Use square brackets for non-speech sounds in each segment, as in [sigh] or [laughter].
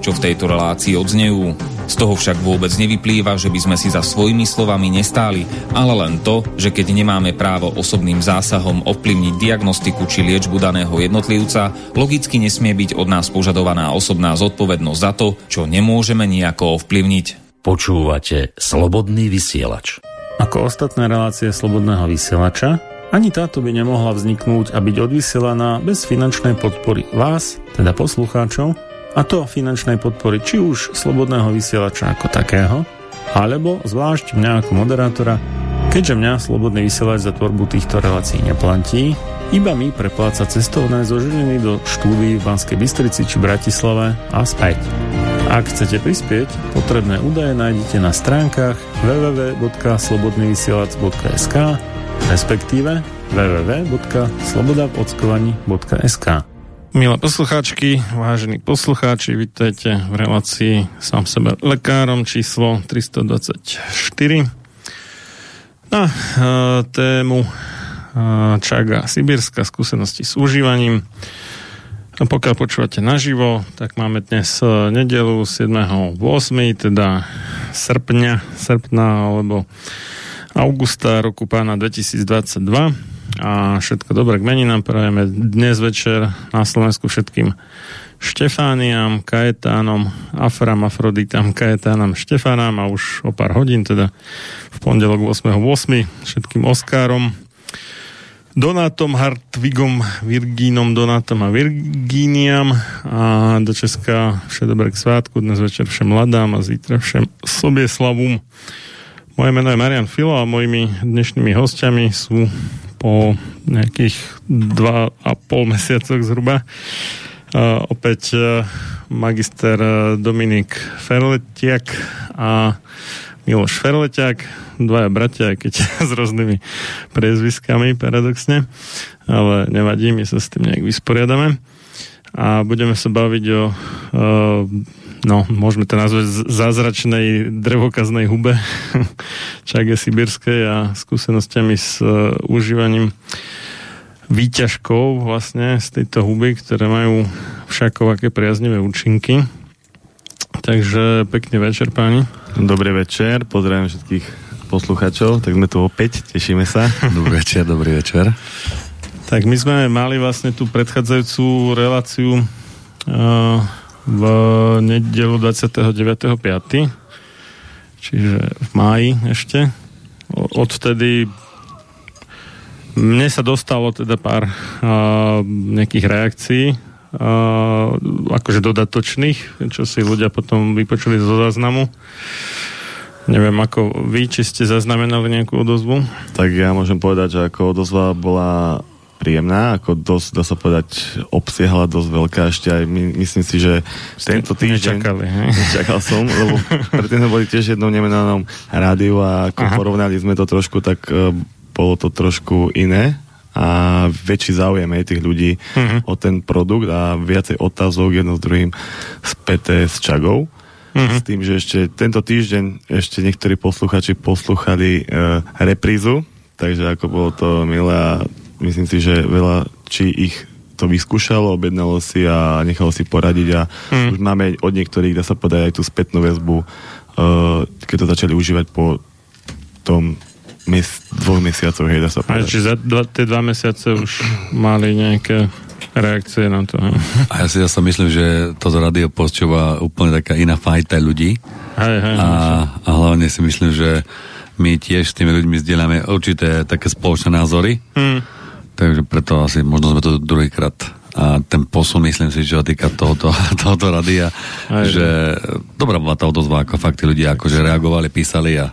čo v tejto relácii odznejú. Z toho však vôbec nevyplýva, že by sme si za svojimi slovami nestáli, ale len to, že keď nemáme právo osobným zásahom ovplyvniť diagnostiku či liečbu daného jednotlivca, logicky nesmie byť od nás požadovaná osobná zodpovednosť za to, čo nemôžeme nejako ovplyvniť. Počúvate Slobodný vysielač. Ako ostatné relácie Slobodného vysielača, ani táto by nemohla vzniknúť a byť odvysielaná bez finančnej podpory vás, teda poslucháčov, a to finančnej podpory či už slobodného vysielača ako takého, alebo zvlášť mňa ako moderátora, keďže mňa slobodný vysielač za tvorbu týchto relácií neplatí, iba mi prepláca cestovné zo Žiliny do štúdií v Banskej Bystrici či Bratislave a späť. Ak chcete prispieť, potrebné údaje nájdete na stránkach www.slobodnyvysielac.sk respektíve www.slobodavodskovani.sk Milé poslucháčky, vážení poslucháči, vítajte v relácii sám sebe lekárom číslo 324 na e, tému e, Čaga Sibírska skúsenosti s užívaním. A pokiaľ počúvate naživo, tak máme dnes e, nedelu 7.8., teda srpňa, srpna alebo augusta roku pána 2022 a všetko dobré k meninám prajeme dnes večer na Slovensku všetkým Štefániam, Kajetánom, Afram, Afroditam, Kajetánom, Štefánam a už o pár hodín, teda v pondelok 8.8. všetkým Oskárom, Donátom, Hartvigom, Virgínom, Donátom a Virgíniam a do Česka vše dobré k svátku, dnes večer všem mladám a zítra všem Sobieslavom. Moje meno je Marian Filo a mojimi dnešnými hostiami sú po nejakých dva a pol mesiacoch zhruba. Opäť uh, magister uh, Dominik Ferletiak a Miloš Ferletiak, dvaja bratia, keď [laughs] s rôznymi priezviskami paradoxne, ale nevadí, my sa s tým nejak vysporiadame. A budeme sa baviť o no, môžeme to nazvať zázračnej drevokaznej hube [laughs] Čage Sibirskej a skúsenostiami s uh, užívaním výťažkov vlastne z tejto huby, ktoré majú všakovaké priaznivé účinky. Takže pekný večer, páni. Dobrý večer, pozdravím všetkých posluchačov, tak sme tu opäť, tešíme sa. [laughs] Dobrý večer, dobrý večer. Tak my sme mali vlastne tú predchádzajúcu reláciu uh, v nedelu 29.5. čiže v máji ešte. Odvtedy mne sa dostalo teda pár uh, nejakých reakcií, uh, akože dodatočných, čo si ľudia potom vypočuli zo záznamu. Neviem, ako vy, či ste zaznamenali nejakú odozvu? Tak ja môžem povedať, že ako odozva bola príjemná, ako dosť, dá sa povedať, obsiahla dosť veľká ešte aj my, myslím si, že tento týždeň... Nečakali, hej? Nečakal som, lebo predtým sme boli tiež jednou nemenanom rádiu a ako Aha. porovnali sme to trošku, tak uh, bolo to trošku iné a väčší záujem aj tých ľudí uh-huh. o ten produkt a viacej otázok jedno s druhým späté s čagou. Uh-huh. S tým, že ešte tento týždeň ešte niektorí posluchači poslúchali uh, reprízu, takže ako bolo to milé a myslím si, že veľa či ich to vyskúšalo, objednalo si a nechalo si poradiť a mm. už máme od niektorých, dá sa povedať, aj tú spätnú väzbu, uh, keď to začali užívať po tom mes- dvoch mesiacoch, hej, dá sa povedať. A či za dva, tie dva mesiace už mali nejaké reakcie na to. Hej. A ja si zase myslím, že to radio počúva úplne taká iná fajta ľudí. Hej, hej, a, a hlavne si myslím, že my tiež s tými ľuďmi zdieľame určité také spoločné názory. Mm Takže preto asi možno sme to druhýkrát a ten posun, myslím si, že týka tohoto, [laughs] tohoto radia, Aj, že dobrá bola tá odozva, ako fakt tí ľudia akože reagovali, písali a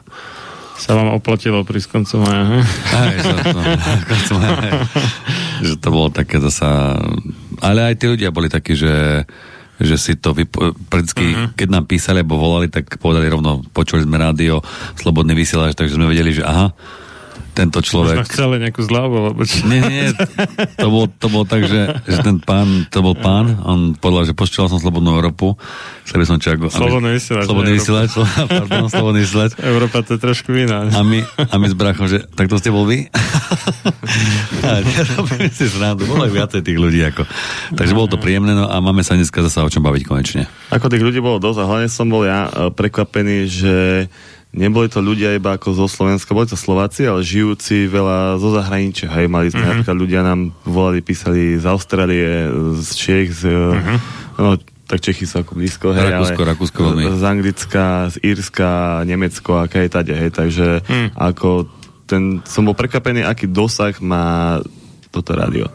sa vám oplatilo pri skoncu maja? Aj, že, to, [laughs] že to bolo také zasa... Ale aj tí ľudia boli takí, že že si to vypo... uh-huh. keď nám písali alebo volali, tak povedali rovno, počuli sme rádio, slobodný vysielač, takže sme vedeli, že aha, tento človek... Možno chceli nejakú zľavu, alebo čo? Nie, nie, to bol, to bol tak, že, že ten pán, to bol pán, on povedal, že počúval som Slobodnú Európu, chcel by som čak... Slobodný vysielač. Slobodný vysielač, [laughs] pardon, Slobodný vysielač. Európa to je trošku iná. A my, a my s brachom, že tak to ste bol vy? [laughs] a nerobíme si zradu, bolo aj viacej tých ľudí. Ako. Takže bolo to príjemné, no a máme sa dneska zase o čom baviť konečne. Ako tých ľudí bolo dosť a hlavne som bol ja e, prekvapený, že neboli to ľudia iba ako zo Slovenska, boli to Slováci, ale žijúci veľa zo zahraničia. Hej, mali sme mm-hmm. napríklad ľudia nám volali, písali z Austrálie, z Čech, z, mm-hmm. no, tak Čechy sú ako blízko, hej, Rakúsko, ale Rakúsko z Anglicka, z Írska, Nemecko, aké je tade, hej, takže mm. ako ten, som bol prekvapený, aký dosah má toto rádio.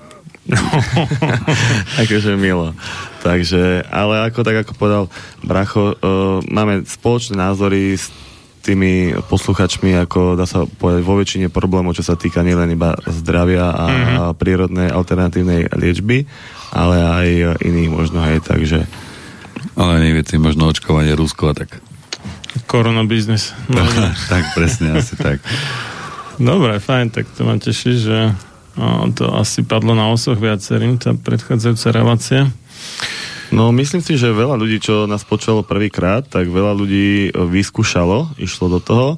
[laughs] akože milo. Takže, ale ako tak ako povedal Bracho, uh, máme spoločné názory s tými posluchačmi, ako dá sa povedať, vo väčšine problémov, čo sa týka nielen iba zdravia a mm-hmm. prírodnej alternatívnej liečby, ale aj iných možno aj takže... Ale veci, možno očkovanie Rusko a tak. Korona biznis. [laughs] No, tak presne, asi tak. Dobre, fajn, tak to ma teší, že to asi padlo na osoch viacerým, tá predchádzajúca relácia. No myslím si, že veľa ľudí, čo nás počalo prvýkrát, tak veľa ľudí e, vyskúšalo, išlo do toho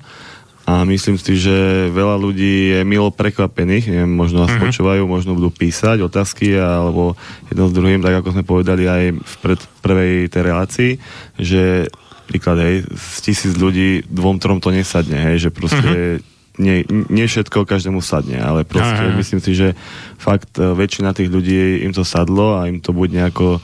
a myslím si, že veľa ľudí je milo prekvapených, neviem, možno nás uh-huh. počúvajú, možno budú písať otázky alebo jedno s druhým, tak ako sme povedali aj v pred, prvej tej relácii, že príklad, hej, z tisíc ľudí dvom, trom to nesadne, hej, že proste uh-huh nie, nie všetko každému sadne, ale proste Aha. myslím si, že fakt e, väčšina tých ľudí im to sadlo a im to bude nejako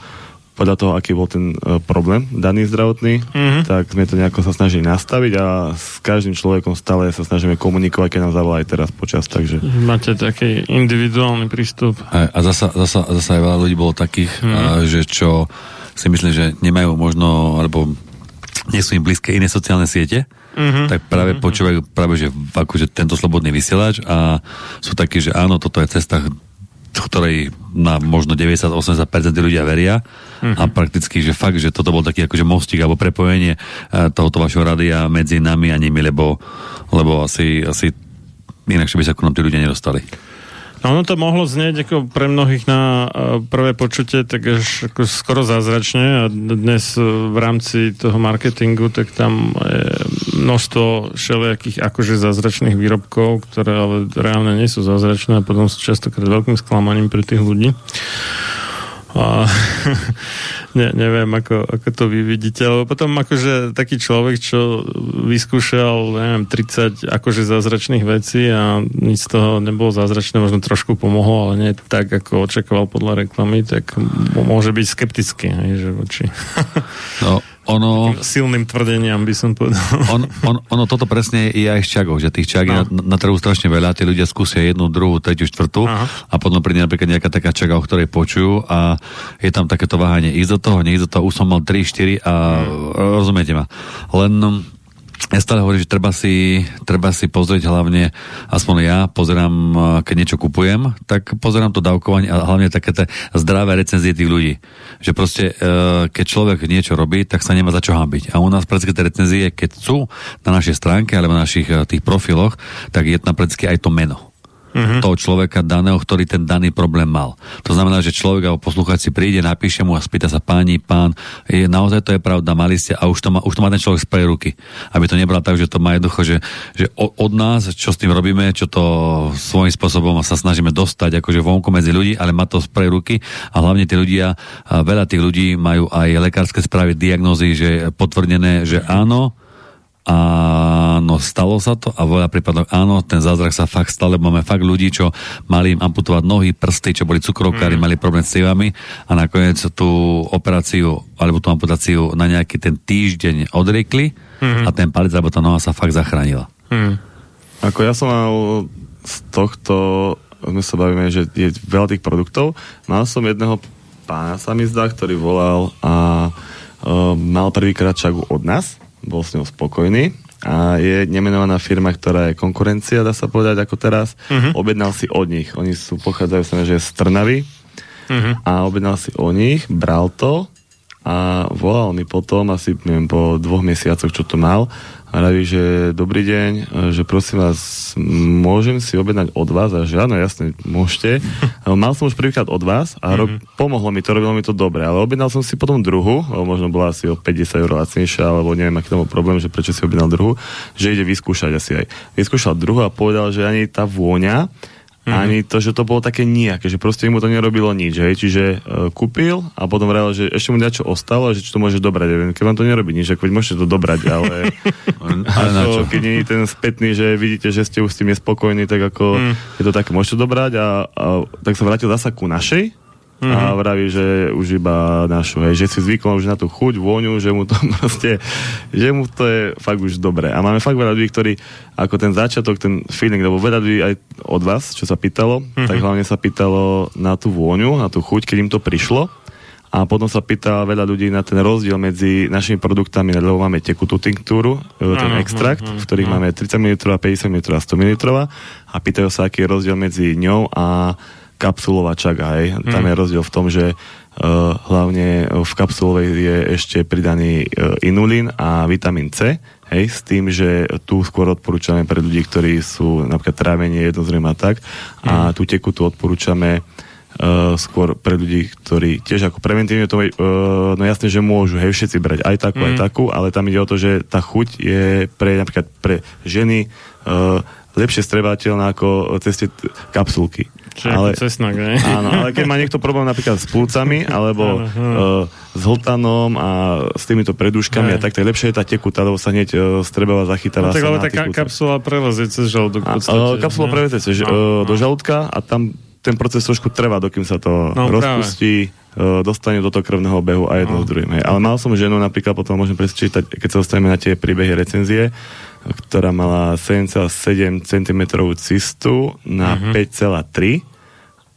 podľa toho, aký bol ten uh, problém daný zdravotný, mm-hmm. tak sme to nejako sa snažili nastaviť a s každým človekom stále sa snažíme komunikovať, keď nám zavolá aj teraz počas, takže... Máte taký individuálny prístup. A, a zasa, zasa, zasa aj veľa ľudí bolo takých, mm-hmm. a, že čo si myslím, že nemajú možno, alebo nie sú im blízke iné sociálne siete, mm-hmm. tak práve mm-hmm. počúvajú práve, že akože tento slobodný vysielač a sú takí, že áno, toto je cesta ktorej na možno 90-80% ľudia veria uh-huh. a prakticky, že fakt, že toto bol taký akože mostík alebo prepojenie uh, tohoto vašho radia medzi nami a nimi, lebo, lebo asi, asi inakšie by sa ku nám tí ľudia nedostali. No ono to mohlo znieť ako pre mnohých na e, prvé počutie tak až ako skoro zázračne a dnes e, v rámci toho marketingu tak tam je množstvo všelijakých akože zázračných výrobkov, ktoré ale reálne nie sú zázračné a potom sú častokrát veľkým sklamaním pre tých ľudí. A [laughs] ne, neviem, ako, ako to vy vidíte, lebo potom akože taký človek, čo vyskúšal, neviem, 30 akože zázračných vecí a nič z toho nebolo zázračné, možno trošku pomohlo, ale nie tak, ako očakával podľa reklamy, tak môže byť skeptický, hej, že voči. no, ono... Silným tvrdeniam by som povedal. On, on, ono toto presne je aj s čagou, že tých čag no. na, na trhu strašne veľa, tí ľudia skúsia jednu, druhú, tretiu, štvrtú Aha. a potom príde napríklad nejaká taká čaga, o ktorej počujú a je tam takéto váhanie, ísť do toho, neísť do toho, už som mal 3, 4 a hmm. rozumiete ma. Len ja stále hovorím, že treba si, treba si pozrieť hlavne, aspoň ja pozerám, keď niečo kupujem, tak pozerám to dávkovanie a hlavne také tie zdravé recenzie tých ľudí. Že proste, e, keď človek niečo robí, tak sa nemá za čo hambiť. A u nás predsa tie recenzie, keď sú na našej stránke alebo na našich e, tých profiloch, tak je tam predsa aj to meno uh-huh. toho človeka daného, ktorý ten daný problém mal. To znamená, že človek alebo poslucháč si príde, napíše mu a spýta sa páni, pán, je, naozaj to je pravda, mali ste a už to má, už to má ten človek z ruky. Aby to nebolo tak, že to má jednoducho, že, že od nás, čo s tým robíme, čo to svojím spôsobom sa snažíme dostať akože vonku medzi ľudí, ale má to z ruky a hlavne tí ľudia, veľa tých ľudí majú aj lekárske správy, diagnózy, že potvrdené, že áno, Áno, stalo sa to a veľa prípadov áno, ten zázrak sa fakt stal, lebo máme fakt ľudí, čo mali im amputovať nohy, prsty, čo boli cukrovkári, mm. mali problém s cívami a nakoniec tú operáciu alebo tú amputáciu na nejaký ten týždeň odriekli mm. a ten palec alebo tá noha sa fakt zachránila. Mm. Ako ja som mal z tohto, my sa bavíme, že je veľa tých produktov, mal som jedného pána sa mi zdá, ktorý volal a uh, mal prvýkrát čagu od nás bol s ňou spokojný a je nemenovaná firma, ktorá je konkurencia, dá sa povedať, ako teraz. Uh-huh. Objednal si od nich. Oni sú, pochádzajú sa, že z Trnavy uh-huh. a objednal si od nich, bral to a volal mi potom, asi neviem, po dvoch mesiacoch, čo to mal a raví, že dobrý deň, že prosím vás, môžem si objednať od vás? A že áno, jasne, môžete. [laughs] Mal som už prvýkrát od vás a mm-hmm. pomohlo mi to, robilo mi to dobre, ale objednal som si potom druhu, možno bola asi o 50 eur lacnejšia, alebo neviem, aký tam bol problém, že prečo si objednal druhu, že ide vyskúšať asi aj. Vyskúšal druhu a povedal, že ani tá vôňa Mm-hmm. Ani to, že to bolo také nejaké, že proste mu to nerobilo nič, hej. Čiže uh, kúpil a potom vral, že ešte mu niečo ostalo, že či to môže dobrať. Ja viem, keď vám to nerobí nič, ako môžete to dobrať, ale, [laughs] ako, keď nie je ten spätný, že vidíte, že ste už s tým nespokojní, tak ako mm. je to také, môžete to dobrať a, a tak sa vrátil zasa ku našej mm-hmm. a vraví, že už iba našu, hej, že si zvykol už na tú chuť, vôňu, že mu to [laughs] proste, že mu to je fakt už dobré. A máme fakt veľa ľudí, ktorí ako ten začiatok, ten feeling, lebo veľa ľudí aj od vás, čo sa pýtalo, mm-hmm. tak hlavne sa pýtalo na tú vôňu, na tú chuť, keď im to prišlo. A potom sa pýta veľa ľudí na ten rozdiel medzi našimi produktami, lebo máme tekutú tinktúru, e, ten ano, extrakt, ano, v ktorých ano. máme 30 ml, 50 ml a 100 ml a pýtajú sa, aký je rozdiel medzi ňou a kapsulová čaga, hej. Mm. Tam je rozdiel v tom, že uh, hlavne v kapsulovej je ešte pridaný uh, inulín a vitamín C, hej, s tým, že tu skôr odporúčame pre ľudí, ktorí sú napríklad trávenie jednozrejme a tak, mm. a tú tekutú odporúčame Uh, skôr pre ľudí, ktorí tiež ako preventívne to, uh, no jasne, že môžu, hej, všetci brať aj takú, mm. aj takú, ale tam ide o to, že tá chuť je pre napríklad pre ženy uh, lepšie strebateľná ako cez tie kapsulky. Čiže ale, cesnak, ne? [laughs] Áno, ale keď má niekto problém napríklad s plúcami, alebo uh, s hltanom a s týmito predúškami a tak, tak lepšie je tá tekutá, lebo sa hneď uh, strebava zachytáva no, tak, sa na tá kapsula prelezie cez žalúdok. Uh, kapsula no. prelezie cez, uh, do žalúdka a tam ten proces trošku trvá, dokým sa to no, rozpustí, práve. dostane do toho krvného obehu a jedno no. s druhým. Hej. Ale mal som ženu, napríklad potom môžem prečítať, keď sa dostaneme na tie príbehy recenzie, ktorá mala 7,7 cm cistu na uh-huh. Mhm. 5,3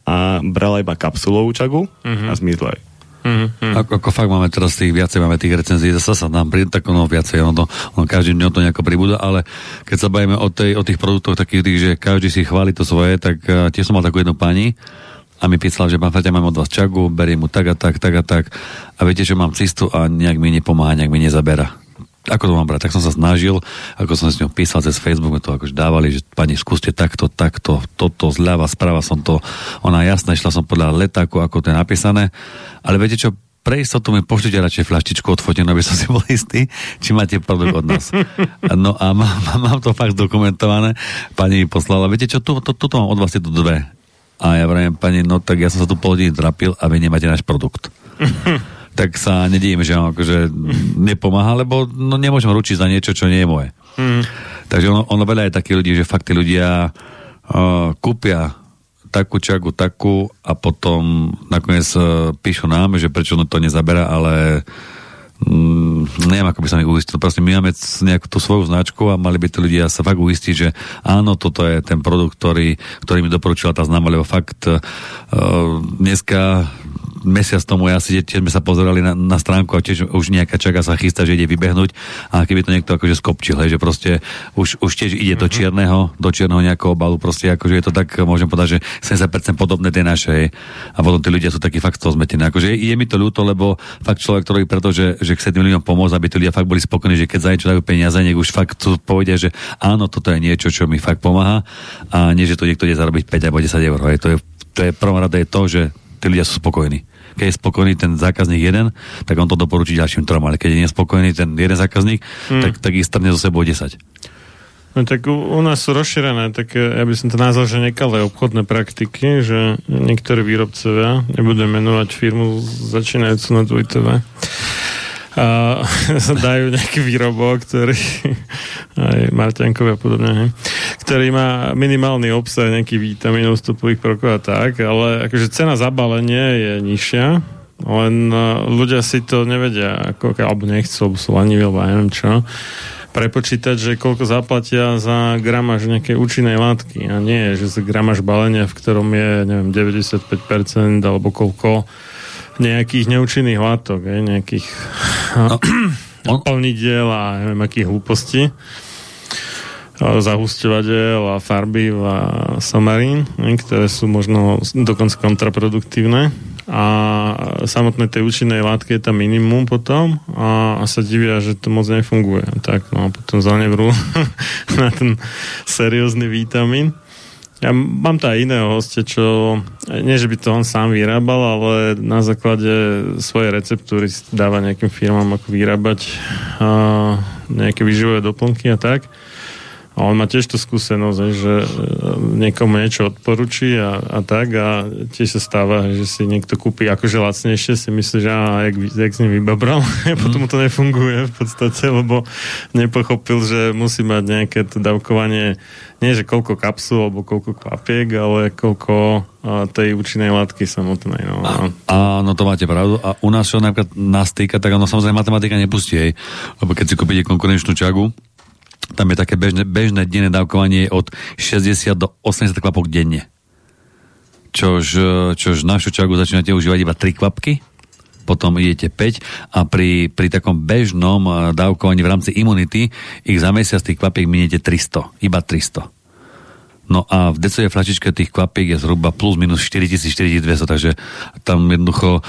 a brala iba kapsulovú čagu uh-huh. a zmizla aj. Mm-hmm. Ako, ako fakt máme teraz tých viacej, máme tých recenzií, zase sa nám príde tak ono viacej, ono, ono každý deň to nejako pribúda, ale keď sa bavíme o, tej, o tých produktoch takých tých, že každý si chváli to svoje, tak uh, tiež som mal takú jednu pani a mi písala, že pán Fatia, mám od vás čagu, beriem mu tak a tak, tak a tak a viete, že mám cistu a nejak mi nepomáha, nejak mi nezabera ako to mám brať, tak som sa snažil, ako som s ňou písal cez Facebook, to akože dávali, že pani, skúste takto, takto, toto, zľava, správa som to, ona jasná, išla som podľa letáku, ako to je napísané, ale viete čo, pre istotu mi pošlite radšej flaštičku odfotenú, aby som si bol istý, či máte produkt od nás. No a mám, mám to fakt dokumentované. Pani mi poslala, viete čo, tu, tu, mám od vás tieto dve. A ja vravím, pani, no tak ja som sa tu pol hodiny drapil a vy nemáte náš produkt. Tak sa nedím, že on akože nepomáha, lebo no, nemôžem ručiť za niečo, čo nie je moje. Mm. Takže ono, ono veľa je takých ľudí, že fakt tí ľudia uh, kúpia takú čagu, takú a potom nakoniec uh, píšu nám, že prečo to nezabera, ale mm, neviem, ako by sa mi uistil. Proste my máme nejakú tú svoju značku a mali by to ľudia sa fakt uistiť, že áno, toto je ten produkt, ktorý, ktorý mi doporučila tá známa, lebo fakt uh, dneska mesiac tomu ja si tiež sme sa pozerali na, na stránku a tiež už nejaká čaká sa chystá, že ide vybehnúť a keby to niekto akože skopčil, hej, že proste už, už tiež ide do mhm. čierneho, do čierneho nejakého obalu, proste akože je to tak, môžem povedať, že 70% podobné tej našej a potom tí ľudia sú takí fakt z toho zmetení. Akože je, je mi to ľúto, lebo fakt človek, ktorý preto, že, že chce tým ľuďom pomôcť, aby tí ľudia fakt boli spokojní, že keď za niečo dajú peniaze, nech už fakt tu povedia, že áno, toto je niečo, čo mi fakt pomáha a nie, že to niekto ide zarobiť 5 alebo 10 eur. Hej. To je, to je prvom rade je to, že tí ľudia sú spokojní keď je spokojný ten zákazník jeden, tak on to doporučí ďalším trom, ale keď je nespokojný ten jeden zákazník, mm. tak, tak ich strne zo sebou 10. No tak u, u nás sú rozšírené také, ja by som to nazval, že nekalé obchodné praktiky, že niektorí výrobcovia, nebudem menovať firmu začínajúcu na 2TV, a [laughs] dajú nejaký výrobok, ktorý [laughs] aj Marťankovi a podobne, he, ktorý má minimálny obsah nejakých vítaminov, vstupových prvkov a tak, ale akože cena zabalenia je nižšia, len e, ľudia si to nevedia, ako, alebo nechcú, alebo sú leniví, alebo neviem čo, prepočítať, že koľko zaplatia za gramáž nejakej účinnej látky. A nie, že za gramáž balenia, v ktorom je, neviem, 95% alebo koľko nejakých neúčinných látok, aj, nejakých no. [clears throat] naplnidiel a neviem akých hlúpostí zahusťovateľ a farby a samarín, ktoré sú možno dokonca kontraproduktívne a samotné tej účinnej látky je tam minimum potom a, a sa divia, že to moc nefunguje. Tak no a potom zanevrú [laughs] na ten seriózny vítamín. Ja mám aj iného hostia, čo nie, že by to on sám vyrábal, ale na základe svojej receptúry dáva nejakým firmám, ako vyrábať a nejaké výživové doplnky a tak. A on má tiež tú skúsenosť, že e, niekomu niečo odporučí a, a tak a tiež sa stáva, že si niekto kúpi akože lacnejšie, si myslí, že á, jak, jak s ním vybabral, [laughs] potom mu to nefunguje v podstate, lebo nepochopil, že musí mať nejaké to dávkovanie, nie že koľko kapsul alebo koľko klapiek, ale koľko a, tej účinnej látky samotnej. No. A, áno, to máte pravdu. A u nás, čo napríklad nás tak ono samozrejme matematika nepustí, hej. lebo keď si kúpite konkurenčnú čagu, tam je také bežné, bežné denné dávkovanie od 60 do 80 kvapok denne. Čož, čož našu čagu začínate užívať iba 3 kvapky, potom idete 5 a pri, pri takom bežnom eh, dávkovaní v rámci imunity ich za mesiac tých kvapiek miniete 300, iba 300. No a v decovej flačičke tých kvapiek je zhruba plus minus 4000-4200, takže tam jednoducho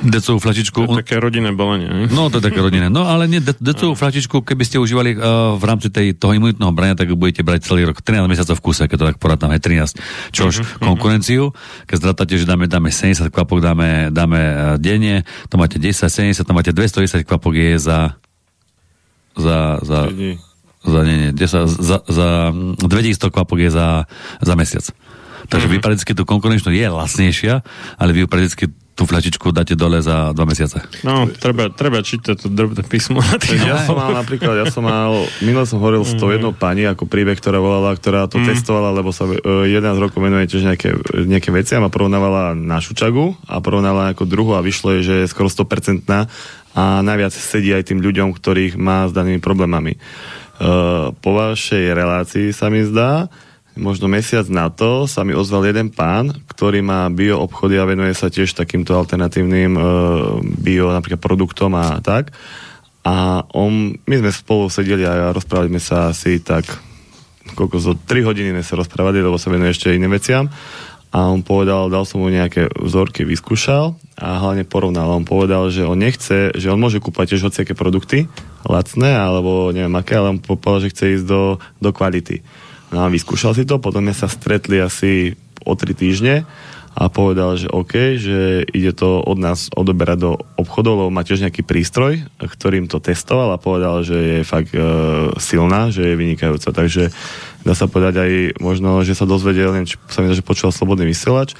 decovú flačičku. To je také rodinné balenie. No, to je také rodinné. No, ale nie, de- decovú flačičku, keby ste užívali uh, v rámci tej, toho imunitného brania, tak budete brať celý rok. 13 mesiacov v kuse, keď to tak porátame, 13. Čož uh-huh, konkurenciu, keď zratáte, že dáme, dáme 70 kvapok, dáme, dáme uh, denne, to máte 10, 70, to máte 210 kvapok je za za, za, za, nie, nie, 10, za, za 200 kvapok je za, za mesiac. Takže mm-hmm. vy prakticky tú konkurenčnosť je lacnejšia, ale vy prakticky tú fľačičku dáte dole za dva mesiace. No, treba, treba čítať to drobné písmo. Ja som mal napríklad, ja som mal, minule som hovoril s tou mhm. jednou pani, ako príbeh, ktorá volala, ktorá to mm. testovala, lebo sa uh, e, 11 rokov venuje tiež nejaké, nejaké veci a ma porovnávala našu čagu a porovnávala ako druhu a vyšlo je, že je skoro 100% a najviac sedí aj tým ľuďom, ktorých má s danými problémami. Uh, po vašej relácii sa mi zdá, možno mesiac na to sa mi ozval jeden pán, ktorý má bio obchody a venuje sa tiež takýmto alternatívnym e, bio napríklad produktom a tak. A on, my sme spolu sedeli a rozprávali sme sa asi tak koľko zo 3 hodiny sme sa rozprávali, lebo sa venuje ešte iným veciam a on povedal, dal som mu nejaké vzorky, vyskúšal a hlavne porovnal. On povedal, že on nechce, že on môže kúpať tiež hociaké produkty, lacné alebo neviem aké, ale on povedal, že chce ísť do, do kvality. No a vyskúšal si to, potom sme sa stretli asi o tri týždne a povedal, že OK, že ide to od nás odoberať do obchodov, lebo má tiež nejaký prístroj, ktorým to testoval a povedal, že je fakt e, silná, že je vynikajúca. Takže dá sa povedať aj možno, že sa dozvedel, neviem, či sa mi že počul slobodný vysielač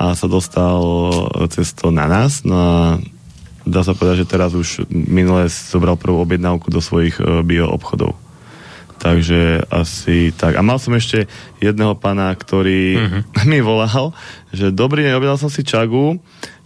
a sa dostal cez to na nás. No a dá sa povedať, že teraz už minule zobral prvú objednávku do svojich e, bio obchodov. Takže asi tak. A mal som ešte jedného pána, ktorý uh-huh. [laughs] mi volal, že dobrý deň, objednal som si čagu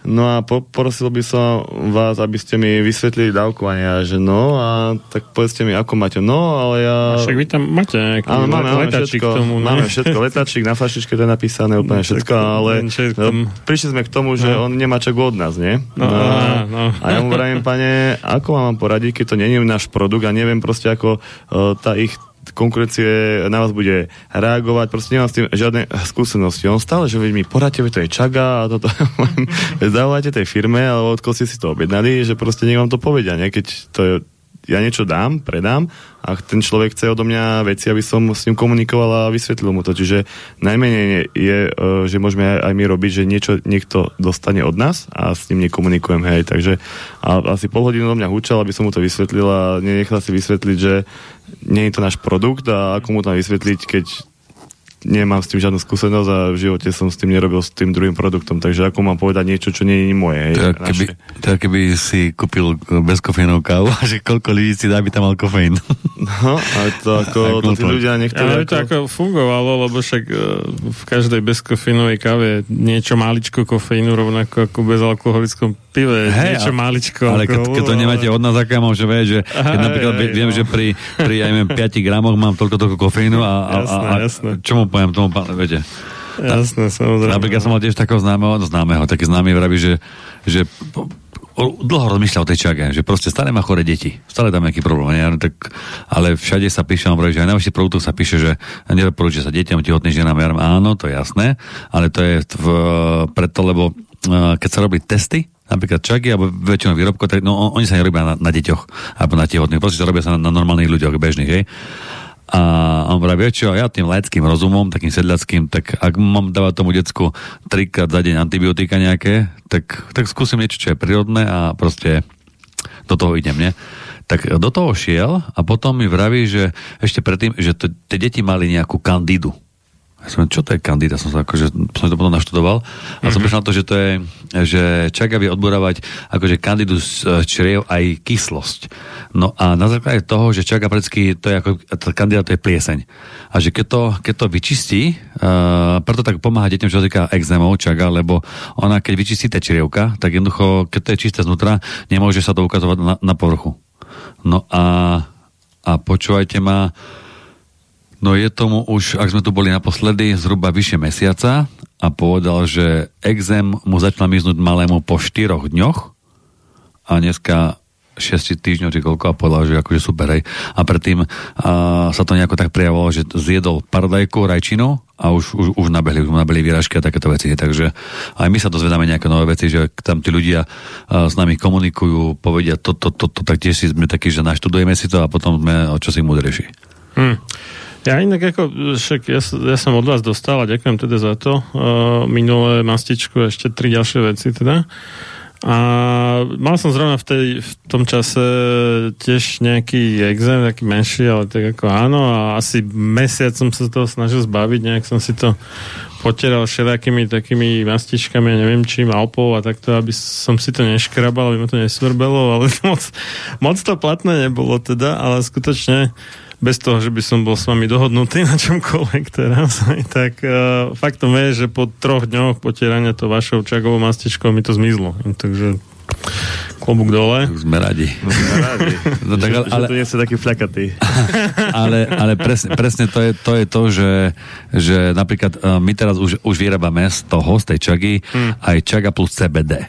No a poprosil by som vás, aby ste mi vysvetlili dávkovanie, že no a tak povedzte mi, ako máte. No, ale ja... A však vy tam máte nejaký máme, máme všetko, k tomu. Ne? Máme všetko, letačík, na flašičke to je napísané úplne všetko, ale no, prišli sme k tomu, že no. on nemá čak od nás, nie? No, no, no. A ja mu vravím, pane, ako vám poradiť, keď to je náš produkt a neviem proste, ako uh, tá ich konkurencie na vás bude reagovať, proste nemám s tým žiadne skúsenosti. On stále, že mi poradte, to je čaga a toto [laughs] zdávajte tej firme, alebo odkiaľ ste si to objednali, že proste nech vám to povedia, nie? keď to je, ja niečo dám, predám a ten človek chce odo mňa veci, aby som s ním komunikoval a vysvetlil mu to. Čiže najmenej je, e, že môžeme aj my robiť, že niečo niekto dostane od nás a s ním nekomunikujem, hej. Takže a asi pol hodinu do mňa húčal, aby som mu to vysvetlil a nenechal si vysvetliť, že nie je to náš produkt a ako mu to vysvetliť, keď nemám s tým žiadnu skúsenosť a v živote som s tým nerobil s tým druhým produktom, takže ako mám povedať niečo, čo nie je moje. Hej, tak, keby, tak keby si kúpil bezkofeínovú kávu a že koľko ľudí si dá, by tam mal kofeín. No, ale to [laughs] ako to tí ľudia niektorí... Ale ako... to ako fungovalo, lebo však uh, v každej bezkofeínovej káve niečo maličko kofeínu, rovnako ako bez alkoholickom pive, hey, niečo a, maličko. Ale keď, keď to nemáte od nás, aká mám, že vie, že keď napríklad aj, viem, no. že pri, pri aj 5 gramoch mám toľko toľko kofeínu a, a, jasné, a, a jasné. čo mu poviem tomu, pán, viete. Jasné, samozrejme. Napríklad som mal tiež takého známeho, no známeho, taký známy vraví, že, že dlho rozmýšľal o tej čage, že proste stále má chore deti, stále tam nejaký problém, ne? Tak, ale všade sa píše, on že aj na vašich produktoch sa píše, že nedoporúča sa deťom, tehotným ženám, ja áno, to je jasné, ale to je v, preto, lebo eh, keď sa robili testy, napríklad čaky alebo väčšinou výrobkov, tak no, oni sa nerobia na, na deťoch alebo na tehotných, proste sa robia sa na, na normálnych ľuďoch, bežných, hej. A on vraví, čo, ja tým laickým rozumom, takým sedľackým, tak ak mám dávať tomu decku trikrát za deň antibiotika nejaké, tak, tak skúsim niečo, čo je prírodné a proste do toho idem, nie? Tak do toho šiel a potom mi vraví, že ešte predtým, že tie deti mali nejakú kandidu ja som, čo to je kandida? Som sa akože, som to potom naštudoval. A mm-hmm. som mhm. prišiel na to, že to je, že čaga vie odborávať akože kandidu z čriev aj kyslosť. No a na základe toho, že čaga predsky, to je ako, kandida to je plieseň. A že keď to, keď to vyčistí, uh, preto tak pomáha deťom, čo týka exémov čaga, lebo ona, keď vyčistí tie črievka, tak jednoducho, keď to je čisté znútra, nemôže sa to ukazovať na, na povrchu. No a, a počúvajte ma, No je tomu už, ak sme tu boli naposledy, zhruba vyše mesiaca a povedal, že exém mu začal miznúť malému po 4 dňoch a dneska 6 týždňov, či koľko a povedal, že akože super, hej. A predtým a, sa to nejako tak prijavovalo, že zjedol paradajku, rajčinu a už, už, už nabehli, už nabehli výražky a takéto veci. Takže aj my sa dozvedáme nejaké nové veci, že tam tí ľudia a, s nami komunikujú, povedia toto, toto, to, tak tiež si sme takí, že naštudujeme si to a potom sme čo si múdrejší. Hmm. Ja inak ako, však ja, ja som od vás dostal a ďakujem teda za to. Uh, minulé mastičku a ešte tri ďalšie veci teda. A mal som zrovna v, tej, v tom čase tiež nejaký exém, taký menší, ale tak ako áno a asi mesiac som sa toho snažil zbaviť, nejak som si to potieral všelijakými takými mastičkami, ja neviem čím, alpov a takto, aby som si to neškrabal, aby ma to nesvrbelo, [laughs] ale moc, moc to platné nebolo teda, ale skutočne bez toho, že by som bol s vami dohodnutý na čomkoľvek teraz, [laughs] tak uh, faktom je, že po troch dňoch potierania to vašou čagovou mastičkou mi to zmizlo. Takže klobúk dole. Sme radi. Sme radi. No, [laughs] tak, ale, ale, že to nie sú taký flakatý. [laughs] ale, ale presne, presne to, je, to je to, že, že napríklad uh, my teraz už, už vyrábame z toho, z tej čagy, hmm. aj čaga plus CBD.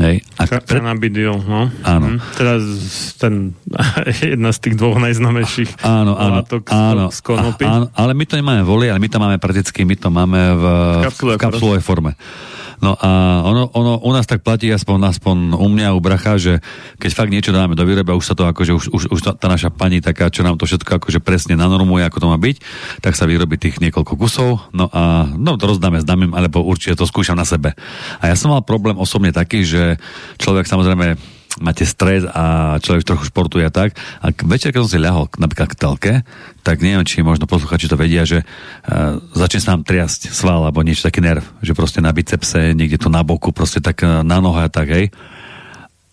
Hej. A pre... Cannabidiol, no. Áno. Hm. Teraz ten, [laughs] jedna z tých dvoch najznamejších áno, áno, áno, z konopy. Áno, ale my to nemáme voli, ale my to máme prakticky, my to máme v, v kapsulovej forme. No a ono, ono u nás tak platí, aspoň, aspoň u mňa, u bracha, že keď fakt niečo dáme do výroby už sa to akože, už, už, už tá naša pani taká, čo nám to všetko akože presne nanormuje, ako to má byť, tak sa vyrobí tých niekoľko kusov, no a no to rozdáme, zdáme, alebo určite to skúšam na sebe. A ja som mal problém osobne taký, že človek samozrejme máte stres a človek trochu športuje a tak. A večer, keď som si ľahol napríklad k telke, tak neviem, či možno posluchači to vedia, že uh, začne sa nám triasť sval alebo niečo taký nerv, že proste na bicepse, niekde tu na boku, proste tak uh, na nohe a tak, hej.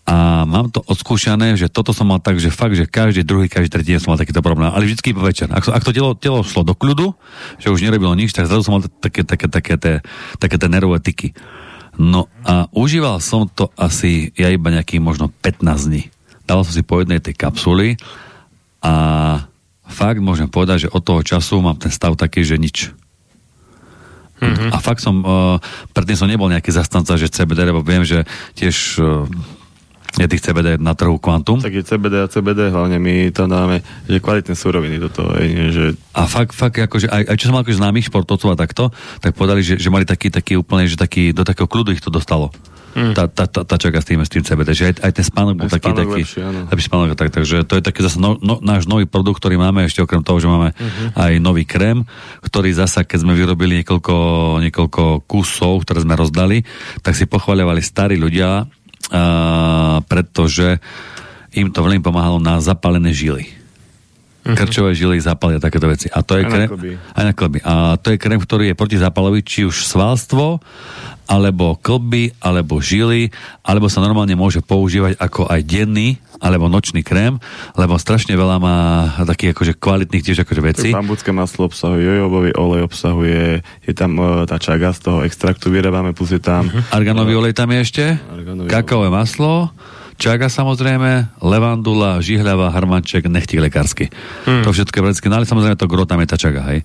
A mám to odskúšané, že toto som mal tak, že fakt, že každý druhý, každý tretí deň som mal takýto problém. Ale vždycky po večer. Ak, ak to telo, telo šlo do kľudu, že už nerobilo nič, tak zrazu som mal také, také, také, také, také, také nervové tyky. No a užíval som to asi ja iba nejakých možno 15 dní. Dal som si po jednej tej kapsuly a fakt môžem povedať, že od toho času mám ten stav taký, že nič. Mm-hmm. A fakt som, uh, predtým som nebol nejaký zastanca, že CBD, lebo viem, že tiež uh, je tých CBD na trhu kvantum. Tak je CBD a CBD, hlavne my tam dáme, že kvalitné suroviny do toho. Je, že... A fakt, fakt akože, aj, aj čo som mal akože známych športovcov a takto, tak povedali, že, že mali taký, taký úplne, že taký, do takého kľudu ich to dostalo. Mm. Tá, tá, tá, tá čaká s tým, s tým CBD, že aj, aj ten spánok bol taký, spánok taký, lepší, lepší spánok, tak, takže to je taký zase no, no, náš nový produkt, ktorý máme, ešte okrem toho, že máme mm-hmm. aj nový krém, ktorý zasa, keď sme vyrobili niekoľko, niekoľko kusov, ktoré sme rozdali, tak si pochváľovali starí ľudia, pretože im to veľmi pomáhalo na zapálené žily. Uh-huh. Krčové žily zapalia takéto veci. A to je krém, aj na klby. A to je krém, ktorý je protizapalový, či už svalstvo, alebo klby, alebo žily, alebo sa normálne môže používať ako aj denný, alebo nočný krém, lebo strašne veľa má takých akože kvalitných tiež akože veci. Bambucké maslo obsahuje, jojobový olej obsahuje, je tam uh, tá čaga z toho extraktu vyrábame, plus je tam... Uh-huh. Arganový olej tam je ešte, kakaové maslo, čaga samozrejme, levandula, žihľava, harmanček, nechtík lekársky. Hmm. To všetko je no ale samozrejme to gro tam je tá čaga, hej.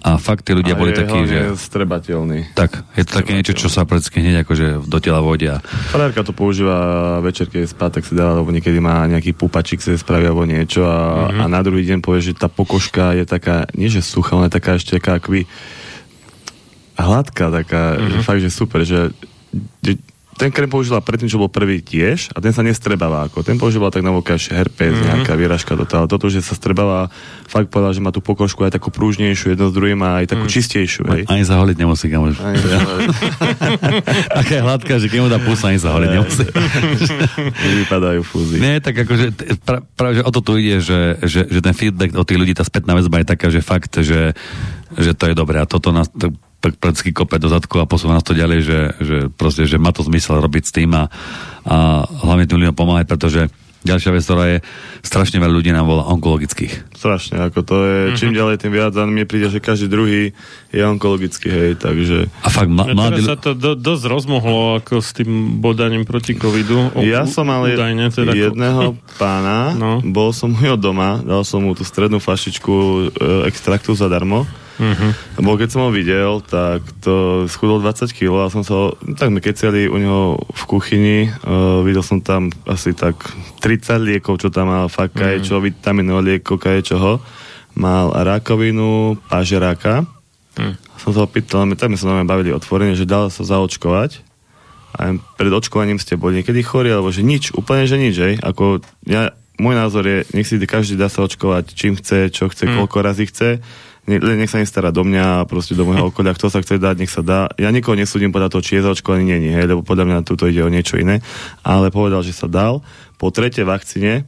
A fakt tí ľudia a boli takí, že... strebateľný. Tak, je to také niečo, čo sa predsa hneď akože do tela vodia. Panárka to používa večer, keď spá, tak si dá, alebo niekedy má nejaký pupačik, sa spraví alebo niečo a, mm-hmm. a na druhý deň povie, že tá pokožka je taká, nie že suchá, ale taká ešte taká akvy hladká, taká, mm-hmm. že fakt, že super, že ten krém použila predtým, čo bol prvý tiež a ten sa nestrebáva ako. Ten používal tak na vokáš herpes, mm-hmm. nejaká výražka do toho. Toto, že sa strebáva, fakt povedal, že má tú pokožku aj takú prúžnejšiu, jedno s druhým a aj takú mm. čistejšiu. Hej. Ani zaholiť nemusí, kamož. [laughs] Taká je hladká, že keď mu dá pusa, ani zaholiť nemusí. [laughs] Vypadajú fúzy. Nie, tak akože pra, práve, že o to tu ide, že, že, že ten feedback od tých ľudí, tá spätná väzba je taká, že fakt, že, že to je dobré a toto nás, to, prakticky kope do zadku a posúva nás to ďalej, že, že proste, že má to zmysel robiť s tým a, a hlavne tým ľuďom pomáhať, pretože ďalšia vec, ktorá je, strašne veľa ľudí nám volá onkologických. Strašne, ako to je, mm-hmm. čím ďalej, tým viac a mne príde, že každý druhý je onkologický, hej, takže... A fakt, mla, mladí... sa to do, dosť rozmohlo ako s tým bodaním proti covidu. O, ja som mal údajne, teda jedného pána, no. bol som mu doma, dal som mu tú strednú fašičku e, extraktu zadarmo Uh-huh. Bo keď som ho videl, tak to schudol 20 kg a som sa, tak sme keceli u neho v kuchyni, uh, videl som tam asi tak 30 liekov, čo tam mal, fakt uh-huh. čo, vitamínov liekov, kaje čoho. Mal rakovinu, pažeráka. Uh-huh. Som sa ho pýtal, tak sme sa nám bavili otvorene, že dal sa zaočkovať a pred očkovaním ste boli niekedy chorí, alebo že nič, úplne, že nič, hej? Ako ja, môj názor je, nech si každý dá sa očkovať, čím chce, čo chce, mm. koľko razy chce nech sa nestará do mňa proste do môjho [laughs] okolia, kto sa chce dať, nech sa dá. Ja nikoho nesúdim podľa toho, či je zaočkovaný, nie, nie, hej, lebo podľa mňa tuto ide o niečo iné, ale povedal, že sa dal. Po tretej vakcíne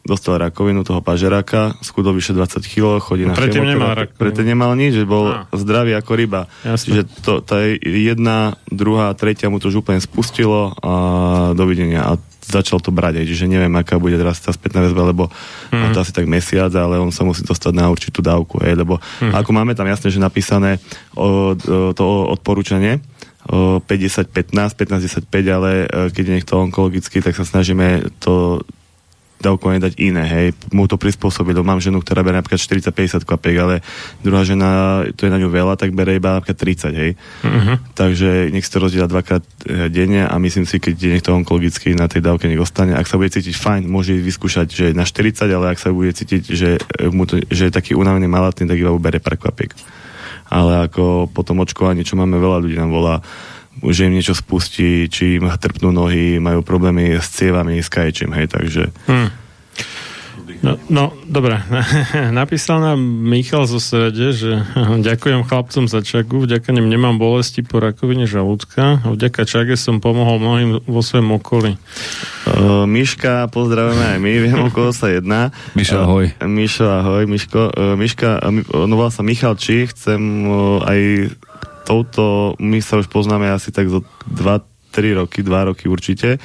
dostal rakovinu toho pažeráka, skudol vyše 20 kg, chodí no, na Predtým nemal Predtým nemal nič, že bol a. zdravý ako ryba. Jasne. Čiže to, tá jedna, druhá, tretia mu to už úplne spustilo a dovidenia. A začal to brať, čiže neviem, aká bude teraz tá spätná väzba, lebo mm. to asi tak mesiac, ale on sa musí dostať na určitú dávku, hej, lebo mm. ako máme tam jasne, že napísané o, o, to odporúčanie, 50-15, 15-10-5, ale e, keď je niekto onkologický, tak sa snažíme to dávkovanie dať iné, hej, mu to prispôsobiť, lebo mám ženu, ktorá berie napríklad 40-50 kvapiek, ale druhá žena, to je na ňu veľa, tak berie iba napríklad 30, hej. Uh-huh. Takže nech si to rozdiela dvakrát e, denne a myslím si, keď je niekto onkologický na tej dávke, nech ostane. Ak sa bude cítiť fajn, môže vyskúšať, že na 40, ale ak sa bude cítiť, že, mu to, že je taký unavený malatný, tak iba ubere pár kvapiek. Ale ako potom čo máme veľa ľudí nám volá, že im niečo spustí, či im trpnú nohy, majú problémy s cievami, s kaječím, hej, takže... Hmm. No, no dobre. [laughs] Napísal nám Michal zo Srede, že [laughs] ďakujem chlapcom za čagu, vďaka nim nemám bolesti po rakovine žalúdka a vďaka čage som pomohol mnohým vo svojom okolí. Uh, Miška, pozdravujeme aj my, [laughs] viem, okolo sa jedná. Mišo, ahoj. Uh, Mišo, ahoj, Miško. Uh, Miška, uh, no volá sa Michal Či, chcem uh, aj touto, my sa už poznáme asi tak zo 2 3 roky, 2 roky určite.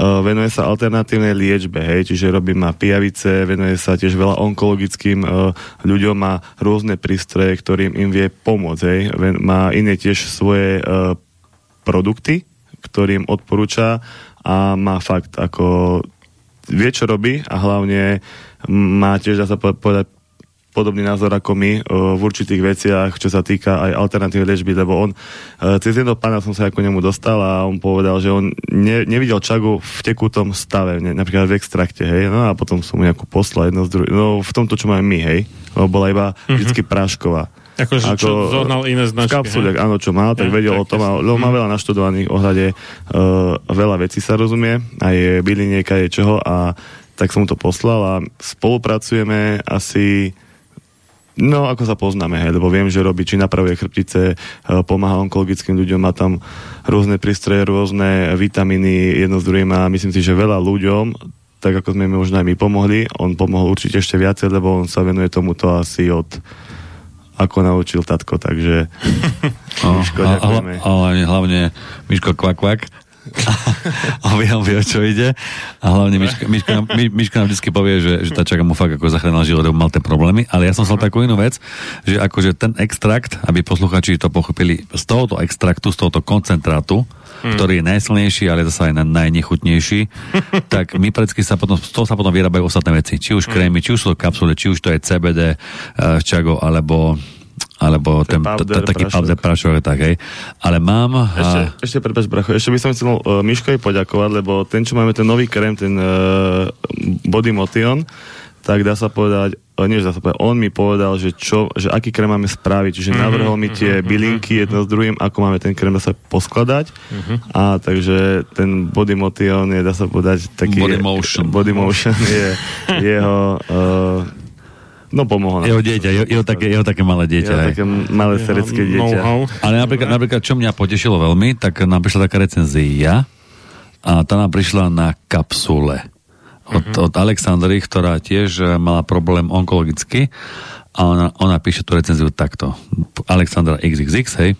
Uh, venuje sa alternatívnej liečbe, hej, čiže robí má pijavice, venuje sa tiež veľa onkologickým uh, ľuďom, má rôzne prístroje, ktorým im vie pomôcť, hej. Má iné tiež svoje uh, produkty, ktorým odporúča a má fakt ako vie, čo robí a hlavne má tiež, dá sa povedať, podobný názor ako my v určitých veciach, čo sa týka aj alternatívnej liečby, lebo on, cez jedného pána som sa ako nemu dostal a on povedal, že on ne, nevidel čagu v tekutom stave, ne, napríklad v extrakte, hej, no a potom som mu nejakú poslal jedno z druhým, no v tomto, čo máme my, hej, lebo bola iba mm-hmm. vždycky prášková. Akože ako, čo zohnal iné značky. V kapsule, áno, čo mal, tak ja, vedel tak o tom. A, lebo má veľa naštudovaných ohľade, uh, veľa vecí sa rozumie, aj bylinieka je čoho a tak som mu to poslal a spolupracujeme asi No, ako sa poznáme, hej, lebo viem, že robí, či napravuje chrbtice, uh, pomáha onkologickým ľuďom, má tam rôzne prístroje, rôzne vitamíny jedno s druhým a myslím si, že veľa ľuďom, tak ako sme mi možno aj my pomohli, on pomohol určite ešte viacej, lebo on sa venuje tomuto asi od ako naučil tatko, takže [laughs] Miško, ďakujeme. Ale hlavne Miško kvak kvak. [laughs] on, vie, on vie, o čo ide. A hlavne Miška, Miška, nám, Miška nám vždy povie, že, že tá čaka mu fakt ako zachránila život, mal tie problémy. Ale ja som sa takú inú vec, že akože ten extrakt, aby posluchači to pochopili, z tohoto extraktu, z tohoto koncentrátu, hmm. ktorý je najsilnejší, ale zase aj najnechutnejší, [laughs] tak my predsky sa potom, z toho sa potom vyrábajú ostatné veci. Či už krémy, či už sú to kapsule, či už to je CBD, uh, eh, čago, alebo alebo ten, powder, taký powder prašok, tak hej. Ale mám... Ešte, a... ešte prepáč, bracho, ešte by som chcel uh, Miškovi poďakovať, lebo ten, čo máme ten nový krém, ten uh, Body Motion, tak dá sa povedať, nie dá sa povedať, on mi povedal, že, čo, že aký krém máme spraviť, čiže mm-hmm, navrhol mi tie mm-hmm, bylinky jedno mm-hmm. s druhým, ako máme ten krém sa poskladať mm-hmm. a takže ten body motion je, dá sa povedať, taký... Body motion. Body motion je [laughs] jeho uh, No pomohol. Jeho dieťa, jeho, jeho, také, jeho také malé dieťa. Jeho také malé serecké dieťa. Ale napríklad, napríklad, čo mňa potešilo veľmi, tak nám prišla taká recenzia a tá nám prišla na kapsule od, uh-huh. od Alexandry, ktorá tiež e, mala problém onkologicky a ona, ona píše tú recenziu takto. Alexandra XXX, hej.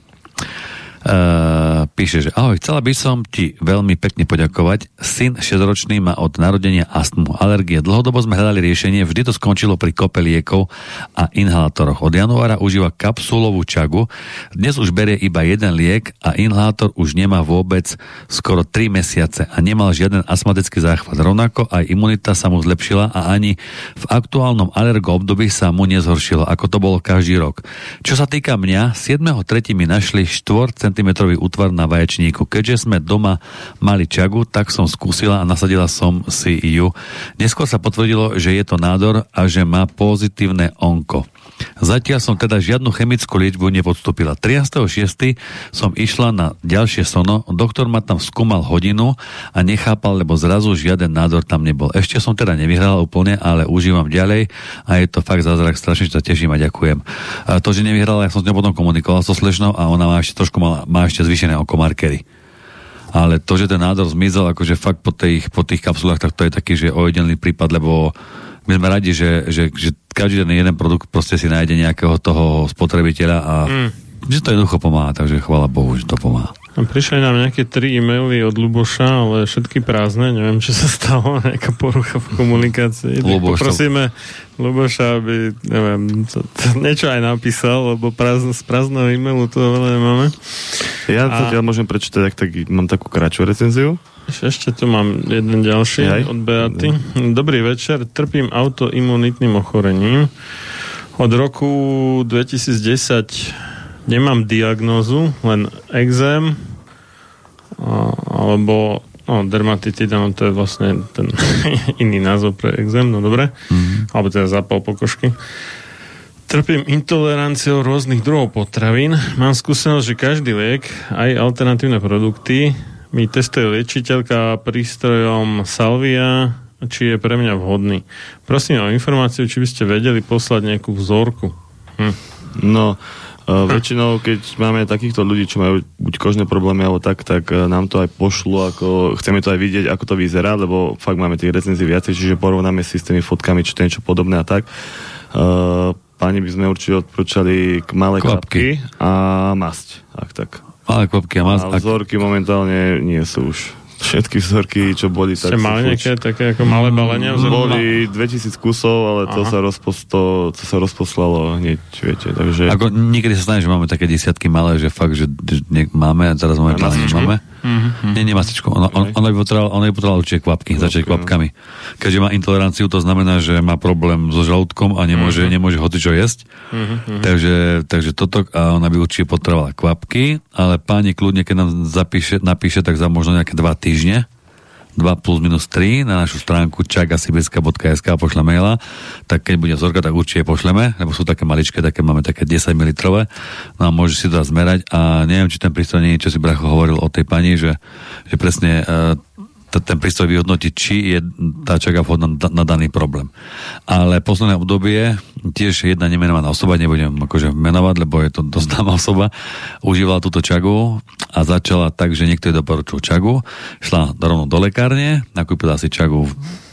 Uh, píše, že ahoj, chcela by som ti veľmi pekne poďakovať. Syn 6-ročný má od narodenia astmu, alergie. Dlhodobo sme hľadali riešenie, vždy to skončilo pri kope liekov a inhalátoroch. Od januára užíva kapsulovú čagu, dnes už berie iba jeden liek a inhalátor už nemá vôbec skoro 3 mesiace a nemal žiaden astmatický záchvat. Rovnako aj imunita sa mu zlepšila a ani v aktuálnom alergo období sa mu nezhoršilo, ako to bolo každý rok. Čo sa týka mňa, 7.3. mi našli 4 cm útvar na vaječníku. Keďže sme doma mali čagu, tak som skúsila a nasadila som si ju. Neskôr sa potvrdilo, že je to nádor a že má pozitívne onko. Zatiaľ som teda žiadnu chemickú liečbu nepodstúpila. 13.6. som išla na ďalšie sono, doktor ma tam skúmal hodinu a nechápal, lebo zrazu žiaden nádor tam nebol. Ešte som teda nevyhrala úplne, ale užívam ďalej a je to fakt zázrak, strašne sa teším a ďakujem. A to, že nevyhrala, ja som s ňou potom komunikoval so slečnou a ona má ešte trošku mala, má ešte zvýšené oko markery. Ale to, že ten nádor zmizol, akože fakt po tých, po tých kapsulách, tak to je taký, že ojedelný prípad, lebo my sme radi, že, že, že každý ten jeden produkt proste si nájde nejakého toho spotrebiteľa a mm. že to jednoducho pomáha, takže chvála Bohu, že to pomáha. Prišli nám nejaké tri e-maily od Luboša, ale všetky prázdne, neviem, čo sa stalo, [laughs] nejaká porucha v komunikácii. Luboš, poprosíme Luboša, aby, neviem, to, to niečo aj napísal, lebo prázdno, z prázdneho e-mailu to veľa nemáme. Ja to ja môžem prečítať, ak tak mám takú kratšiu recenziu. Ešte tu mám jeden ďalší Aj. od Beaty. Dobrý večer, trpím autoimunitným ochorením. Od roku 2010 Nemám diagnózu, len exém alebo no, dermatitida, no to je vlastne ten [laughs] iný názov pre exém, no dobre, mm-hmm. alebo teda zápal pokožky. Trpím intoleranciou rôznych druhov potravín. Mám skúsenosť, že každý liek, aj alternatívne produkty, mi testuje liečiteľka prístrojom Salvia, či je pre mňa vhodný. Prosím o informáciu, či by ste vedeli poslať nejakú vzorku. Hm. No, Uh, väčšinou, keď máme takýchto ľudí, čo majú buď kožné problémy alebo tak, tak uh, nám to aj pošlu, ako chceme to aj vidieť, ako to vyzerá, lebo fakt máme tých recenzií viacej, čiže porovnáme si s tými fotkami, či to niečo podobné a tak. Uh, páni by sme určite odporúčali k malé kvapky. kvapky a masť, ak tak. Malé kvapky a masť. A vzorky momentálne nie sú už Všetky vzorky, čo boli, Ste tak mali nejaké také ako malé balenia? vzorky? Boli 2000 kusov, ale to sa, rozpos, to, sa rozposlalo hneď, viete, takže... Ako niekedy sa stane, že máme také desiatky malé, že fakt, že že nie, máme a teraz máme A plány, máme. Nie, nie masičku. Ono, on, ono by potrebovalo, ono by potrebovalo určite kvapky, začať no. kvapkami. Keďže má intoleranciu, to znamená, že má problém so žalúdkom a nemôže, nemôže hoci čo jesť. Takže, takže toto, a ona by určite potrebovala kvapky, ale páni kľudne, keď nám zapíše, napíše, tak za možno nejaké dva týždne, 2 plus minus 3 na našu stránku čakasibeska.sk pošle maila, tak keď bude vzorka, tak určite pošleme, lebo sú také maličké, také máme také 10 ml, no a môže si to zmerať a neviem, či ten prístroj nie čo si Bracho hovoril o tej pani, že, že presne t- ten prístroj vyhodnotí, či je tá čaga vhodná na, na daný problém. Ale posledné obdobie tiež jedna nemenovaná osoba, nebudem akože menovať, lebo je to dosť známa osoba, užívala túto čagu a začala tak, že niekto jej doporučil čagu, šla rovno do lekárne, nakúpila si čagu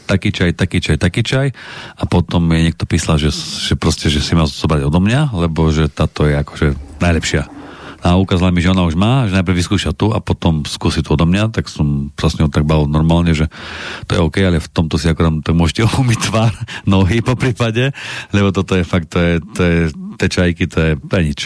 taký čaj, taký čaj, taký čaj a potom jej niekto písal, že, že proste, že si mal zobrať odo mňa, lebo že táto je akože najlepšia a ukázala mi, že ona už má, že najprv vyskúša tu a potom skúsi to odo mňa, tak som sa s ňou tak bavil normálne, že to je OK, ale v tomto si akorát tak môžete [laughs] umyť tvár, nohy po prípade, lebo toto je fakt, to je, to je tie čajky, to je, to je nič.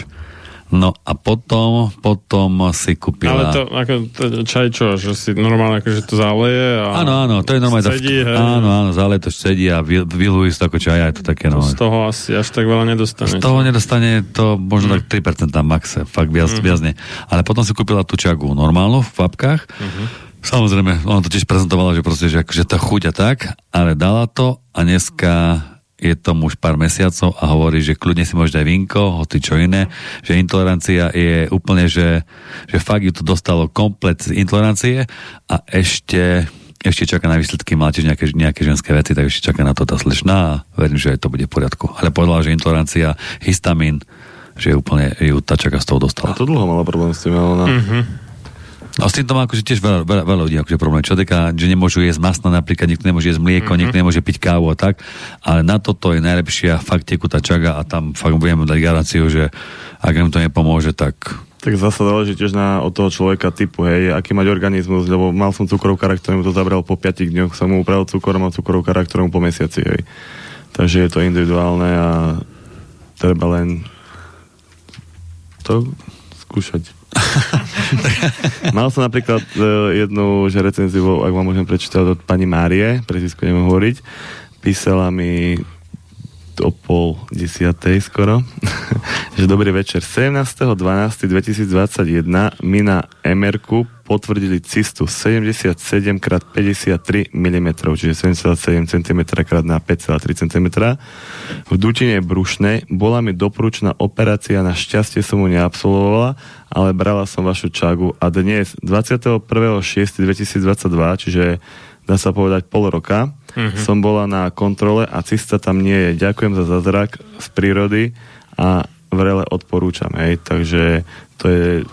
No a potom, potom si kúpila... Ale to, ako, to čaj čo, že si normálne akože to zaleje a... Áno, áno, to je normálne. Sedí, hej. áno, áno, zále to sedí a vy- vylujú si to ako čaj, je to také, no. Z toho asi až tak veľa nedostane. Z toho nedostane to možno tak 3% na maxe, fakt viac, Mhm. viac nie. Ale potom si kúpila tú čagu normálnu v kvapkách. Mhm. Samozrejme, ona to tiež prezentovala, že proste, že akože tá chuť a tak, ale dala to a dneska je tomu už pár mesiacov a hovorí, že kľudne si môže dať vinko, hoci čo iné, že intolerancia je úplne, že, že fakt ju to dostalo komplet z intolerancie a ešte ešte čaká na výsledky, má tiež nejaké, nejaké ženské veci, tak ešte čaká na to tá slečná a verím, že to bude v poriadku. Ale povedala, že intolerancia, histamín, že úplne ju tá čaká z toho A dostala. to dlho mala problém s tým, ale ona... A s týmto má akože tiež veľa, veľa, veľa ľudí akože problém. Čo týka, že nemôžu jesť masno, napríklad nikto nemôže jesť mlieko, mm-hmm. nikto nemôže piť kávu a tak, ale na toto je najlepšia fakt tekutá čaga a tam fakt budeme dať garanciu, že ak im to nepomôže, tak Tak zase záleží tiež na, od toho človeka typu, hej, aký mať organizmus, lebo mal som cukrovkara, ktorý mu to zabral po 5 dňoch, som mu upravil cukor, mal cukrovkara, ktorému po mesiaci, hej. Takže je to individuálne a treba len to skúšať. [laughs] Mal som napríklad uh, jednu že recenziu, ak vám môžem prečítať od pani Márie, prezisku neviem hovoriť, písala mi o pol desiatej skoro, [laughs] že dobrý večer. 17.12.2021 mi na MR potvrdili cystu 77x53 mm, čiže 7,7 cm x na 5,3 cm. V dutine brušnej bola mi doporučená operácia, na šťastie som mu neabsolvovala, ale brala som vašu čagu a dnes 21.6.2022, čiže dá sa povedať pol roka, mm-hmm. som bola na kontrole a cysta tam nie je. Ďakujem za zázrak z prírody a vrele odporúčam. Hej. Takže to je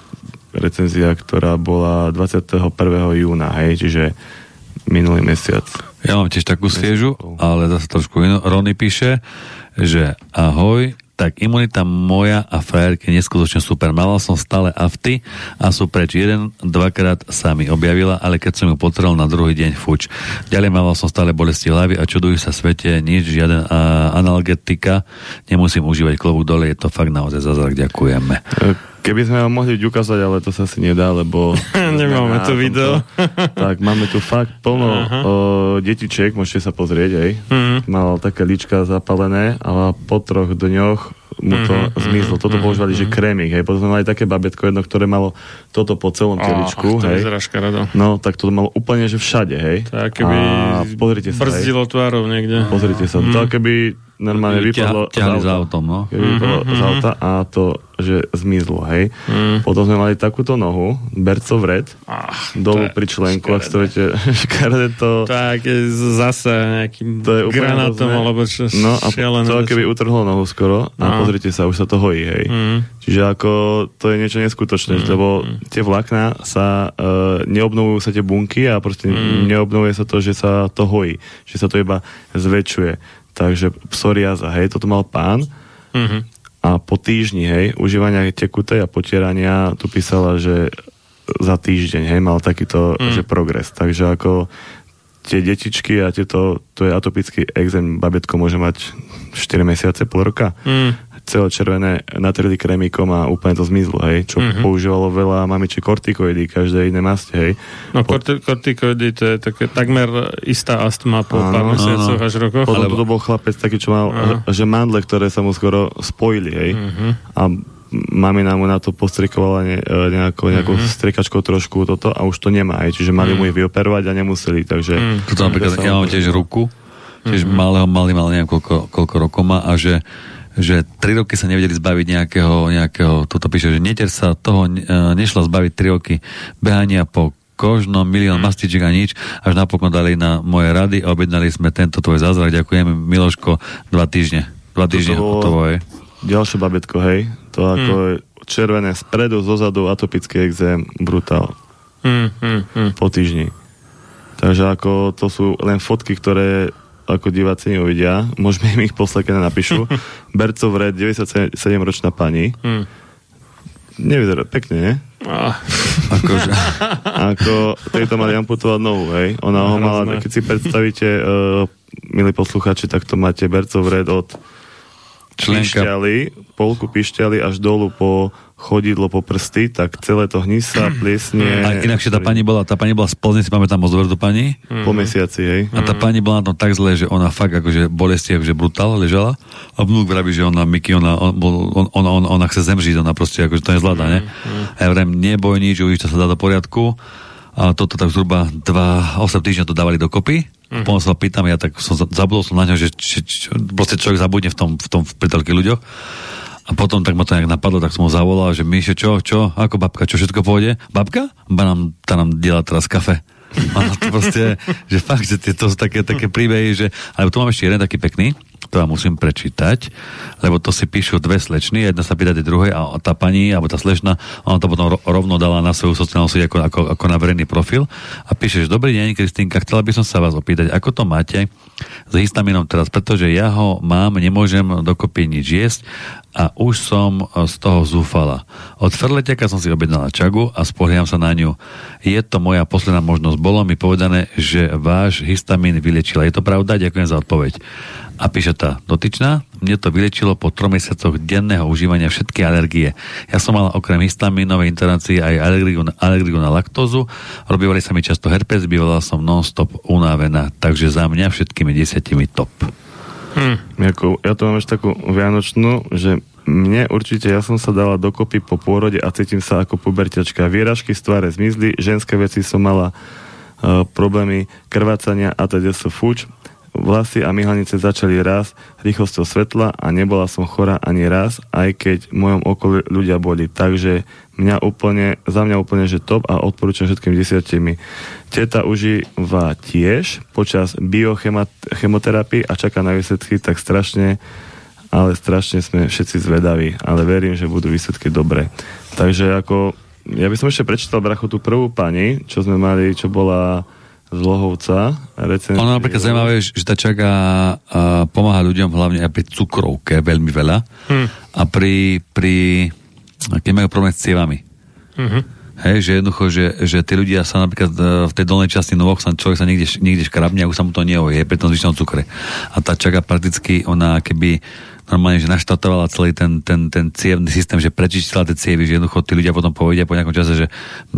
recenzia, ktorá bola 21. júna, hej, čiže minulý mesiac. Ja mám tiež takú sviežu, ale zase trošku inú. Rony píše, že ahoj, tak imunita moja a frajerky je neskutočne super. Mala som stále afty a sú preč. Jeden, dvakrát sa mi objavila, ale keď som ju potrel na druhý deň fuč. Ďalej mala som stále bolesti hlavy a čudujú sa svete, nič, žiaden a, analgetika. Nemusím užívať klobúk dole, je to fakt naozaj zázrak. Ďakujeme. Keby sme vám mohli ukázať, ale to sa asi nedá, lebo... [laughs] Nemáme tu video. [laughs] tak máme tu fakt plno o, detičiek, môžete sa pozrieť, hej. Mhm. Mal také líčka zapalené a po troch dňoch mu to Mhm, zmizlo. Toto používali, že krémik, hej. Potom sme mali také babetko jedno, ktoré malo toto po celom teličku, to hej. No, tak to malo úplne, že všade, hej. Tak keby a pozrite sa, brzdilo tvárov niekde. Pozrite sa, Mhm. to keby normálne vypadlo Ťa- z autom, no. Vypadlo z auta a to, že zmizlo, hej. Potom sme mali takúto nohu, berco vred, Ach, dolu pri členku, ak to viete, [laughs] škaredé to... Tak zase nejakým To je granátom, alebo čo No a šialené. to keby utrhlo nohu skoro a No. pozrite sa, už sa to hojí, hej. Mm. Čiže ako to je niečo neskutočné, lebo tie vlákna sa uh, neobnovujú sa tie bunky a proste neobnovuje sa to, že sa to hojí, že sa to iba zväčšuje. Takže psoriaza, hej, toto mal pán Mhm. a po týždni, hej, užívania tekutej a potierania tu písala, že za týždeň, hej, mal takýto mm. že progres. Takže ako tie detičky a tieto, to je atopický exém, babetko môže mať 4 mesiace, pol roka. Mm celé červené natreli krémikom a úplne to zmizlo, hej, čo mm-hmm. používalo veľa mamiček kortikoidy, každé iné masti, hej. No po... kortikoidy to je také takmer istá astma po áno, pár mesiacoch až rokoch. Potom alebo... to bol chlapec taký, čo mal, áno. že mandle, ktoré sa mu skoro spojili, hej. Mm-hmm. A mamina mu na to postrikovala ne, e, nejakou, nejakou mm-hmm. striekačkou trošku toto a už to nemá, hej. čiže mali mm. mu ich vyoperovať a nemuseli, takže... Mm. Toto napríklad, ja mám tiež ruku, tiež mm-hmm. malého, malý, mal neviem koľko, koľko rokov má a že že tri roky sa nevedeli zbaviť nejakého, nejakého toto píše, že neter sa toho e, nešla zbaviť tri roky behania po kožnom, milión mm. mastičiek a nič, až napokon dali na moje rady a objednali sme tento tvoj zázrak. Ďakujem, Miloško, dva týždne. Dva týždne hotovo je. Ďalšie babetko, hej. To mm. ako je červené spredu, zozadu, atopický exém, brutál. Mm, mm, mm. Po týždni. Takže ako to sú len fotky, ktoré ako diváci neuvidia, môžeme im ich poslať, keď napíšu. [laughs] Bercov Red, 97-ročná pani. Hmm. Nevyzerá pekne, nie? Ah. [laughs] Akože. Ako, tejto mali amputovať novú, hej. Ona ho mala, keď si predstavíte, uh, milí posluchači, tak to máte Bercov Red od Členka. pišťali, polku pišťali až dolu po chodidlo po prsty, tak celé to hnisa, [clears throat] pliesne. A inakšie tá pani bola, tá pani bola z Plzne, si pamätám moc do pani. Po mesiaci, hej. A tá pani bola na tom tak zle, že ona fakt akože bolesti, akože brutál ležala. A vnúk vraví, že ona, Miky, ona, on, on, on, on, ona chce zemžiť, ona proste akože to nezvláda, ne? Mm. A ja vrem, neboj nič, uvidíš, to sa dá do poriadku. A toto tak zhruba 2, 8 týždňov to dávali dokopy. Mm. Potom sa pýtam, ja tak som zabudol som na ňo, že či, či, proste človek zabudne v tom, v tom toľkých ľuďoch. A potom tak ma to nejak napadlo, tak som ho zavolal, že Míšo, čo, čo, ako babka, čo všetko pôjde? Babka? Ba nám, tá nám diela teraz kafe. A [laughs] to proste, že fakt, že to sú také, také príbehy, že... Ale tu mám ešte jeden taký pekný, to vám musím prečítať, lebo to si píšu dve slečny, jedna sa pýta tej druhej a tá pani, alebo tá slečna, ona to potom rovno dala na svoju sociálnu sieť ako, ako, ako na verejný profil a píše, že dobrý deň, Kristýnka, chcela by som sa vás opýtať, ako to máte s histaminom teraz, pretože ja ho mám, nemôžem dokopy nič jesť a už som z toho zúfala. Od Ferleťaka som si objednala čagu a spolieham sa na ňu. Je to moja posledná možnosť. Bolo mi povedané, že váš histamín vylečila. Je to pravda? Ďakujem za odpoveď. A píše tá dotyčná, mne to vylečilo po troch mesiacoch denného užívania všetky alergie. Ja som mal okrem histamínovej interakcie aj alergiu, alergiu na laktózu, robívali sa mi často herpes, bývala som non-stop unavená, takže za mňa všetkými desiatimi top. Hm. Jako, ja to mám ešte takú vianočnú, že mne určite, ja som sa dala dokopy po pôrode a cítim sa ako puberťačka. Výražky z tváre zmizli, ženské veci som mala uh, problémy krvácania a teda sú fuč Vlasy a myhalnice začali raz rýchlosťou svetla a nebola som chorá ani raz, aj keď v mojom okolí ľudia boli. Takže mňa úplne, za mňa úplne, že top a odporúčam všetkým desiatimi. Teta užíva tiež počas biochemoterapii a čaká na výsledky, tak strašne ale strašne sme všetci zvedaví, ale verím, že budú výsledky dobré. Takže ako, ja by som ešte prečítal brachu tú prvú pani, čo sme mali, čo bola z Lohovca. Ono napríklad zaujímavé, že tá čaga pomáha ľuďom hlavne aj pri cukrovke veľmi veľa hmm. a pri, pri keď majú problém s cievami. Hmm. Hej, že jednoducho, že, že tí ľudia sa napríklad v tej dolnej časti nôh sa človek sa niekde, niekde škrabne a už sa mu to neoje pri tom zvyšnom cukre. A tá čaga prakticky, ona keby normálne, že naštartovala celý ten, ten, ten cievný systém, že prečistila tie cievy, že jednoducho tí ľudia potom povedia po nejakom čase, že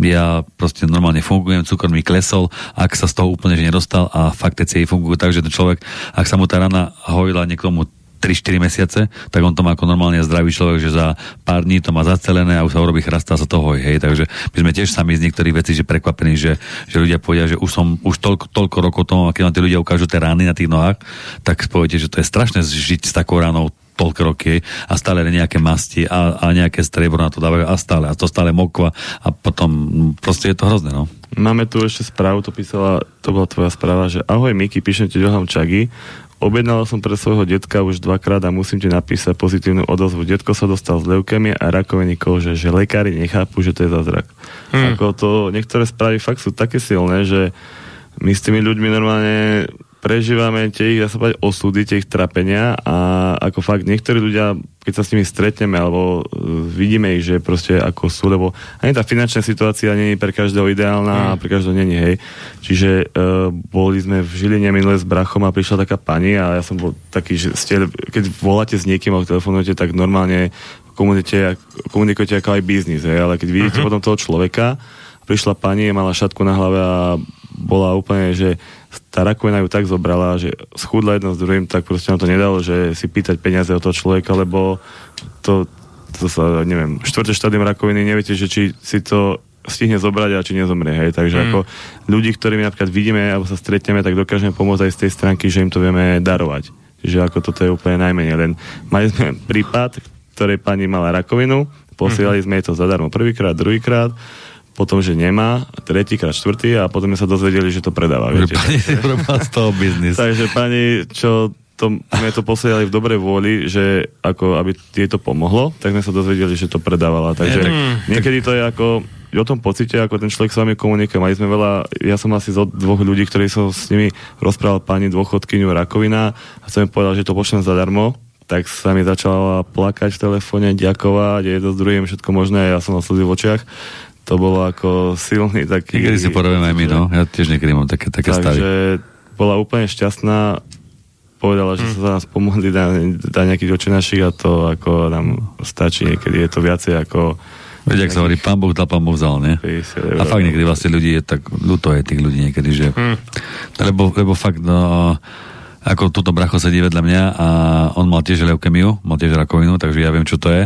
ja proste normálne fungujem, cukor mi klesol, ak sa z toho úplne že nedostal a fakt tie cievy fungujú tak, že ten človek, ak sa mu tá rana hojila niekomu 3-4 mesiace, tak on to má ako normálne zdravý človek, že za pár dní to má zacelené a už sa urobí chrasta sa toho, hej. Takže my sme tiež sami z niektorých vecí, že prekvapení, že, že ľudia povedia, že už som už toľko, toľko rokov tomu, keď vám tí ľudia ukážu tie rány na tých nohách, tak poviete, že to je strašné žiť s takou ranou toľko roky a stále nejaké masti a, a nejaké striebro na to dávajú a stále. A to stále mokva a potom proste je to hrozné, no. Máme tu ešte správu, to písala, to bola tvoja správa, že ahoj Miki, píšem ti Johan Čagi. Objednala som pre svojho detka už dvakrát a musím ti napísať pozitívnu odozvu. Detko sa dostal z leukemie a rakoviny kože, že lekári nechápu, že to je zázrak. Hmm. Ako to, niektoré správy fakt sú také silné, že my s tými ľuďmi normálne prežívame tie ich, dá sa povedať, osudy, tie ich trapenia a ako fakt niektorí ľudia keď sa s nimi stretneme, alebo uh, vidíme ich, že proste ako sú, lebo ani tá finančná situácia nie je pre každého ideálna mm. a pre každého není, hej. Čiže uh, boli sme v Žiline minule s brachom a prišla taká pani a ja som bol taký, že ste, keď voláte s niekým a telefonujete, tak normálne komunikujete, komunikujete ako aj biznis, hej, ale keď vidíte uh-huh. potom toho človeka, prišla pani, mala šatku na hlave a bola úplne, že tá rakovina ju tak zobrala, že schudla jedno s druhým, tak proste nám to nedalo, že si pýtať peniaze od toho človeka, lebo to, to sa, neviem, štvrté štádium rakoviny, neviete, že či si to stihne zobrať a či nezomrie, hej. Takže mm. ako ľudí, ktorými napríklad vidíme alebo sa stretneme, tak dokážeme pomôcť aj z tej stránky, že im to vieme darovať. Čiže ako toto je úplne najmenej. Len mali sme prípad, ktorej pani mala rakovinu, posielali mm-hmm. sme jej to zadarmo prvýkrát, druhýkrát, potom, že nemá, tretíkrát, štvrtý a potom sme sa dozvedeli, že to predáva. Že pani z toho biznis. [laughs] Takže pani, čo to, sme to posielali v dobrej vôli, že ako, aby jej to pomohlo, tak sme sa dozvedeli, že to predávala. Takže mm. niekedy to je ako o tom pocite, ako ten človek s vami komunikuje. Mali sme veľa, ja som asi z dvoch ľudí, ktorí som s nimi rozprával pani dôchodkyňu rakovina a som im povedal, že to pošlem zadarmo, tak sa mi začala plakať v telefóne, ďakovať, je to s druhým všetko možné, ja som na slzy v očiach to bolo ako silný taký... Niekedy si porobím aj my, no. Ja tiež niekedy mám také, také stavy. Takže bola úplne šťastná, povedala, že mm. sa za nás pomohli dá, dá nejakých očenaších a to ako nám stačí, niekedy je to viacej ako Veď, ak sa hovorí, pán Boh dal, pán Boh vzal, nie? A fakt niekedy vlastne ľudí je tak, ľúto je tých ľudí niekedy, že... Hmm. Lebo, lebo fakt, no, ako túto bracho sedí vedľa mňa a on mal tiež leukemiu, mal tiež rakovinu, takže ja viem, čo to je.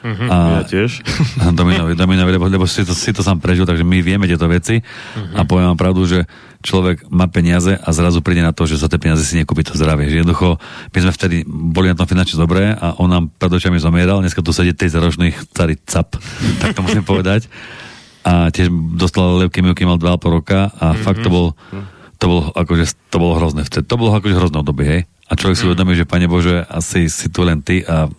Uh-huh, a, ja tiež. [laughs] Dominovi, Dominovi, lebo, lebo si, to, si to sám prežil, takže my vieme tieto veci uh-huh. a poviem vám pravdu, že človek má peniaze a zrazu príde na to, že za tie peniaze si nekúpi to zdravie. Že jednoducho, my sme vtedy boli na tom finančne dobré a on nám pred očami zomieral, dneska tu sedí tej zaročných starý cap, [laughs] tak to musím povedať. A tiež dostal leukemiu, keď mal 2,5 roka a uh-huh. fakt to bol, to bolo akože, to bolo hrozné. To bolo akože hrozné obdobie, hej. A človek si uvedomí, že Pane Bože, asi si tu len ty a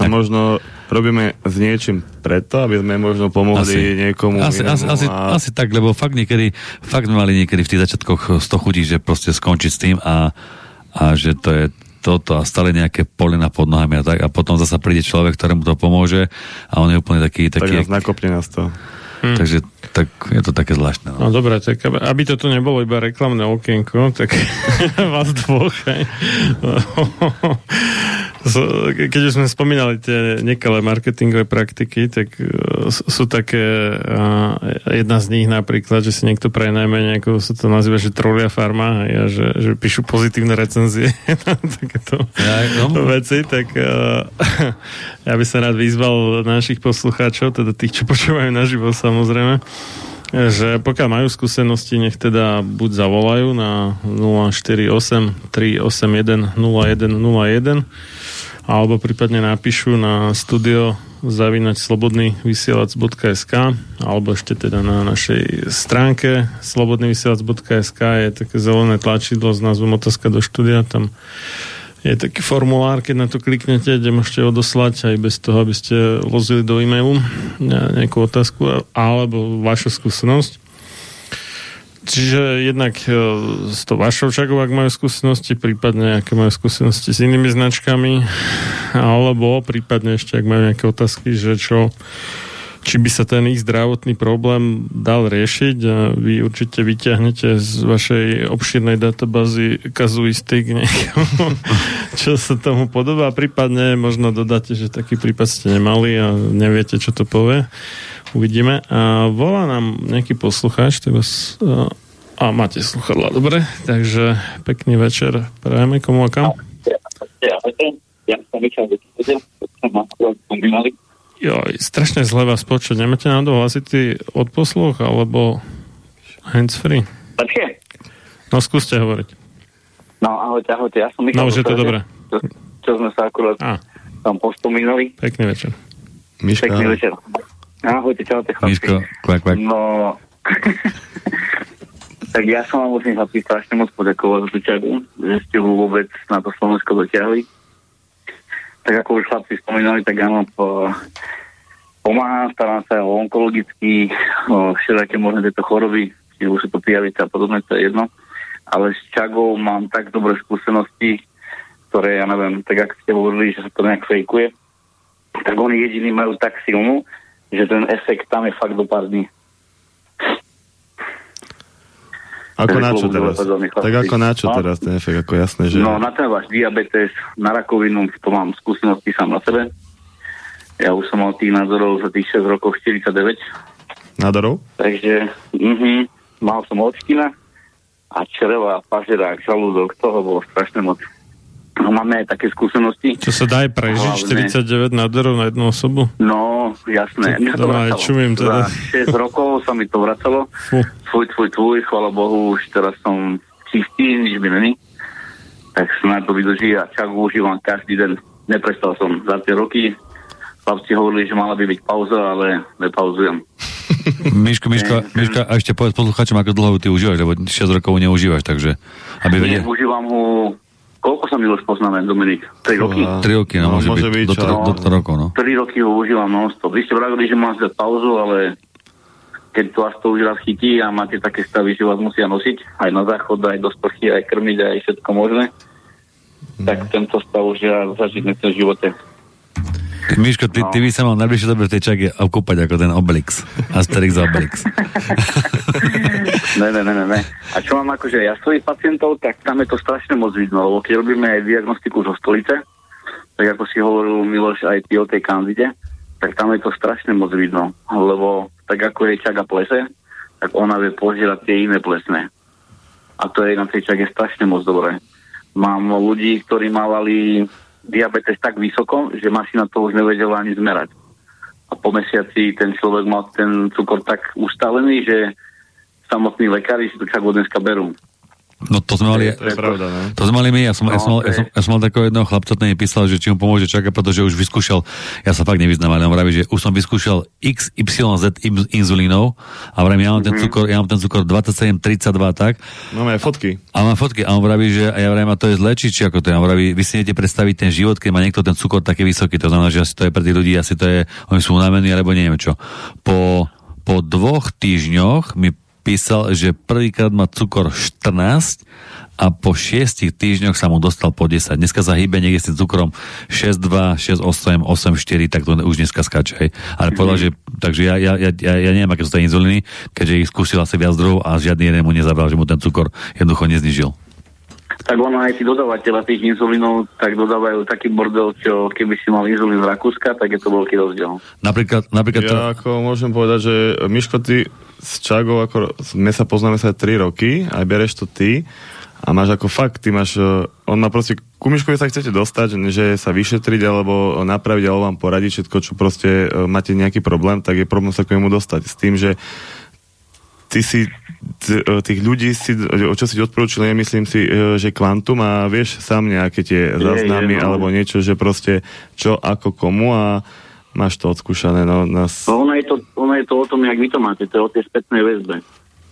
a možno robíme s niečím preto, aby sme možno pomohli asi, niekomu asi, inému. Asi, asi, a... asi tak, lebo fakt niekedy, fakt mali niekedy v tých začiatkoch z toho chutí, že proste skončiť s tým a, a že to je toto a stále nejaké polena pod nohami a tak a potom zasa príde človek, ktorému to pomôže a on je úplne taký... taký tak nás nakopne nás to. Hmm. Takže tak je to také zvláštne. No, no dobre, tak aby toto nebolo iba reklamné okienko, tak [laughs] vás dvoch. [laughs] Keď už sme spomínali tie nekalé marketingové praktiky, tak e, sú také, jedna z nich napríklad, že si niekto prenajme nejakú, sa to nazýva, že trolia farma a že, že píšu pozitívne recenzie [laughs] takéto ja, no. veci, tak e, [laughs] ja by som rád vyzval našich poslucháčov, teda tých, čo počúvajú naživo samozrejme, že pokiaľ majú skúsenosti, nech teda buď zavolajú na 048 381 0101 alebo prípadne napíšu na studio zavinať slobodný vysielač.sk alebo ešte teda na našej stránke slobodnyvysielač.sk je také zelené tlačidlo s názvom otázka do štúdia, tam je taký formulár, keď na to kliknete, kde môžete odoslať aj bez toho, aby ste vozili do e-mailu nejakú otázku alebo vašu skúsenosť. Čiže jednak e, s to vašou čakou, ak majú skúsenosti, prípadne aké majú skúsenosti s inými značkami, alebo prípadne ešte, ak majú nejaké otázky, že čo či by sa ten ich zdravotný problém dal riešiť a vy určite vyťahnete z vašej obšírnej databázy kazuistik [laughs] čo sa tomu podobá. Prípadne možno dodáte, že taký prípad ste nemali a neviete, čo to povie. Uvidíme. A volá nám nejaký poslucháč, tak vás, a, a máte sluchadla, dobre? Takže pekný večer. Prajeme komu a kam? Jo, strašne zle vás počuť. Nemáte na hlasitý odposluch alebo handsfree? Lepšie? No skúste hovoriť. No ahojte, ahojte, ja som Michal. No už je to dobré. Čo, čo sme sa akurát a. tam pospomínali. Pekný večer. Miška. Pekný večer. Ahojte, čaute chlapci. Miško, kvak, kvak. No, [laughs] tak ja som vám musím sa strašne moc poďakovať za tú čagu, že ste ho vôbec na to Slovensko dotiahli tak ako už chlapci spomínali, tak áno, po, pomáha, stará sa o onkologický, o všelijaké možné tieto choroby, či už sú to pijavice a podobné, to je jedno. Ale s čagou mám tak dobré skúsenosti, ktoré, ja neviem, tak ako ste hovorili, že sa to nejak fejkuje, tak oni jediní majú tak silnú, že ten efekt tam je fakt do pár dní. Ako na čo teraz? Tak ako na čo No. teraz ten efekt? Ako jasné, že... No na ten váš diabetes, na rakovinu, to mám skúsenosti sám na sebe. Ja už som mal tých nádorov za tých 6 rokov 49, Nádorov? takže mhm, mal som očkina a čreva, pažerák, žalúdok, toho bolo strašne moc. No, máme aj také skúsenosti. Čo sa dá aj prežiť, Hlavne. 49 nádorov na jednu osobu? No, jasné. Mňa to to aj vracalo. čumím teda. Za 6 rokov sa mi to vracalo. Tvoj, tvoj, tvoj, chvala Bohu, už teraz som čistý, nič mi není. Tak snáď to vydrží a čak užívam každý deň. Neprestal som za tie roky. Chlapci hovorili, že mala by byť pauza, ale nepauzujem. Miško, Miško, Miško, a ešte povedz posluchačom, ako dlho ty užívaš, lebo 6 rokov neužívaš, takže aby vedel. užívam ho... Koľko sa mi už poznáme, Dominik? 3 roky? 3 roky, no, No, môže, môže byť, byť, do, tro, do, do rokov, no. 3 roky ho užívam non-stop. Vy ste vravili, že mám dať pauzu, ale keď to vás to už raz chytí a máte také stavy, že vás musia nosiť aj na záchod, aj do sprchy, aj krmiť, aj všetko možné, tak tento stav už ja zažiť nechcem v živote. Miško, ty, No. ty by sa mal najbližšie dobre v tej čake okúpať ako ten Obelix. Asterix Obelix. Ne, ne, ne, ne. A čo mám akože ja svojich pacientov, tak tam je to strašne moc vidno, lebo keď robíme aj diagnostiku zo stolice, tak ako si hovoril Miloš aj ty o tej kandide, tak tam je to strašne moc vidno, lebo tak ako je čaga plese, tak ona vie požierať tie iné plesné. A to je na tej čage strašne moc dobré. Mám ľudí, ktorí mávali diabetes tak vysoko, že mašina to už nevedela ani zmerať. A po mesiaci ten človek mal ten cukor tak ustalený, že samotní lekári si tu čagu dneska berú. No to sme mali... To je pravda, ne? To sme mali my, ja som, ja, som, No, ja, som, ja som mal takého jedného chlapca, ten mi písal, že či mu pomôže čakať, pretože už vyskúšal, ja sa fakt nevyznám, ale on vraví, že už som vyskúšal XYZ inzulínov a vravím, ja mám Mhm. ten cukor, ja mám ten cukor 27, 32 tak Máme aj fotky. a mám fotky a on vraví, že a ja vravím, a to je zlé, či, či ako to je, a on vraví, vy si neviete predstaviť ten život, keď má niekto ten cukor taký vysoký, to znamená, že asi to je pre tých ľudí, asi to je, oni sú unavení, alebo neviem čo. Po, po dvoch týždňoch mi písal, že prvýkrát má cukor 14 a po šiestich týždňoch sa mu dostal po 10. Dneska sa hýbe niekde s tým cukrom 6,2, 6,8, 8,4, tak to už dneska skáče. Hej. Ale povedal, že, takže ja, ja, ja, ja, neviem, aké sú tie inzulíny, keďže ich skúsil asi viac druhov a žiadny jeden mu nezabral, že mu ten cukor jednoducho neznižil. Tak ono aj tí dodávateľa tých inzulínov tak dodávajú taký bordel, čo keby si mal inzulín z Rakúska, tak je to veľký rozdiel. Napríklad, napríklad Ja ako môžem povedať, že Miško, ty s Čagou, ako my sa poznáme sa 3 roky, aj bereš to ty a máš ako fakt, ty máš, eh, on má proste, ku Miškovi sa chcete dostať, že sa vyšetriť alebo napraviť, alebo vám poradiť všetko, čo proste eh, máte nejaký problém, tak je problém sa k nemu dostať. S tým, že ty si e, tých ľudí, si, o čo si odporúčil, ja myslím si, e, že kvantum a vieš sám nejaké tie záznamy no. alebo niečo, že proste čo, ako, komu a máš to odskúšané. No, nás... No ono je, to, ono je to o tom, jak vy to máte, to je o tej spätnej väzbe.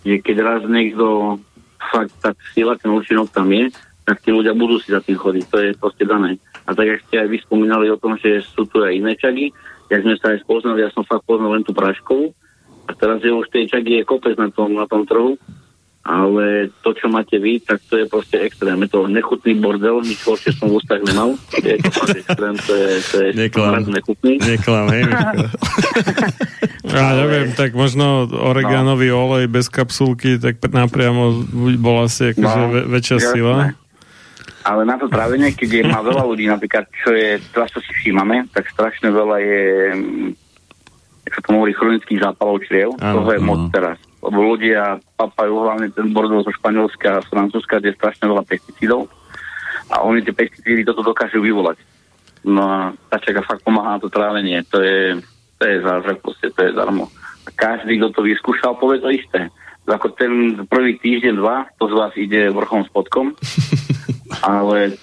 Je, keď raz niekto fakt tak sila, ten účinok tam je, tak tí ľudia budú si za tým chodiť, to je proste dané. A tak, jak ste aj vy spomínali o tom, že sú tu aj iné čagy, jak sme sa aj spoznali, ja som fakt poznal len tú práškovú, a teraz je už tej čagy je kopec na tom, na tom trhu, ale to, čo máte vy, tak to je proste extrém. Je to nechutný bordel, nič horšie som v ústach nemal. Je to extrém, to je, to je Neklam. nechutný. Neklam, hej. [laughs] Ja neviem, tak možno oregánový olej bez kapsulky, tak napriamo bol asi akože No, väčšia jasné. sila. Ale na to trávenie, keď je má veľa ľudí, napríklad, čo je, teraz čo si všímame, tak strašne veľa je, jak sa to hovorí, chronických zápalov čriev. Áno, Toho je moc teraz. Lebo ľudia papajú hlavne ten bordel zo Španielska a z Francúzska, kde je strašne veľa pesticídov. A oni tie pesticídy toto dokážu vyvolať. No a tá čaká fakt pomáha na to trávenie. To je, to je zázrak, proste, to je darmo. A každý, kto to vyskúšal, povie to isté. Ako ten prvý týždeň, dva, to z vás ide vrchom spodkom, [laughs] ale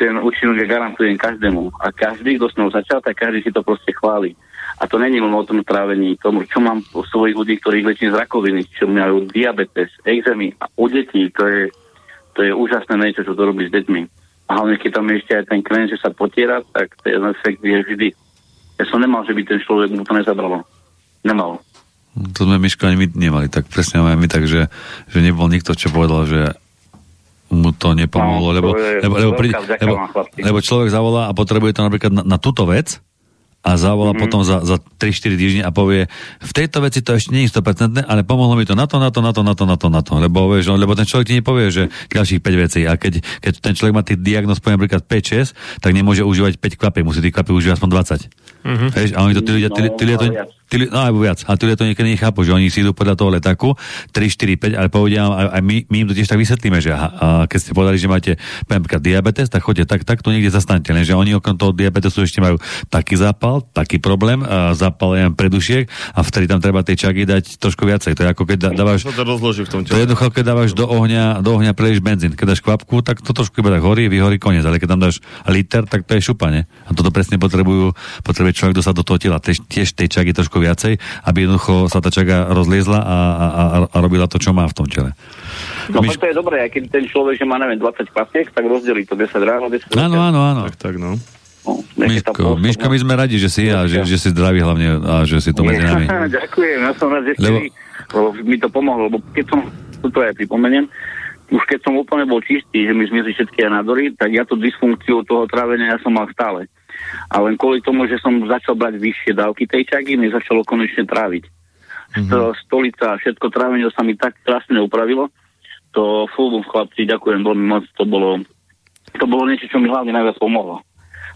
ten účinok je garantujem každému. A každý, kto s ňou začal, tak každý si to proste chváli. A to není len o tom trávení, tomu, čo mám u svojich ľudí, ktorých liečím z rakoviny, čo majú diabetes, exémy a u detí, to je, to je úžasné niečo, čo to robí s deťmi. A hlavne, keď tam je ešte aj ten kren, že sa potiera, tak ten efekt je vždy. Ja som nemal, že by ten človek mu to nezabralo. Nemal. To sme Miško ani my nemali, tak presne máme my, takže že nebol nikto, čo povedal, že mu to nepomohlo, No, to lebo, je lebo, lebo, príde, lebo, lebo človek zavolá a potrebuje to napríklad na, na túto vec a zavolá mm-hmm. potom za, za 3-4 týždne a povie, v tejto veci to ešte nie je 100%, ale pomohlo mi to na to, na to, na to, na to, na to, na to. Lebo, vieš, lebo ten človek ti nepovie, že ďalších 5 vecí. A keď, keď ten človek má tých diagnoz, poviem napríklad 5-6, tak nemôže užívať 5 klapy, musí tých klapy užívať aspoň 20. Mm-hmm. Vieš, a oni to, tí ľudia, tí, tí, tí, tí, tí, no alebo viac, a tí ľudia to niekedy nechápu, že oni si idú podľa toho letaku 3, 4, 5, ale povedia, aj, aj my, my, im to tiež tak vysvetlíme, že aha, a keď ste povedali, že máte napríklad diabetes, tak choďte tak, tak to niekde zastanete, lenže oni okrem toho diabetesu ešte majú taký zápal, taký problém, a zápal ja predušiek a vtedy tam treba tej čaky dať trošku viacej. To je ako keď dávaš... To v tom To je jednoducho, keď dávaš do ohňa, do ohňa prelieš benzín. Keď dáš kvapku, tak to trošku iba tak horí, vyhorí koniec, ale keď tam dáš liter, tak to je šupanie. A toto presne potrebujú, potrebuje človek, kto sa do toho tela tiež tej čaky trošku viacej, aby jednoducho sa tá čaga rozliezla a, a, a, a robila to, čo má v tom tele. No Myš... to je dobré, aj keď ten človek, že má, neviem, 20 pasiek, tak rozdelí to 10 ráno, 10 Áno, áno, áno. Tak, tak, no. No, Miško, Miško, my sme radi, že si a že, že si zdravý hlavne a že si to medzi nami. [laughs] Ďakujem, ja som rád, že lebo... Si, mi to pomohlo, lebo keď som, to aj pripomeniem, už keď som úplne bol čistý, že mi zmizli všetky nádory, tak ja tú dysfunkciu toho trávenia ja som mal stále. A len kvôli tomu, že som začal brať vyššie dávky tej čaky, mi začalo konečne tráviť. Mm-hmm. Stolica a všetko trávenie sa mi tak krásne upravilo. To fú, chlapci, ďakujem veľmi moc, to bolo, to bolo niečo, čo mi hlavne najviac pomohlo.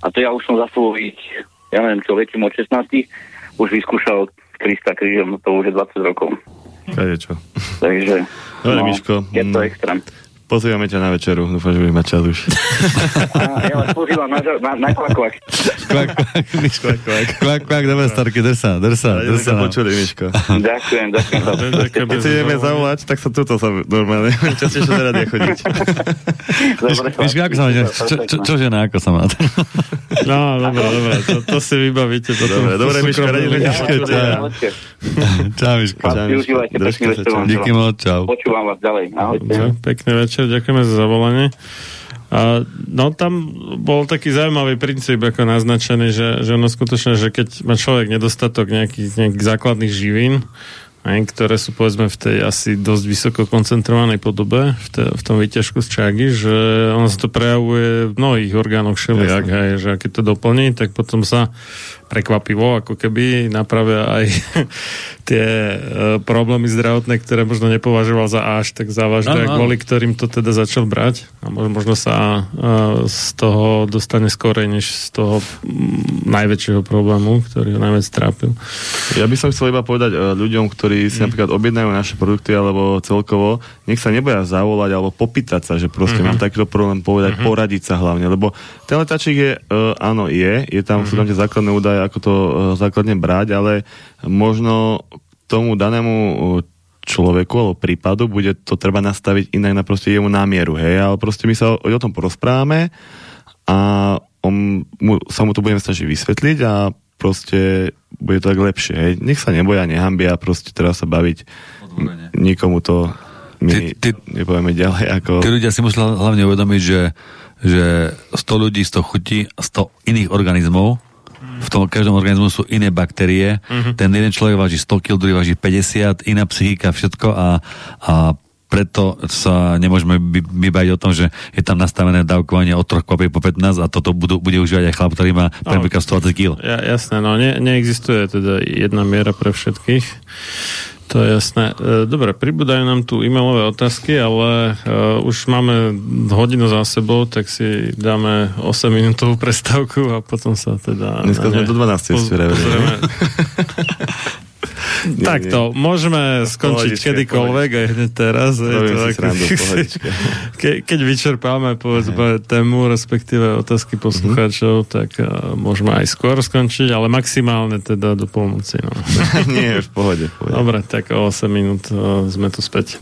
A to ja už som za svojich, ja neviem čo, letím od 16, už vyskúšal Krista krížom, to už je 20 rokov. čo. Takže, Dobre, no, Miško. Je to mm. extrém. Pozývame ťa na večeru, dúfam, že budeš mať čas už. A, ja vás pozývam na, na, na kvak, kvak. Kvak, Miško. Kvak, kvak, kvak, dobre, starky, drsa, drsa, drsa. sa počuli, Miško. Ďakujem, ďakujem. Keď si ideme zavolať, tak sa tuto sa normálne, častejšie sa radia chodiť. Miško, ako sa má, čo, žena, ako sa má? [laughs] No, dobre, dobre, to, to si vybavíte. To dobre, dobre, Miško, radi Miško, čau. Čau, Miško. Pekný večer. Díky moc, čau. Počúvam vás ďalej. Ahojte. Pekný večer večer, ďakujeme za zavolanie. A, no tam bol taký zaujímavý princíp ako naznačený, že, že ono skutočne, že keď má človek nedostatok nejakých, nejakých základných živín, ktoré sú povedzme v tej asi dosť vysoko koncentrovanej podobe v, te, v tom výťažku z čagy, že ono sa to prejavuje v mnohých orgánoch všelijak, aj, že keď to doplní, tak potom sa prekvapivo, ako keby napravia aj [laughs] tie e, problémy zdravotné, ktoré možno nepovažoval za až tak závažné, no, kvôli ktorým to teda začal brať a možno sa e, z toho dostane skorej, než z toho m, najväčšieho problému, ktorý ho najviac trápil. Ja by som chcel iba povedať e, ľuďom, ktorí si mm. napríklad objednajú naše produkty alebo celkovo, nech sa neboja zavolať alebo popýtať sa, že proste mm-hmm. mám takýto problém povedať, mm-hmm. poradiť sa hlavne, lebo ten letačík je, áno, je, je tam, mm-hmm. sú tam tie základné údaje, ako to uh, základne brať, ale možno tomu danému uh, človeku alebo prípadu bude to treba nastaviť inak na proste jemu námieru, hej, ale proste my sa o, o tom porozprávame a on, mu, sa mu to budeme snažiť vysvetliť a proste bude to tak lepšie, hej. Nech sa neboja, nehambia, proste teraz sa baviť Odvorene. nikomu to my ty, ty, nepovieme ďalej ako... Tí ľudia si museli hlavne uvedomiť, že že 100 ľudí, 100 chutí, 100 iných organizmov, v tom každom organizmu sú iné baktérie. Mm-hmm. Ten jeden človek váži 100 kg, druhý váži 50, iná psychika, všetko a, a preto sa nemôžeme vybaviť o tom, že je tam nastavené dávkovanie od troch kopí po 15 a toto budú, bude užívať aj chlap, ktorý má no, 120 kg. Ja, jasné, no ne, neexistuje teda jedna miera pre všetkých. To je jasné. E, dobre, pribúdajú nám tu e-mailové otázky, ale uh, už máme hodinu za sebou, tak si dáme 8 minútovú prestávku a potom sa teda... Dneska sme do 12. Poz, pozrieme. [laughs] Takto, môžeme skončiť kedykoľvek aj hneď teraz. Je to ako, ke, keď vyčerpáme povedzme tému, respektíve otázky poslucháčov, mm-hmm. tak uh, môžeme aj skôr skončiť, ale maximálne teda do polnoci. No. [laughs] Nie, v pohode, v pohode. Dobre, tak o 8 minút uh, sme tu späť.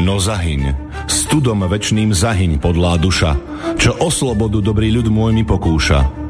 No zahyň, studom večným zahyň podlá duša, čo o slobodu dobrý ľud môj mi pokúša.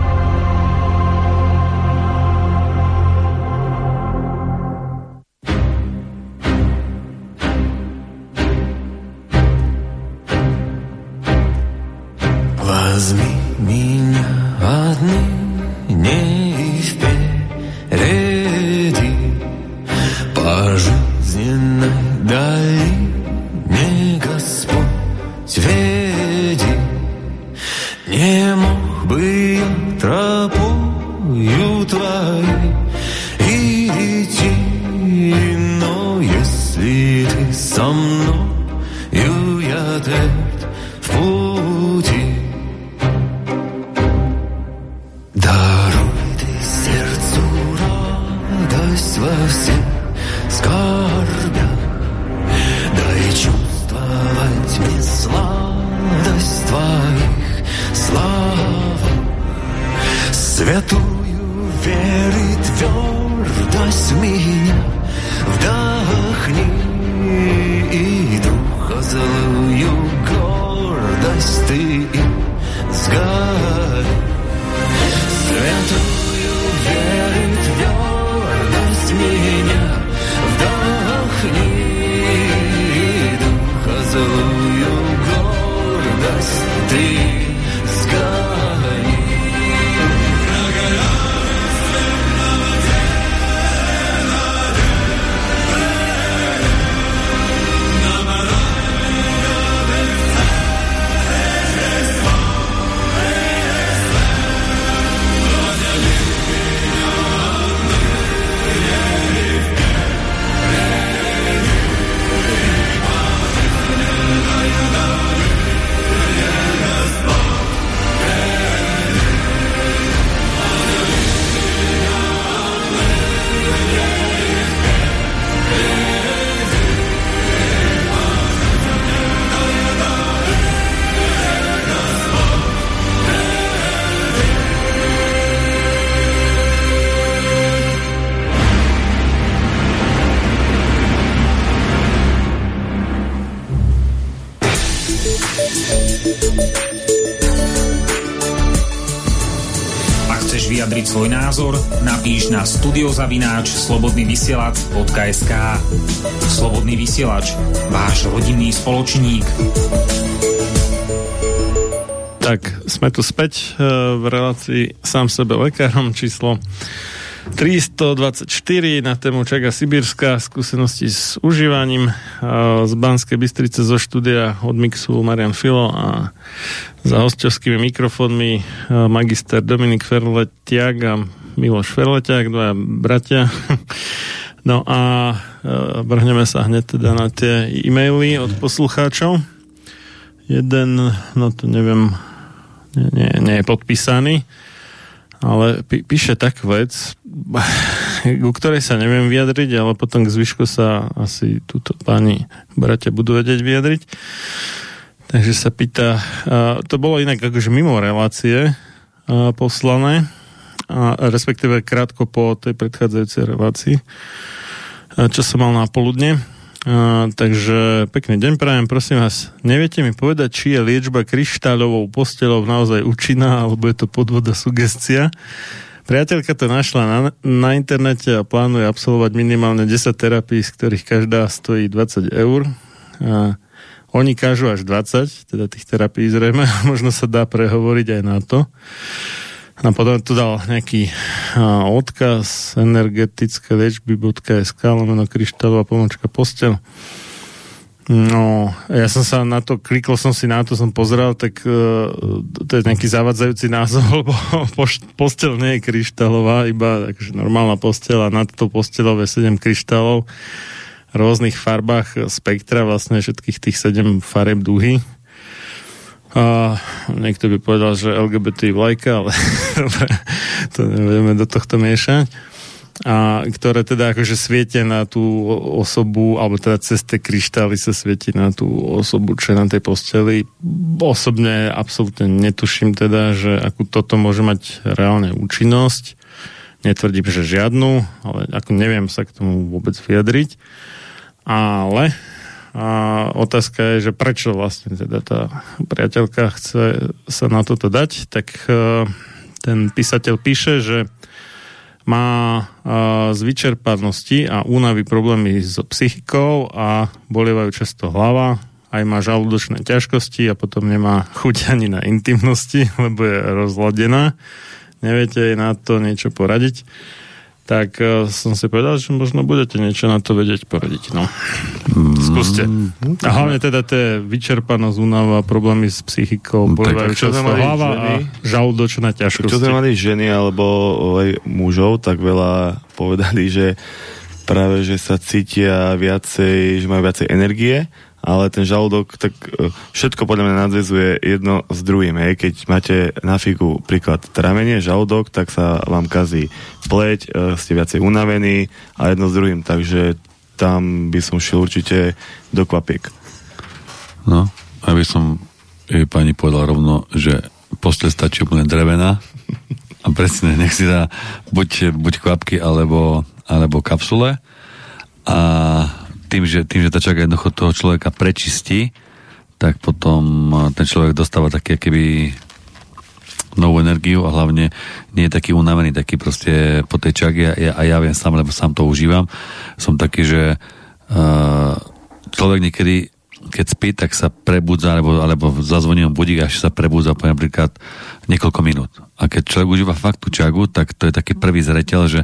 Napíš na studiozavináč slobodnyvysielac.sk Slobodný vysielač, váš rodinný spoločník. Tak, sme tu späť e, v relácii sám sebe lekárom číslo 324 na tému Čaga Sibírska, skúsenosti s užívaním e, z Banskej Bystrice zo štúdia od Mixu Marian Filo a za hostovskými mikrofónmi e, magister Dominik Ferletiak a Miloš Ferletiak, dvaja bratia. [laughs] No a vrhneme sa hneď teda na tie e-maily od poslucháčov. Jeden, no to neviem, nie, nie, nie je podpísaný, ale pí, píše tak vec, [laughs] ku ktorej sa neviem vyjadriť, ale potom k zvyšku sa asi túto páni bratia budú vedieť vyjadriť. Takže sa pýta, a to bolo inak akože mimo relácie a poslané, a respektíve krátko po tej predchádzajúcej relácii, čo som mal na poludne. A, takže pekný deň prajem, prosím vás, neviete mi povedať, či je liečba kryštáľovou postelou naozaj účinná, alebo je to podvoda sugestia? Priateľka to našla na, na internete a plánuje absolvovať minimálne 10 terapií, z ktorých každá stojí 20 eur. A oni kážu až 20, teda tých terapií zrejme, [laughs] možno sa dá prehovoriť aj na to. A potom tu dal nejaký a, odkaz energetické liečby.sk lomeno kryštálová pomočka postel. No, ja som sa na to, klikol som si na to, som pozrel, tak uh, to je nejaký zavadzajúci názov, [laughs] lebo postel nie je kryštálová, iba takže normálna postel a nad to postelové 7 kryštálov v rôznych farbách spektra, vlastne všetkých tých 7 fareb duhy. A niekto by povedal, že LGBT vlajka, ale [laughs] to nebudeme do tohto miešať a ktoré teda akože svietia na tú osobu, alebo teda cez tie kryštály sa svieti na tú osobu, čo je na tej posteli. Osobne absolútne netuším teda, že akú toto môže mať reálne účinnosť. Netvrdím, že žiadnu, ale ako neviem sa k tomu vôbec vyjadriť. Ale a otázka je, že prečo vlastne teda tá priateľka chce sa na toto dať, tak e, ten písateľ píše, že má e, z vyčerpanosti a únavy problémy s psychikou a bolievajú často hlava, aj má žalúdočné ťažkosti a potom nemá chuť ani na intimnosti, [laughs] lebo je rozladená. Neviete jej na to niečo poradiť tak uh, som si povedal, že možno budete niečo na to vedieť poradiť. No. Mm. Skúste. A hlavne teda tie vyčerpanosť, únava, problémy s psychikou, bolívajú často hlava ženy, a žalúdočná ťažkosti. Čo sme mali ženy alebo aj mužov, tak veľa povedali, že práve, že sa cítia viacej, že majú viacej energie ale ten žalúdok, tak e, všetko podľa mňa nadvezuje jedno s druhým. Hej. Keď máte na figu príklad tramenie, žalúdok, tak sa vám kazí pleť, e, ste viacej unavení a jedno s druhým, takže tam by som šiel určite do kvapiek. No, aby som jej pani povedal rovno, že postel stačí úplne drevená a presne, nech si dá buď, buď kvapky alebo, alebo kapsule a tým, že, tým, že tá čaká jednoducho toho človeka prečistí, tak potom ten človek dostáva také keby novú energiu a hlavne nie je taký unavený, taký proste po tej čage a ja, a ja viem sám, lebo sám to užívam. Som taký, že uh, človek niekedy keď spí, tak sa prebudza, alebo, alebo zazvoní mu budík, až sa prebudza po napríklad niekoľko minút. A keď človek užíva fakt tú čagu, tak to je taký prvý zreteľ, že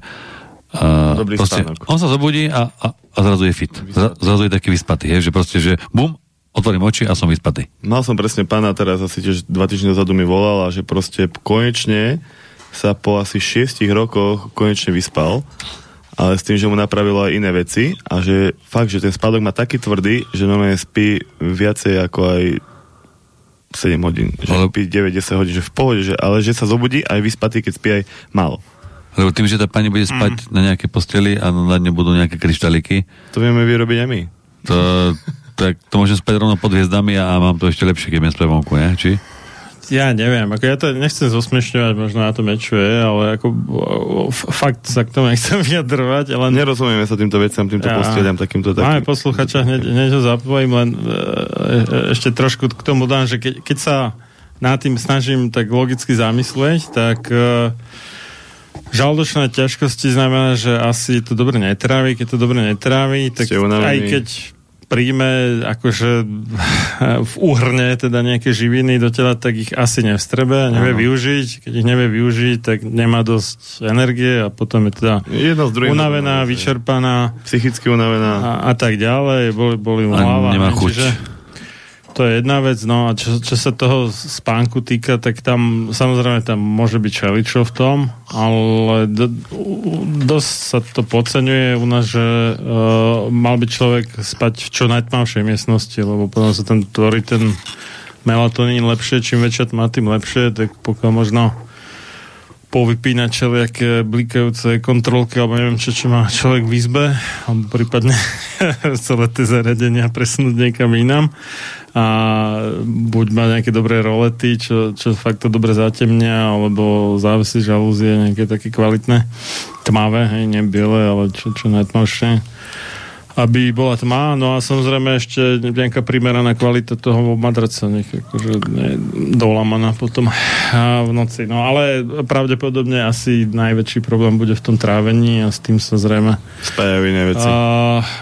uh, Dobrý proste, on sa zobudí a, a, a zrazu je fit. Zra, zrazu je taký vyspatý, je, že proste, že bum, otvorím oči a som vyspatý. Mal som presne pána teraz asi tiež dva týždne dozadu mi volal a že proste konečne sa po asi šiestich rokoch konečne vyspal ale s tým, že mu napravilo aj iné veci a že fakt, že ten spádok má taký tvrdý, že normálne spí viacej ako aj 7 hodín, že ale... spí 9-10 hodín, že v pohode, že, ale že sa zobudí aj vyspatý, keď spí aj málo. Lebo tým, že tá pani bude spať mm. na nejaké posteli a na dne budú nejaké kryštaliky. To vieme vyrobiť aj my. To, tak to môžem spať rovno pod hviezdami a mám to ešte lepšie, keď budem spať vonku, ne? Či? Ja neviem, ako ja to nechcem zosmiešňovať, možno na to mečuje, ale ako fakt sa k tomu nechcem [laughs] vyjadrovať. Ale... Nerozumieme sa týmto veciam, týmto ja, posteliam, takýmto takým. Máme posluchača, hneď, hneď ho zapojím, len e, e, ešte trošku k tomu dám, že keď, keď sa nad tým snažím tak logicky zamyslieť, tak e, žaldočná ťažkosti znamená, že asi to dobre netrávi, keď to dobre netrávi, tak aj keď príjme akože v úhrne teda nejaké živiny do tela, tak ich asi nevstrebe, nevie Áno. využiť. Keď ich nevie využiť, tak nemá dosť energie a potom je teda Jedno unavená, vyčerpaná. Psychicky unavená. A, a tak ďalej, boli, boli hlava. Nemá chuť. Čiže, to je jedna vec, no a čo, čo sa toho spánku týka, tak tam samozrejme tam môže byť čeličo v tom, ale do, dosť sa to podceňuje u nás, že uh, mal by človek spať v čo najtmavšej miestnosti, lebo potom sa tam tvorí ten melatonín lepšie, čím väčšia tma, tým lepšie, tak pokiaľ možno povypínať všelijaké blikajúce kontrolky, alebo neviem čo, čo má človek v izbe, alebo prípadne [laughs] celé tie zariadenia presunúť niekam inám. A buď má nejaké dobré rolety, čo, čo fakt to dobre zatemnia, alebo závisí žalúzie nejaké také kvalitné, tmavé, hej, nie biele, ale čo, čo najtmavšie aby bola tma, no a samozrejme ešte nejaká primeraná kvalita toho madraca, nech akože ne, dolamaná potom a [laughs] v noci. No ale pravdepodobne asi najväčší problém bude v tom trávení a s tým sa zrejme spájajú iné veci. A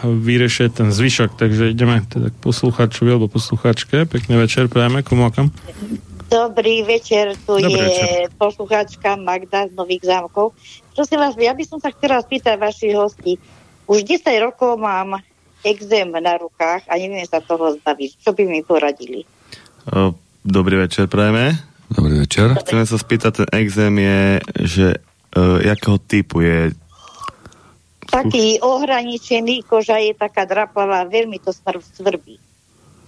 vyriešie ten zvyšok, takže ideme teda k poslucháčovi alebo poslucháčke. Pekný večer, prajeme, komu akam? Dobrý večer, tu Dobrý je večer. poslucháčka Magda z Nových zámkov. Prosím vás, ja by som sa chcela spýtať vašich hostí. Už 10 rokov mám exém na rukách a neviem sa toho zbaviť. Čo by mi poradili? Dobrý večer, prajeme. Dobrý večer. Chceme sa spýtať, ten exém je, že uh, jakého typu je Taký ohraničený, koža je taká drapavá, veľmi to svrbí.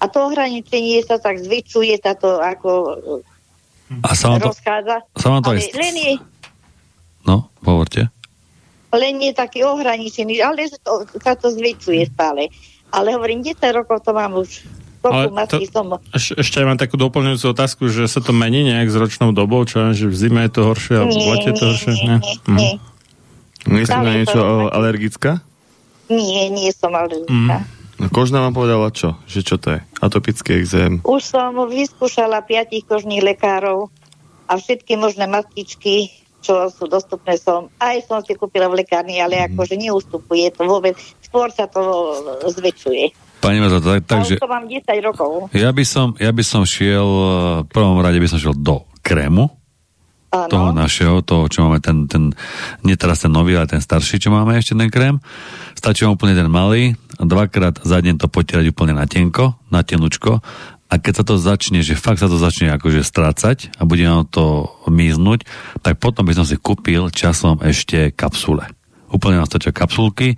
A to ohraničenie sa tak zvyčuje, sa to ako A sa vám to, rozchádza. sa vám to aj... len je, No, hovorte. Len je taký ohraničený, ale že to, sa to zväčšuje stále. Ale hovorím, 10 rokov to mám už. Ale to- som... Eš, ešte aj mám takú doplňujúcu otázku, že sa to mení nejak s ročnou dobou, čo že v zime je to horšie a v Nie, lete je to nie, horšie? nie, nie, nie. Nie si Stále na niečo to alergická? Nie, nie som alergická. No, kožná vám povedala čo? Že čo to je? Atopický exém. Už som vyskúšala piatich kožných lekárov a všetky možné mastičky, čo sú dostupné som. Aj som si kúpila v lekárni, ale akože neustupuje to vôbec. Skôr sa to zväčšuje. Pani Mata, tak, Takže... to mám 10 rokov. ja by som, ja by som šiel, eh, v prvom rade by som šiel do krému, Áno. toho našeho, toho, čo máme ten, ten, nie teraz ten nový, ale ten starší, čo máme ešte ten krém. Stačí vám úplne ten malý, dvakrát za deň to potierať úplne na tenko, na tenučko a keď sa to začne, že fakt sa to začne akože strácať a bude nám to míznúť, tak potom by som si kúpil časom ešte kapsule. Úplne nám stačia kapsulky,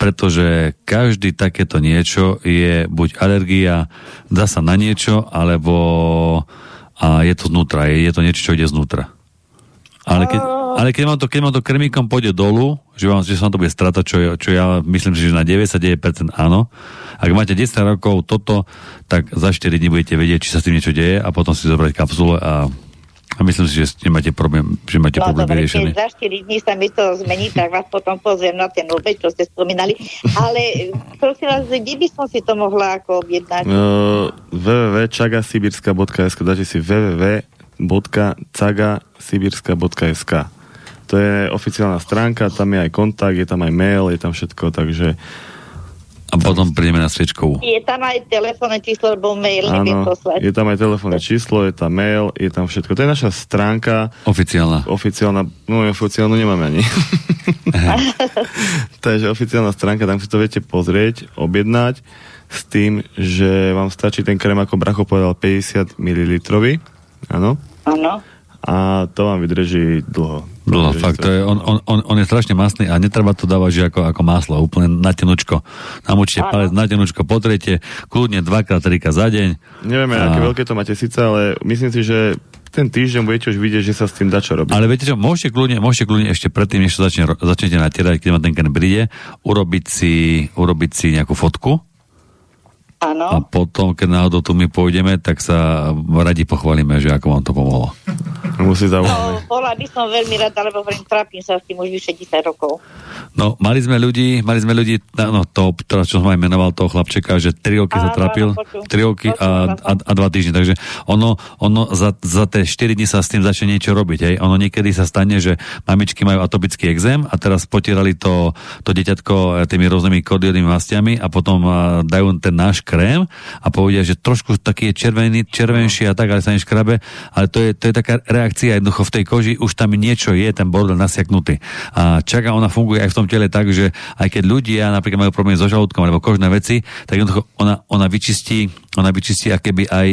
pretože každý takéto niečo je buď alergia, dá sa na niečo, alebo a je to znútra, je, je to niečo, čo ide znútra. Ale keď, ale keď vám to, keď vám to krmíkom pôjde dolu, že, vám, že sa vám to bude stratať, čo, je- čo ja myslím, že na 99% áno. Ak máte 10 rokov toto, tak za 4 dní budete vedieť, či sa s tým niečo deje a potom si zobrať kapsule a, a myslím si, že nemáte problém, že máte No problém dobre, vyriešený. keď za 4 dní sa mi to zmení, tak vás potom pozriem na ten obed, čo ste spomínali. Ale [laughs] prosím vás, kde by som si to mohla ako objednať? Uh, www.čagasibirska.sk Dáte si www.cagasibirska.sk To je oficiálna stránka, tam je aj kontakt, je tam aj mail, je tam všetko, takže A potom prídeme na sviečkovú. Je tam aj telefónne číslo, alebo mail, áno, poslať. je tam aj telefónne číslo, je tam mail, je tam všetko. To je naša stránka, Oficiálna. oficiálna, no oficiálnu nemáme ani. [laughs] Takže oficiálna stránka, tam si to viete pozrieť, objednať s tým, že vám stačí ten krém, ako Bracho povedal, 50 ml. Áno. Áno. A to vám vydrží dlho. Dlho, Vydrží fakt, to je, on, on, on, on je strašne masný a netreba to dávať že ako, ako maslo, úplne na tenučko. Namočte palec na tenučko, potriete, kľudne dvakrát, trikrát za deň. Nevieme, A- aké veľké to máte síce, ale myslím si, že ten týždeň budete už vidieť, že sa s tým dá čo robiť. Ale viete čo, môžete kľudne, môžete kľudne ešte predtým, než sa začne, začnete natierať, keď vám ten krém príde, urobiť si, urobiť si nejakú fotku a Áno. potom, keď náhodou tu my pôjdeme, tak sa radi pochválime, že ako vám to pomohlo. Musí No, zaujímavé. bola by som veľmi rada, lebo hovorím, trápim sa s tým už vyše 10 rokov. No, mali sme ľudí, mali sme ľudí, no to, teraz čo som aj menoval toho chlapčeka, že 3 roky sa trápil, áno, počul. 3 roky a, a, a 2 týždne, takže ono, ono za, za tie 4 dní sa s tým začne niečo robiť, hej. Ono niekedy sa stane, že mamičky majú atopický exém a teraz potierali to, to dieťatko eh, tými rôznymi kordiodnými mastiami a potom eh, dajú ten náš krém a povedia, že trošku taký je červený, červenší a tak, ale sa neškrabe, ale to je, to je taká reakcia jednoducho v tej koži, už tam niečo je, ten bordel nasiaknutý. A čaká, ona funguje aj v tom tele tak, že aj keď ľudia napríklad majú problém so žalúdkom alebo kožné veci, tak jednoducho ona, ona vyčistí, ona vyčistí akéby aj,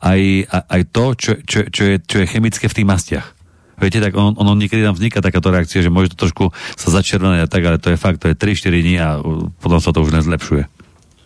aj, aj, to, čo, čo, čo, je, čo je chemické v tých mastiach. Viete, tak on, ono niekedy tam vzniká takáto reakcia, že môže to trošku sa začervené a tak, ale to je fakt, to je 3-4 dní a uh, potom sa to už nezlepšuje.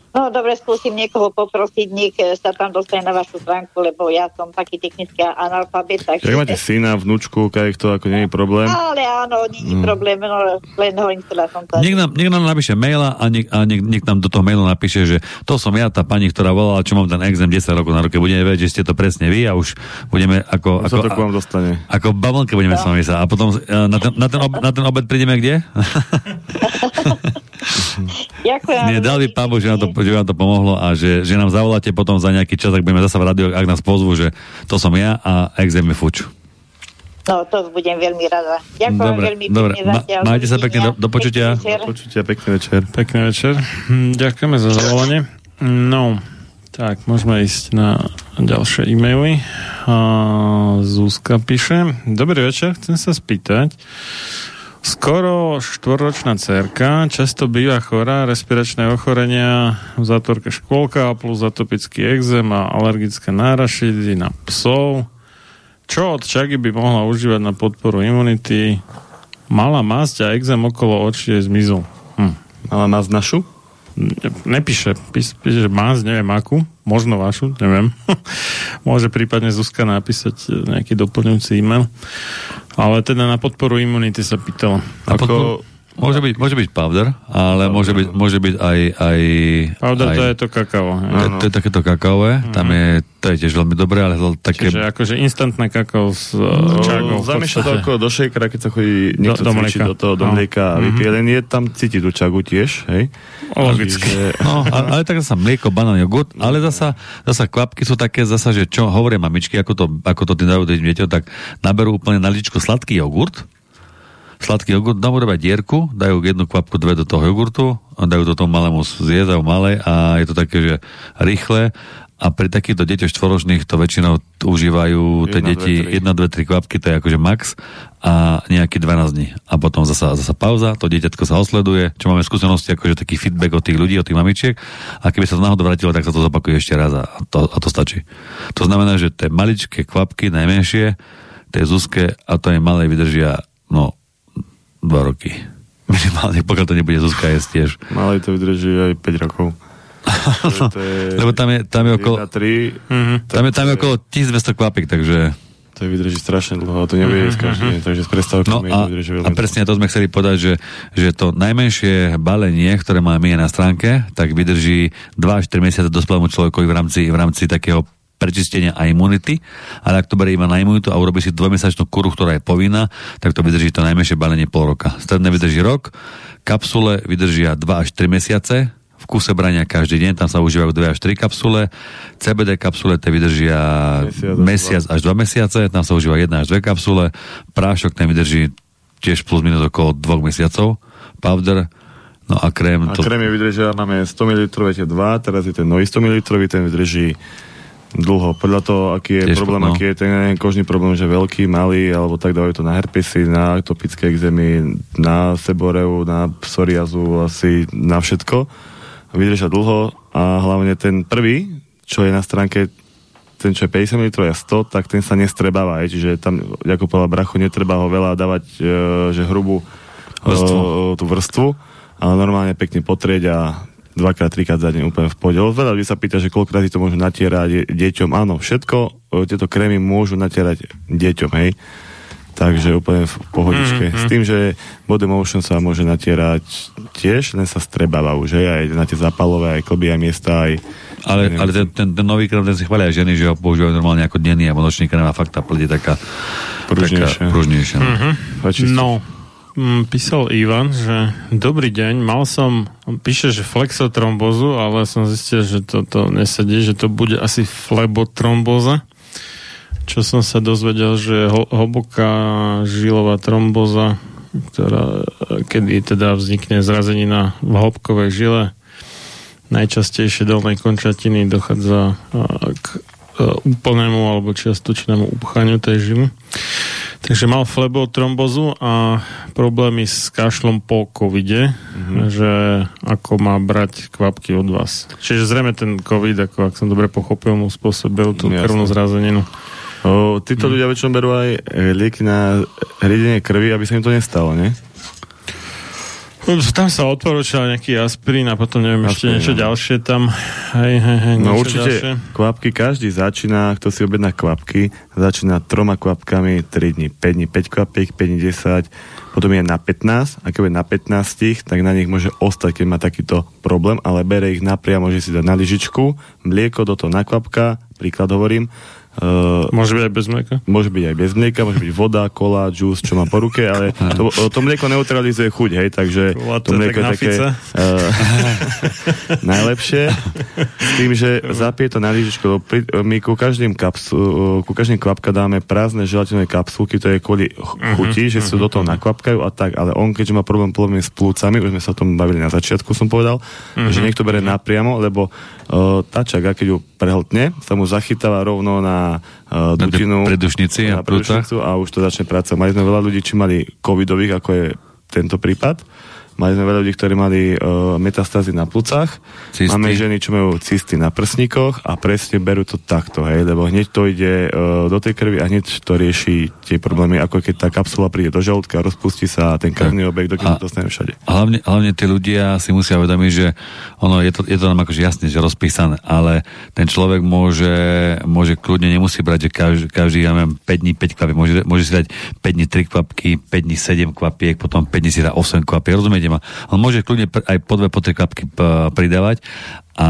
No dobre, skúsim niekoho poprosiť, nech eh, sa tam dostane na vašu stránku, lebo ja som taký technický analfabet, takže... Ak máte syna, vnúčku, keď to ako nie je problém. Ale áno, nie je problém, no, len hovorím, chcela som to... Niek nám, niek nám napíše maila a, niek, a niek, niek nám do toho mailu napíše, že to som ja, tá pani, ktorá volala, čo mám ten exém 10 rokov na ruke. Budeme vedieť, že ste to presne vy a už budeme ako... Už sa ako to k vám dostane. Ako bavlnke budeme s vami sa. A potom e, na ten, na ten, ob, na ten obed prídeme kde? [laughs] Ďakujem. Nie, dal by pán Boh, že, nám to, že vám to pomohlo a že, že nám zavoláte potom za nejaký čas, ak budeme zase v rádiu, ak nás pozvú, že to som ja a exém je fuč. No, to budem veľmi rada. Ďakujem Dobre, veľmi dobre. pekne Ma- zatiaľ. majte sa pekne, do- do počutia. Pekný večer. Počujte, pekný večer. Pekný večer. Hm, Ďakujeme za zavolanie. No, tak, môžeme ísť na ďalšie e-maily. A Zuzka píše. Dobrý večer, chcem sa spýtať. Skoro štvorročná cerka často býva chorá, respiračné ochorenia, v zátvorke škôlka plus atopický exém a alergické nárašidy na psov. Čo od čagy by mohla užívať na podporu imunity? Malá masť a exém okolo očí je zmizol. Hm. Ale nás našu? Nepíše, píš, píše, že más, neviem akú, možno vašu, neviem. [laughs] Môže prípadne Zuzka napísať e, nejaký doplňujúci e-mail. Ale teda na podporu imunity sa pýtala. A Ako, potom- Môže byť, môže byť powder, ale môže byť, môže byť aj... aj Powder aj, to je to kakao. to, to je takéto kakaové, tam je, to je tiež veľmi dobré, ale to také... Čiže akože instantné kakao s uh, čagou. v Zamieša to ako do shakera, keď sa chodí niekto do cvičiť do toho, do No. mlieka a vypije, len je tam cítiť tú čagu tiež, hej? Logicky. No, ale, ale tak zasa mlieko, banán, jogurt, ale zasa, zasa kvapky sú také zasa, že čo hovoria mamičky, ako to, ako to tým dajú tým deťom, tak naberú úplne na ličku sladký jogurt, sladký jogurt, dajú robia dierku, dajú jednu kvapku, dve do toho jogurtu, a dajú to tomu malému alebo malé a je to také, že rýchle a pri takýchto deťoch štvoročných to väčšinou užívajú tie Jedna, deti dve, tri. 1, 2, 3 kvapky, to je akože max a nejaký 12 dní. A potom zasa, zasa pauza, to dieťatko sa osleduje, čo máme skúsenosti, akože taký feedback od tých ľudí, od tých mamičiek a keby sa to náhodou vrátilo, tak sa to zopakuje ešte raz a to, a to stačí. To znamená, že tie maličké kvapky, najmenšie, tie Zuzke a to je malé vydržia, no, dva roky. [laughs] Minimálne, pokiaľ to nebude Zuzka jesť tiež. Malej to vydrží aj 5 rokov. [laughs] To je Lebo tam je, tam je okolo, 1, 3, Mhm. tam je, tam je okolo 1200 kvapik, takže to vydrží strašne dlho, to nebude jesť každý deň, takže s predstavkami No a, vydrží a presne to sme chceli povedať, že, že to najmenšie balenie, ktoré máme na stránke, tak vydrží 2 až 3 mesiace dospelému človekovi v rámci, v rámci takého prečistenia a imunity, ale ak to berie iba na imunitu a urobí si dvojmesačnú kuru, ktorá je povinná, tak to vydrží to najmenšie balenie pol roka. Stredné vydrží rok, kapsule vydržia 2 až 3 mesiace, v kuse brania každý deň, tam sa užívajú 2 až 3 kapsule, CBD kapsule tie vydržia Mesiac mesiac, až až 2 mesiace, tam sa užíva 1 až 2 kapsule, prášok ten vydrží tiež plus minus okolo 2 mesiacov, powder, no a krém, A to, krémy vydržia, máme 100 ml tie dva, teraz je ten nový 100 ml, ten vydrží dlho. Podľa toho, aký je Tiež, problém, no. aký je ten kožný problém, že veľký, malý, alebo tak dávajú to na herpesy, na atopické exémy, na seboreu, na psoriazu, asi na všetko. Vydržia dlho a hlavne ten prvý, čo je na stránke ten, čo je 50 ml a 100, tak ten sa nestrebáva. Aj. Čiže tam, ako povedal Bracho, netreba ho veľa dávať, e, že hrubú Vrstvu. e, tú vrstvu, ale normálne pekne potrieť a dvakrát, trikrát za deň úplne v pohode. Veľa ľudí sa pýta, že koľko razy to môžu natierať de- deťom. Áno, všetko e, tieto krémy môžu natierať deťom, hej. Takže úplne v pohodičke. Mhm, Mm-hmm. S tým, že body motion sa môže natierať tiež, len sa strebáva už, hej, aj na tie zapalové, aj klby, aj miesta, aj... ale, ale ten, ten, ten, nový krém, ten si chvália ženy, že ho používajú normálne ako denný alebo nočný krém a fakt tá pleť je taká Pružnejšia. Taká, pružnejšia. Mhm. Sa. No, mm, písal Ivan, že dobrý deň, mal som, píše, že flexotrombozu, ale som zistil, že toto nesedí, že to bude asi flebotromboza. Čo som sa dozvedel, že ho, hlboká žilová tromboza, ktorá, kedy teda vznikne zrazenina v hĺbkovej žile, najčastejšie dolnej končatiny dochádza k úplnému alebo čiastočnému upchaniu tej žily. Takže mal flebotrombozu a problémy s kašlom po covide, mm-hmm. že ako má brať kvapky od vás. Čiže zrejme ten covid, ako ak som dobre pochopil, mu spôsobil tú Jasne. krvnú zrazeninu. O, títo ľudia väčšinou berú aj e, lieky na riedenie krvi, aby sa im to nestalo, nie? Tam sa odporúčal nejaký aspirín a potom neviem ešte Aspirín, niečo no. ďalšie tam. Hej, hej, hej, No určite ďalšie. kvapky, každý začína, kto si objedná kvapky, začína troma kvapkami 3 dní, 5 dní, 5 kvapiek, 5 dní, 10, potom je na 15 a keď je na 15, tak na nich môže ostať, keď má takýto problém, ale bere ich napriamo, môže si dať na lyžičku, mlieko do toho na kvapka, príklad hovorím, Uh, Môže byť aj bez mlieka? môže byť aj bez mlieka, môže byť voda, kola, džús, čo má po ruke, ale [laughs] to, to mlieko neutralizuje chuť, hej, takže Kola, to to je mlieko je také uh, [laughs] najlepšie. S tým, že [laughs] zapije to na lyžičku, my ku každým, kapsu, ku každým kvapka dáme prázdne želatinové kapsulky, to je kvôli ch- chuti, že sú do toho nakvapkajú a tak, ale on, keďže má problém, problém s plúcami, už sme sa o tom bavili na začiatku, som povedal, že niekto bere napriamo, lebo tá čaga, keď ju prehltne, sa mu zachytáva rovno na uh, Na dutinu, predušnici a na predušnicu a už to začne pracovať. Mali sme veľa ľudí, či mali covidových, ako je tento prípad, Mali sme veľa ľudí, ktorí mali uh, metastázy na plucách. Cysty. Máme ženy, čo majú cysty na prsníkoch a presne berú to takto, hej, lebo hneď to ide uh, do tej krvi a hneď to rieši tie problémy, ako keď tá kapsula príde do žalúdka, rozpustí sa ten krvný obeh, dokým to dostane všade. Hlavne, hlavne tí ľudia si musia uvedomiť, že ono je to, je to nám akože jasne, že rozpísané, ale ten človek môže, môže kľudne nemusí brať, že každý, každý ja neviem, 5 dní 5 kvapiek, môže, môže si dať 5 dní 3 kvapky, 5 dní 7 kvapiek, potom 5 dní si dá 8 kvapiek, rozumiete ma? On môže kľudne aj po 2, po 3 kvapky p- pridávať a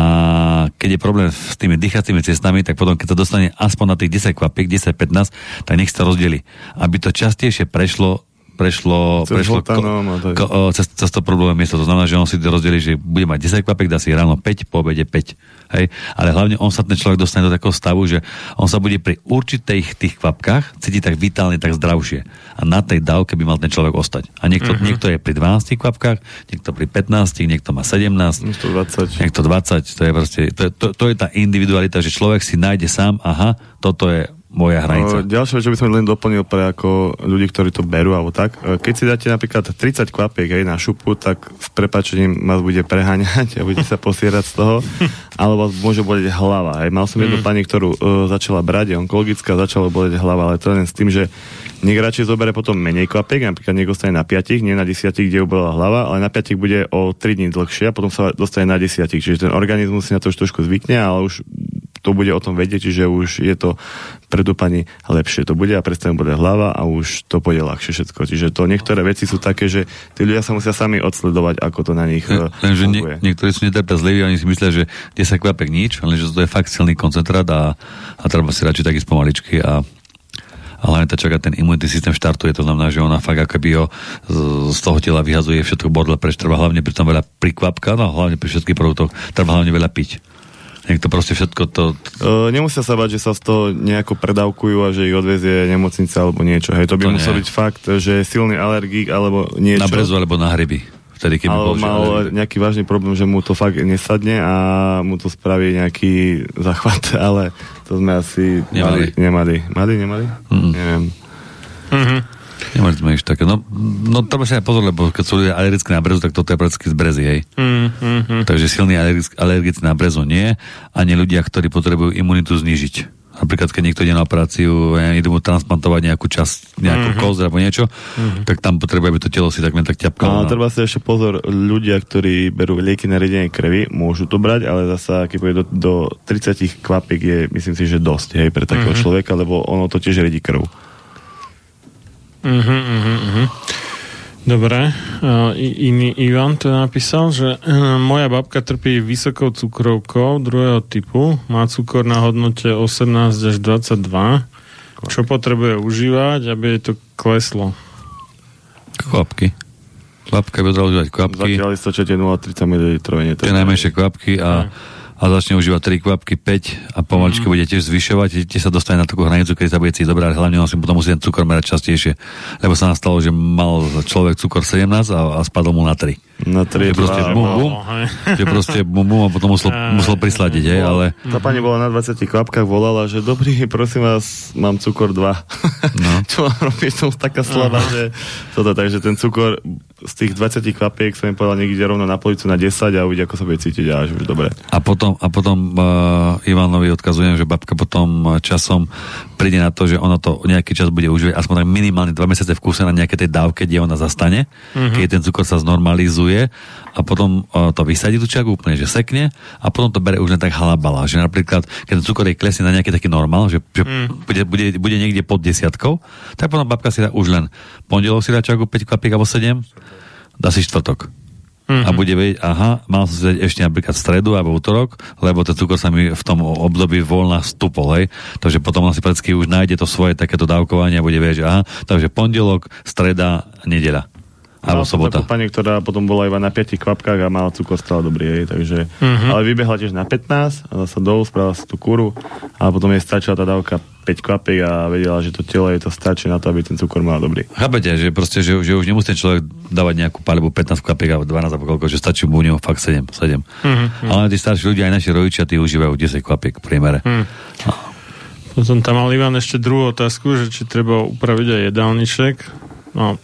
keď je problém s tými dýchacími cestami, tak potom, keď to dostane aspoň na tých 10 kvapiek, 10-15, tak nech sa rozdeli. Aby to častejšie prešlo prešlo, Cez prešlo Vltanom ko, o, cez, cez to problém miesto. To znamená, že on si rozdelí, že bude mať 10 kvapek, dá si ráno 5, po obede 5. Hej? Ale hlavne on sa ten človek dostane do takého stavu, že on sa bude pri určitých tých kvapkách cítiť tak vitálne, tak zdravšie. A na tej dávke by mal ten človek ostať. A niekto, uh-huh. niekto je pri 12 kvapkách, niekto pri 15, niekto má 17, Niekto 20. niekto 20. To je, proste, to, je- to, to je tá individualita, že človek si nájde sám, aha, toto je moja hranica. Ďalšia vec, čo by som len doplnil pre ako ľudí, ktorí to berú alebo tak. e, Keď si dáte napríklad 30 kvapiek aj na šupu, tak s prepačením vás bude preháňať a budete sa posierať z toho, [laughs] alebo vás môže boleť hlava. Hej. Mal som jednu pani, ktorú uh, začala brať, je onkologická, začala boleť hlava, ale to len s tým, že Niek radšej zoberie potom menej kvapiek, napríklad niekto stane na 5, nie na 10, kde ju bola hlava, ale na 5 bude o 3 dní dlhšie a potom sa dostane na 10. Čiže ten organizmus si na to už trošku zvykne, ale už to bude o tom vedieť, čiže už je to pre tú pani lepšie to bude a prestane bude hlava a už to pôjde ľahšie všetko. Čiže to niektoré veci sú také, že tí ľudia sa musia sami odsledovať, ako to na nich Len- uh, Lenže nie, niektorí sú netrpezliví, oni si myslia, že 10 kvapek nič, ale že to je fakt silný koncentrát a, a treba si radšej taký spomaličky a a hlavne to čaká ten imunitný systém štartuje, to znamená, že ona fakt akoby ho z, toho tela vyhazuje všetko bordel, preč treba hlavne pri tom veľa pri kvapkách, no hlavne pri všetkých produktoch, treba hlavne veľa piť. Niekto proste všetko to... Uh, nemusia sa bať, že sa z toho nejako predávkujú a že ich odvezie nemocnica alebo niečo. Hej, to by To musel nie. byť fakt, že silný alergik alebo niečo. Na brezu alebo na hryby. Vtedy, keby že- mal nejaký vážny problém, že mu to fakt nesadne a mu to spraví nejaký zachvat, [laughs] ale to sme asi Nemali. mali, nemali. Mali, nemali? Mm. Neviem. Nemali sme ešte také. No, no treba si aj pozor, lebo keď sú ľudia alergickí na brezu, tak toto je prakticky z brezy, hej. Mm, mm, mm. Takže silný alergický, alergický na brezu nie, ani ľudia, ktorí potrebujú imunitu znižiť. Napríklad, keď niekto ide na operáciu, ja idú mu transplantovať nejakú časť, nejakú mm-hmm. koz alebo niečo, mm-hmm. tak tam potrebuje, aby to telo si tak len tak ťapkalo. No, No, treba si ešte pozor, ľudia, ktorí berú lieky na riedenie krvi, môžu to brať, ale zasa, keď pôjde do, do 30 kvapiek, je myslím si, že dosť, hej, pre takého mm-hmm. človeka, lebo ono to tiež riedí krv. Mhm, mhm, mhm. Dobre, uh, iný Ivan to napísal, že uh, moja babka trpí vysokou cukrovkou druhého typu, má cukor na hodnote 18 až 22. Čo potrebuje užívať, aby jej to kleslo? Kvapky. Kvapka by odral užívať kvapky, Zatiaľ istočete 0,30 ml. Tie najmenšie kvapky a, a začne užívať 3 kvapky, 5 a pomaličky Mhm. bude tiež zvyšovať, tie sa dostane na takú hranicu, keď sa bude cítiť dobré, ale hlavne on si potom musí ten cukor merať častejšie. Lebo sa nám stalo, že mal človek cukor 17 a, a spadol mu na 3. Na 3 Že proste bum, bum, hej. že proste bum, bum a potom musel, musel prisladiť, hej, ale Tá pani bola na 20 kvapkách, volala, že dobrý, prosím vás, mám cukor 2. No. [laughs] Čo mám robiť, som taká slabá, že toto, takže ten cukor z tých 20 kvapiek som im povedal niekde rovno na policu na 10 a uvidí, ako sa bude cítiť a až už dobre. A potom, a potom uh, Ivanovi odkazujem, že babka potom uh, časom príde na to, že ona to nejaký čas bude užívať aspoň tak minimálne 2 mesiace v kúse na nejaké tej dávke, kde ona zastane, mm-hmm. keď ten cukor sa znormalizuje a potom uh, to vysadí tú čaku úplne, že sekne a potom to bere už len tak halabala, že napríklad, keď ten cukor jej klesne na nejaký taký normál, že, že mm. bude, bude, bude niekde pod desiatkou, tak potom babka si dá už len pondelok si dá čaku 5 kvapík alebo 7, dá si štvrtok a bude vedieť, aha, mal som si dať ešte napríklad stredu alebo útorok, lebo ten cukor sa mi v tom období voľna stupol, hej. Takže potom on si prakticky už nájde to svoje takéto dávkovanie a bude vedieť, že aha, takže pondelok, streda, nedeľa. Alebo Mal som sobota. takú pani, ktorá potom bola iba na 5 kvapkách a mala cukor stále dobrý, hej, takže, Mhm. ale vybehla tiež na 15 a zase dolu, spravila si tú kuru a potom jej stačila tá dávka 5 kvapiek a vedela, že to telo jej to stačí na to, aby ten cukor mal dobrý. Chápete, že proste, že, že už nemusí ten človek dávať nejakú palibu 15 kapiek alebo 12 alebo koľko, že stačí mu u neho fakt 7. 7. Mm-hmm. Ale tí starší ľudia, aj naši rodičia, tí užívajú 10 kapiek v priemere. Mm. Potom tam mal Ivan ešte druhú otázku, že či treba upraviť aj jedálniček. No,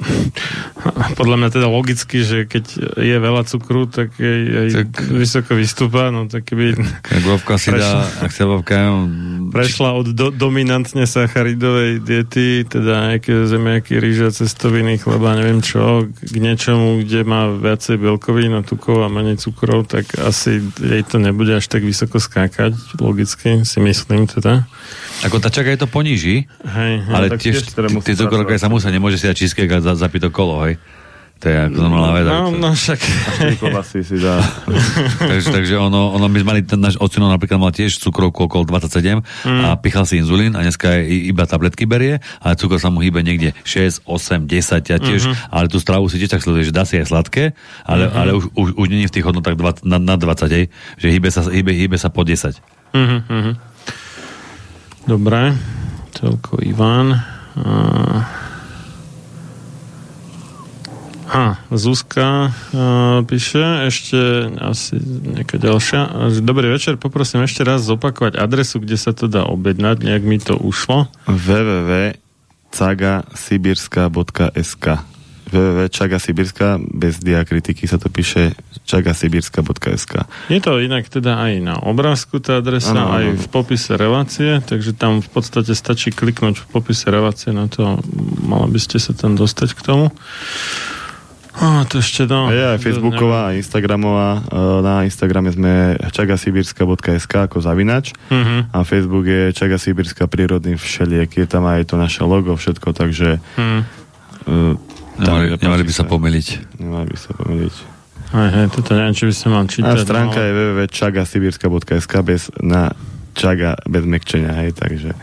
[laughs] podľa mňa teda logicky, že keď je veľa cukru, tak je aj Tak- vysoko vystúpa, no tak keby Vovka si dá, ak sa Vovka prešla od do, dominantne sacharidovej diety, teda nejaké zemiaky, rýža, cestoviny, chleba, neviem čo, k niečomu, kde má viacej bielkovín a tukov a menej cukrov, tak asi jej to nebude až tak vysoko skákať, logicky, si myslím teda. Ako tá čaká je to poníži, Hej, hej. ale tak tiež tiež teda tie cukrovky pracovať. sa musia, nemôže si dať cheesecake a za- zapiť to kolo, hej. To je ako normálna vec. No, no však... Si dá. [laughs] takže, takže ono, ono, my sme mali, ten náš ocino napríklad mal tiež cukrovku okolo 27 a pichal si inzulín a dneska iba tabletky berie, ale cukor sa mu hýbe niekde 6, 8, 10 a tiež, ale tú stravu si tiež tak sleduje, že dá si aj sladké, ale, ale už, už, už nie je v tých hodnotách 20, na, na 20, hej, že hýbe sa, hýbe, hýbe sa po 10. Mhm, mhm. Dobre, toľko Ivan. A... Zuzka uh, píše ešte asi nejaká ďalšia. Dobrý večer, poprosím ešte raz zopakovať adresu, kde sa to dá objednať, nejak mi to ušlo. www.cagasibirska.sk www.čagasibirska bez diakritiky sa to píše čagasibirska.sk Je to inak teda aj na obrázku tá adresa, áno. aj v popise relácie, takže tam v podstate stačí kliknúť v popise relácie na to, mala by ste sa tam dostať k tomu. A to ešte no. Je aj Facebooková a Instagramová. E, Na Instagrame sme čagasibirska.sk ako zavinač Mhm. a Facebook je Čagasibirska prírodný všeliek. Je tam aj to naše logo, všetko, takže Mhm. Nemali, nemali by sa pomýliť. Nemali by sa pomýliť. Hej, hej, toto neviem, či by som mal A čítať. stránka no, je www.čagasibirska.sk bez na čaga bez mekčenia, hej, takže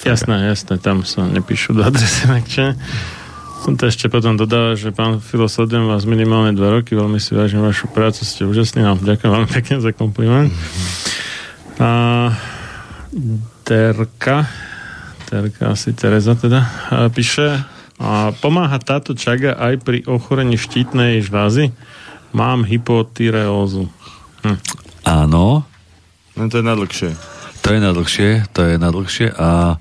Jasné, jasné, tam sa nepíšu do adresy mekče. Som to ešte potom dodáva, že pán Filo, sledujem vás minimálne dva roky, veľmi si vážim vašu prácu, ste úžasní, no, ďakujem veľmi pekne za kompliment. A Terka, Terka asi Tereza teda, a píše, a pomáha táto čaga aj pri ochorení štítnej žlázy? Mám hypotyreózu. Hm. Áno, no to je najdlhšie. To je na dlhšie, to je na dlhšie a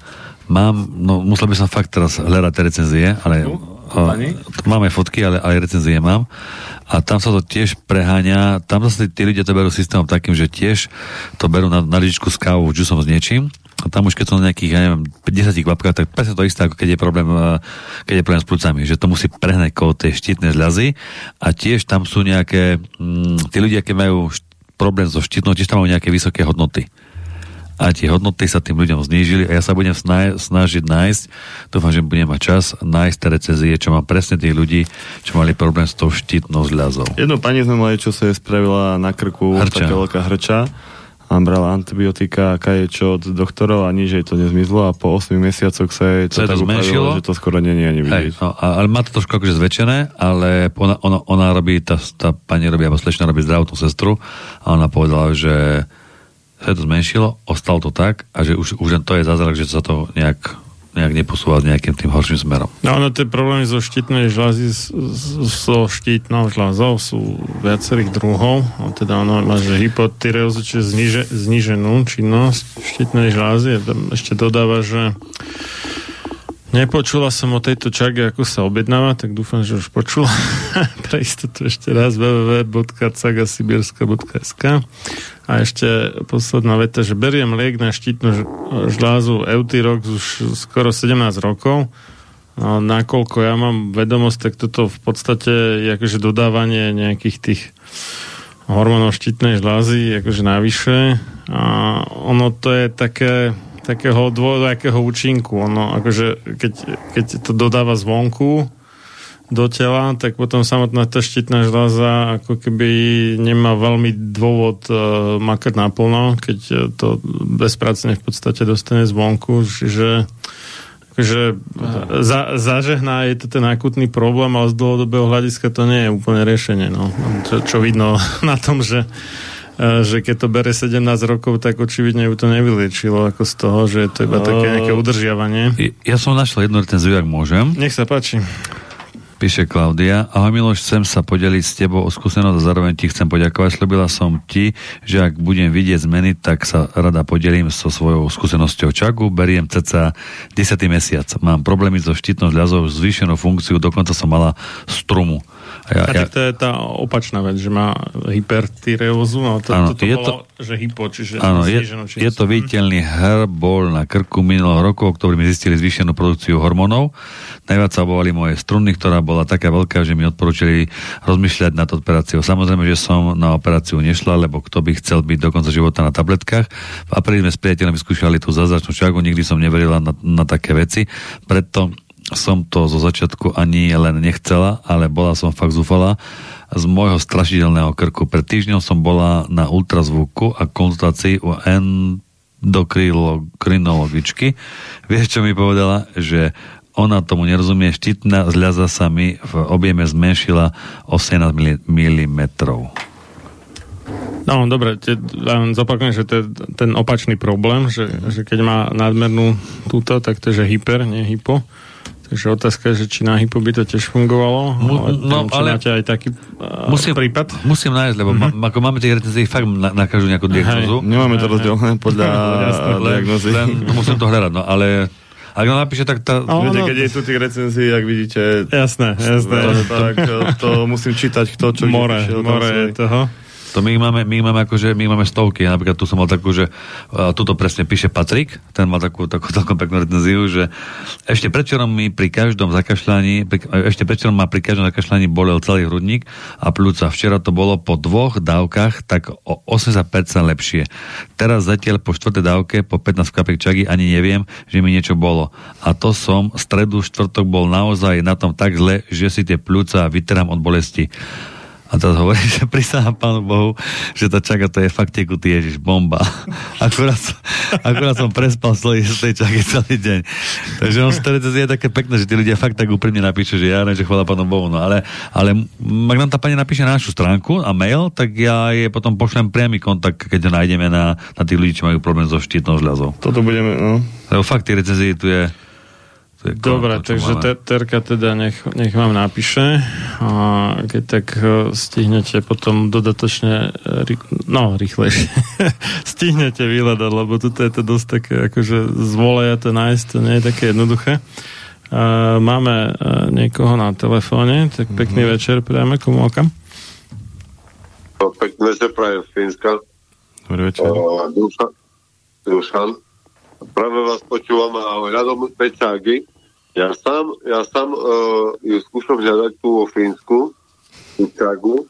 mám, no musel by som fakt teraz hľadať tie recenzie, ale a, máme fotky, ale aj recenzie mám a tam sa to tiež preháňa, tam zase tí ľudia to berú systémom takým, že tiež to berú na, na lyžičku s kávou, džusom s niečím tam už keď som na nejakých, ja neviem, 10 kvapkách, tak presne to isté, ako keď je problém, eh, keď je problém s plúcami, že to musí prehnať kolo tej štítnej žľazy a tiež tam sú nejaké, mm, tí ľudia, keď majú problém so štítnou, tiež tam majú nejaké vysoké hodnoty a tie hodnoty sa tým ľuďom znížili a ja sa budem sna- snažiť nájsť, dúfam, že budem mať čas, nájsť tie recenzie, čo mám presne tých ľudí, čo mali problém s tou štítnou žľazou. Jednu pani sme mali, čo sa jej spravila na krku Hrča. taká veľká hrča brala antibiotika, čo od doktorov a nič jej to nezmizlo a po 8 mesiacoch sa jej to to tak upravilo, že to skoro nie je ani vidieť. Hej, no, ale má to trošku akože zväčšené, ale ona, ona, ona robí, tá, tá pani robí, alebo slečna robí zdravotnú sestru a ona povedala, že sa to zmenšilo, ostalo to tak a že už, už to je zázrak, že sa to nejak, nejak neposúva s nejakým tým horším smerom. No ono tie problémy so štítnej žľazy, so štítnou žľazou sú viacerých druhov. No, teda ono má, že hypotyreózu, čiže zniže, zniženú činnosť štítnej žľazy. Ešte dodáva, že nepočula som o tejto čage, ako sa objednáva, tak dúfam, že už počula. [laughs] Pre istotu ešte raz www.cagasibirska.sk a ešte posledná veta, že beriem liek na štítnu ž- žľazu Eutirox už skoro 17 rokov. No, nakoľko ja mám vedomosť, tak toto v podstate je akože dodávanie nejakých tých hormónov štítnej žľazy akože navyše a ono to je také takého dvojakého účinku. Ono akože keď, keď to dodáva zvonku do tela, tak potom samotná tá štítna žľaza ako keby nemá veľmi dôvod uh, makať naplno, keď uh, to bezpracne v podstate dostane zvonku, že že za, zažehná je to ten akutný problém, ale z dlhodobého hľadiska to nie je úplne riešenie. No. Čo, čo vidno [laughs] na tom, že, e, že keď to bere 17 rokov, tak očividne ju to nevyliečilo ako z toho, že je to iba také nejaké udržiavanie. Ja som našiel jednu recenziu, ak môžem. Nech sa páči. Píše Klaudia. Ahoj Miloš, chcem sa podeliť s tebou o skúsenosť a zároveň ti chcem poďakovať. Slúbila som ti, že ak budem vidieť zmeny, tak sa rada podelím so svojou skúsenosťou čagu. Beriem cca 10. mesiac. Mám problémy so štítnou žľazou, zvýšenú funkciu, dokonca som mala strumu. A, ja, a tak to je tá opačná vec, že má hypertyreózu, no to, Áno, toto je bolo, to- že hypo, čiže Áno, je, je to viditeľný herbol na krku minulého roku, ktorý mi zistili zvýšenú produkciu hormónov. Najviac sa obávali moje struny, ktorá bola taká veľká, že mi odporúčili rozmýšľať nad operáciou. Samozrejme, že som na operáciu nešla, lebo kto by chcel byť do konca života na tabletkách. V apríli sme s priateľmi skúšali tú zázračnú čagu, nikdy som neverila na, na také veci, preto som to zo začiatku ani len nechcela, ale bola som fakt zúfala z môjho strašidelného krku. Pred týždňom som bola na ultrazvuku a konzultácii u endokrinologičky. Vieš, čo mi povedala? Že ona tomu nerozumie, štítna zľaza sa mi v objeme zmenšila 18 mm. No, dobre, te, len zopakujem, že to je ten opačný problém, že, že keď má nadmernú túto, tak to je, hyper, nie hypo. Takže otázka je, že či na hypo by to tiež fungovalo. Mu- ale, no, či ale- máte aj taký uh, Musím, prípad. musím nájsť, lebo mm-hmm. ma, ako máme tých recenzií fakt na, na každú nejakú diagnozu. Nemáme to rozdelené podľa Jasné, len, diagnozy. [laughs] len musím to hľadať, no ale ak nám napíše, tak tá... No, Viete, no, keď je tu tých recenzií, jak vidíte, Jasné, jasné. tak to musím čítať, kto čo more, more je toho. To my máme, my máme akože, my máme stovky. Ja napríklad tu som mal takú, že uh, tuto presne píše Patrik, ten má takú, takú [laughs] celkom peknú recenziu, že ešte predčerom mi pri každom zakašľaní, pri, ešte predčerom ma pri každom zakašľaní bolel celý hrudník a plúca. Včera to bolo po dvoch dávkach tak o 80% lepšie. Teraz zatiaľ po štvrtej dávke, po 15 kapiek čagy ani neviem, že mi niečo bolo. A to som stredu, štvrtok bol naozaj na tom tak zle, že si tie plúca vyterám od bolesti. A teraz hovorí, že prisahám Pánu Bohu, že tá čaga to je fakt tekutý Ježiš, bomba. [laughs] Akurát, akurát som prespal z tej- z tej čagy celý deň. Takže on recenzie je také pekné, že tí ľudia fakt tak úprimne napíšu, že ja neviem, že chvála Pánu Bohu. No ale, ale ak nám tá pani napíše na našu stránku a mail, tak ja jej potom pošlem priamy kontakt, keď ho nájdeme na, na tých ľudí, čo majú problém so štítnou žľazou. Toto budeme, no. Lebo fakt tie recenzie tu je... Je Dobre, to, čo takže máme. Terka teda nech, nech vám napíše a keď tak eh, stihnete potom dodatočne ry, no, rýchlejšie [laughs] stihnete vyhľadať, lebo tuto je to dosť také akože zvoleja to nájsť, to nie je také jednoduché. Uh, máme uh, niekoho na telefóne, tak pekný Mhm. večer priame, komu okam? No, pekný večer prajem z Fínska. Dobrý večer. Dušan. Dušan. Práve vás počúvam a hľadom pečágy. Ja sám, ja sám uh, ju skúšam hľadať tu vo Fínsku, čagu.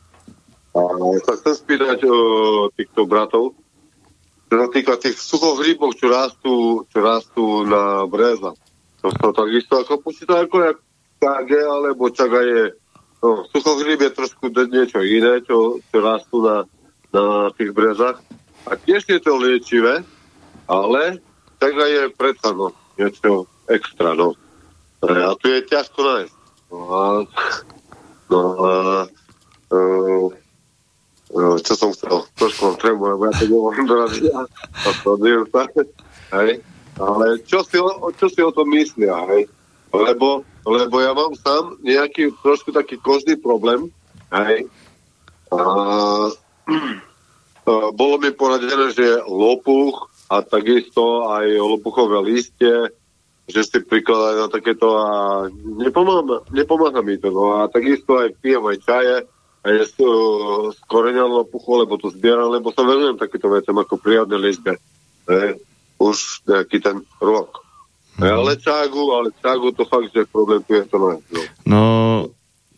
A sa chcem spýtať uh, týchto bratov, čo sa týka tých suchohríbov, čo rastú, čo rastú na breza. To sa takisto ako počíta ako jak čage, alebo čaga je no, suchohríb je trošku niečo iné, čo, čo rastú na, na tých brezách. A tiež je to liečivé, ale čaga je predsa no, niečo extra, no. E, A tu je ťažko nájsť. No a, no a uh, uh, čo som chcel, trošku mám tremu, lebo ja to sa. [laughs] Hej. Ale čo si, o, čo si o tom myslia, hej? Lebo, lebo ja mám sám nejaký trošku taký kožný problém, hej? A, [clears throat] a bolo mi poradené, že lopuch a takisto aj lopuchové listie, že si prikladať na takéto a nepomáha, nepomáha mi to. No a takisto aj pijem aj čaje, aj z, uh, z koreňa lopuchu, lebo to zbieram, lebo sa venujem takéto vecem ako prírodné liečbe. Hej už nejaký ten rok. Mhm. Mm. Ale čagu, ale čagu to fakt, že problém tu je to. No. No,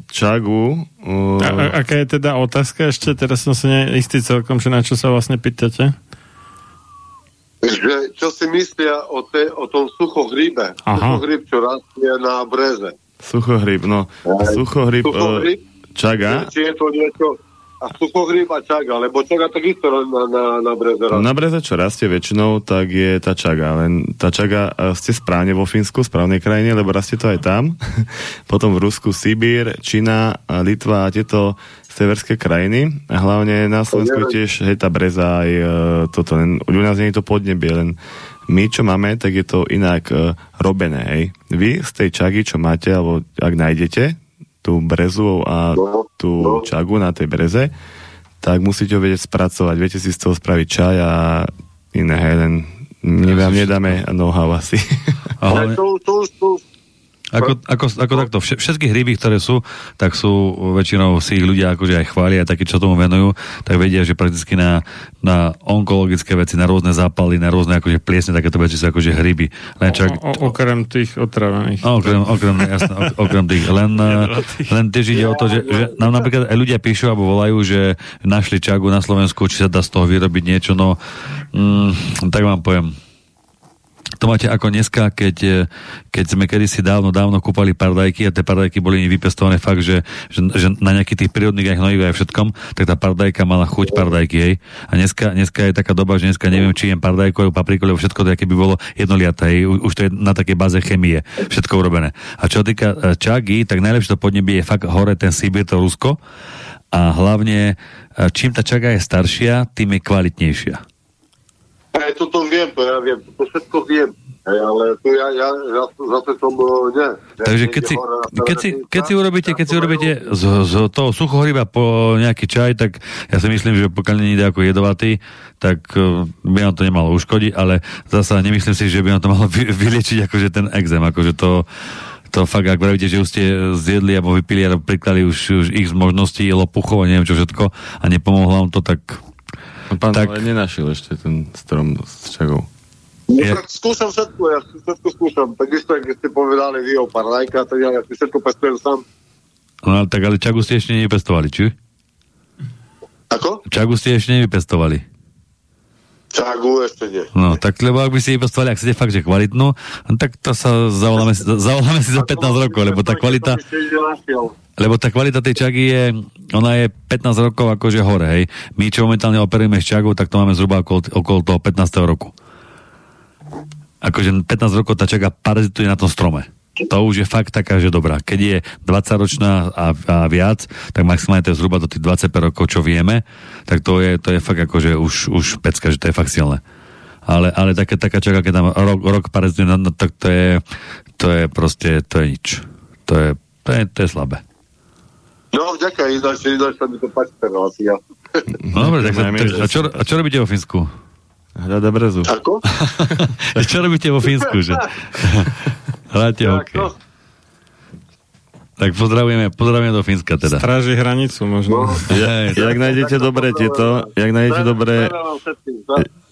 čagu... Uh, A, a, aká je teda otázka ešte? Teraz som sa neistý celkom, že na čo sa vlastne pýtate. Že, čo si myslia o, te, o tom suchohríbe? Aha. Suchohríb, čo rastie na breze. Suchohryb, no. Suchohryb, uh, Suchohríb? čaga. Či je to niečo... A suchohríb a čaga, lebo čaga takisto na, na, na breze rastie. Na breze, čo rastie väčšinou, tak je tá čaga. Len tá čaga, e, ste správne vo Fínsku, správnej krajine, lebo rastie to aj tam. [laughs] Potom v Rusku Sibír, Čína, Litva a tieto severské krajiny. A hlavne na Slovensku je tiež hej, tá breza aj e, toto. Len u nás nie je to podnebie, len my, čo máme, tak je to inak e, robené. Hej. Vy z tej čagy, čo máte, alebo ak nájdete, tú brezu a No, tú no. čagu na tej breze, tak musíte ho vedieť spracovať. Viete si z toho spraviť čaj a iné, hej, len my vám nedáme know-how asi. Ale to, to, to, ako, ako, ako takto, vše- všetky hryby, ktoré sú, tak sú väčšinou si ich ľudia akože aj chvália, takí, čo tomu venujú, tak vedia, že prakticky na, na onkologické veci, na rôzne zápaly, na rôzne akože pliesne, takéto veci sú akože hryby. Len čak, O, o, okrem tých otravených. Okrem, okrem, jasné, ok- okrem tých. Len, [laughs] eh, len tiež ide o to, že, že nám napríklad aj ľudia píšu alebo volajú, že našli čagu na Slovensku, či sa dá z toho vyrobiť niečo, no mm, tak vám poviem. To máte ako dneska, keď, eh, keď sme kedysi dávno, dávno kúpali pardajky a tie pardajky boli vypestované fakt, že, že, že na nejakých tých prírodných aj hnojivých aj všetkom, tak tá pardajka mala chuť pardajky, hej. A dneska, dneska je taká doba, že dneska neviem, či jem pardajku alebo papriku, lebo všetko to, aké by bolo jednoliaté, hej. Už to je na takej báze chemie, všetko urobené. A čo týka eh, čagy, tak najlepšie to podnebie je fakt hore ten Sibir, to Rusko. A hlavne, eh, čím tá čaga je staršia, tým je kvalitnejšia. Hej, toto viem, to ja viem, to všetko viem. Hej, ale tu ja, ja, ja zase som, nie. Ja Takže keď si, keď si, keď si urobíte, keď si urobíte z, z toho suchohryba po nejaký čaj, tak ja si myslím, že pokiaľ nie je ako jedovatý, tak uh, by nám to nemalo uškodiť, ale zasa nemyslím si, že by nám to malo vy, vyliečiť akože ten exém, akože to to fakt, ak vravíte, že už ste zjedli alebo vypili alebo priklali už, už ich z možností, lopuchov a neviem čo všetko a nepomohlo vám to, tak No, Pán Tak- ale nenašiel ešte ten strom s čagou. No, Je- tak skúšam všetko, ja všetko skúšam. Takisto, keď ste povedali vy o parlajka, tak ja, ja si všetko pestujem sám. no, ale tak ale čagu ste ešte nevypestovali, či? Ako? Čagu ste ešte nevypestovali. Čagu ešte nie. No, tak lebo ak by si vypestovali, ak chcete fakt, že kvalitnú, no, tak to sa zavoláme, zavoláme si za 15 rokov, lebo tá kvalita, Lebo tá kvalita tej čagy je, ona je 15 rokov akože hore, hej. My, čo momentálne operujeme s čagou, tak to máme zhruba okolo, okolo toho 15. roku. Akože 15 rokov tá čaga parazituje na tom strome. To už je fakt taká, že dobrá. Keď je 20 ročná a, a viac, tak maximálne to je zhruba do tých 25 rokov, čo vieme, tak to je, to je fakt akože už, už pecka, že to je fakt silné. Ale, ale také, taká čaga, keď tam rok, rok parazituje, no, tak to je, to je proste, to je nič. To je, to je, to je slabé. No, ďakujem, ináč, ináč sa mi to páči, tá relácia. No dobre, tak, a, čo, a čo robíte vo Fínsku? Hľada brezu. Ako? [laughs] čo robíte vo Fínsku, že? Hráte hokej. no. Tak pozdravujeme, pozdravujeme do Fínska teda. Stráži hranicu možno. Hej, [laughs] Jak nájdete dobré tieto, jak nájdete dobré, Zdravím všetkým.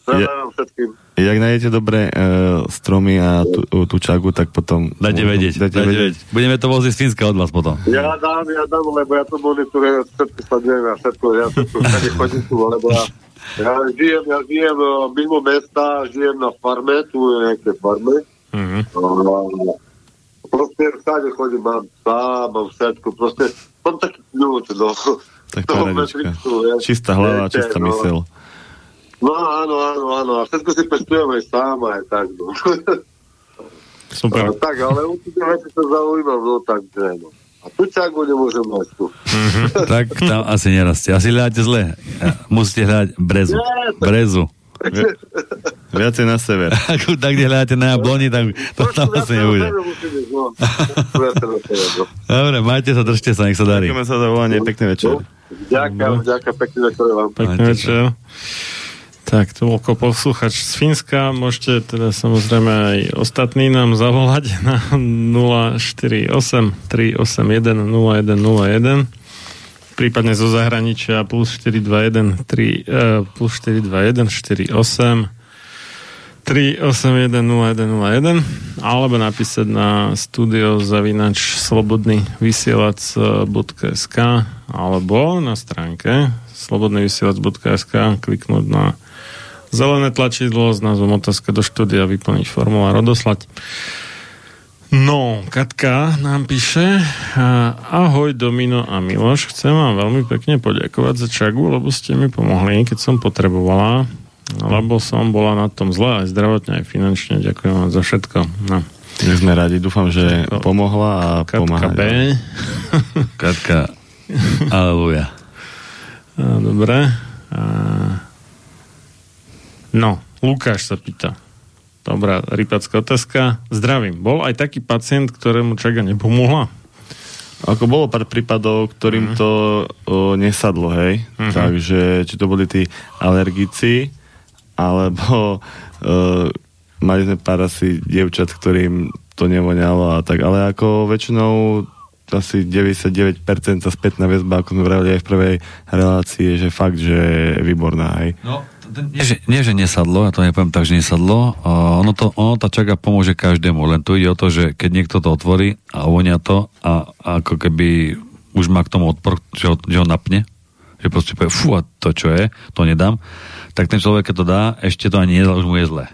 Zdravím všetkým. Jak nájdete dobré uh, stromy a tú, tú čagu, tak potom... Dajte vedieť, Dajte dajte vedieť. vedieť. Budeme to voziť z Fínska od vás potom. Ja dám, ja dám, lebo ja to monitorujem, všetko sledujem a všetko, ja všetko všade chodím tu, lebo ja, ja žijem, ja žijem eh, mimo mesta, žijem na farme, tu je nejaké farme. Mhm. A proste všade chodím, mám psa, mám všetko, proste mám taký kľúč, no. Tak ja- Čistá hlava, čistá mysel. No áno, áno, áno, a všetko si pestujem aj sám, aj tak, no. Super. A, tak, ale určite veci sa zaujímam, no takže, no. A tu čagu nemôžem mať tu. Tak tam asi nerastie. Asi hľadáte zle. Musíte hľadať brezu. Brezu. [laughs] Viacej na sever. [laughs] Ako tak, kde hľadáte na jabloni, tak to tam asi nebude. [laughs] no. Dobre, majte sa, držte sa, nech sa darí. Ďakujeme sa za volanie, pekný večer. Ďakujem, ďakujem, pekný večer vám. Pekný večer. Tak, to bol posluchač z Fínska. Môžete teda samozrejme aj ostatní nám zavolať na 048 381 0101 prípadne zo zahraničia plus 421 3, uh, plus 421 48 3810101 alebo napísať na studio zavinač slobodný vysielač.sk alebo na stránke slobodnyvysielač.sk kliknúť na zelené tlačidlo s názvom otázka do štúdia, vyplniť formulár, odoslať. No, Katka nám píše Ahoj Domino a Miloš, chcem vám veľmi pekne poďakovať za čagu, lebo ste mi pomohli, keď som potrebovala lebo som bola na tom zle aj zdravotne, aj finančne. Ďakujem vám za všetko. No. My sme radi, dúfam, že pomohla a Katka pomáha. B. [laughs] Katka, aleluja. A, Dobre. A... No, Lukáš sa pýta. Dobrá, rypacká otázka. Zdravím. Bol aj taký pacient, ktorému čaga nepomohla? Ako bolo pár prípadov, ktorým to o, nesadlo, hej. Mhm. Takže, či to boli tí alergici, alebo o, mali sme pár asi dievčat, ktorým to nevoňalo a tak, ale ako väčšinou asi 99% sa spätná väzba, ako sme vravili aj v prvej relácii, je, že fakt, že je výborná, hej. No, nie, že, nie, že nesadlo, ja to nepoviem tak, že nesadlo. Uh, ono, to, ono tá čaga pomôže každému, len tu ide o to, že keď niekto to otvorí a vonia to a, a ako keby už má k tomu odpor, že ho, že ho napne, že proste povie, fú, a to čo je, to nedám, tak ten človek, keď to dá, ešte to ani nedá, už mu je zle.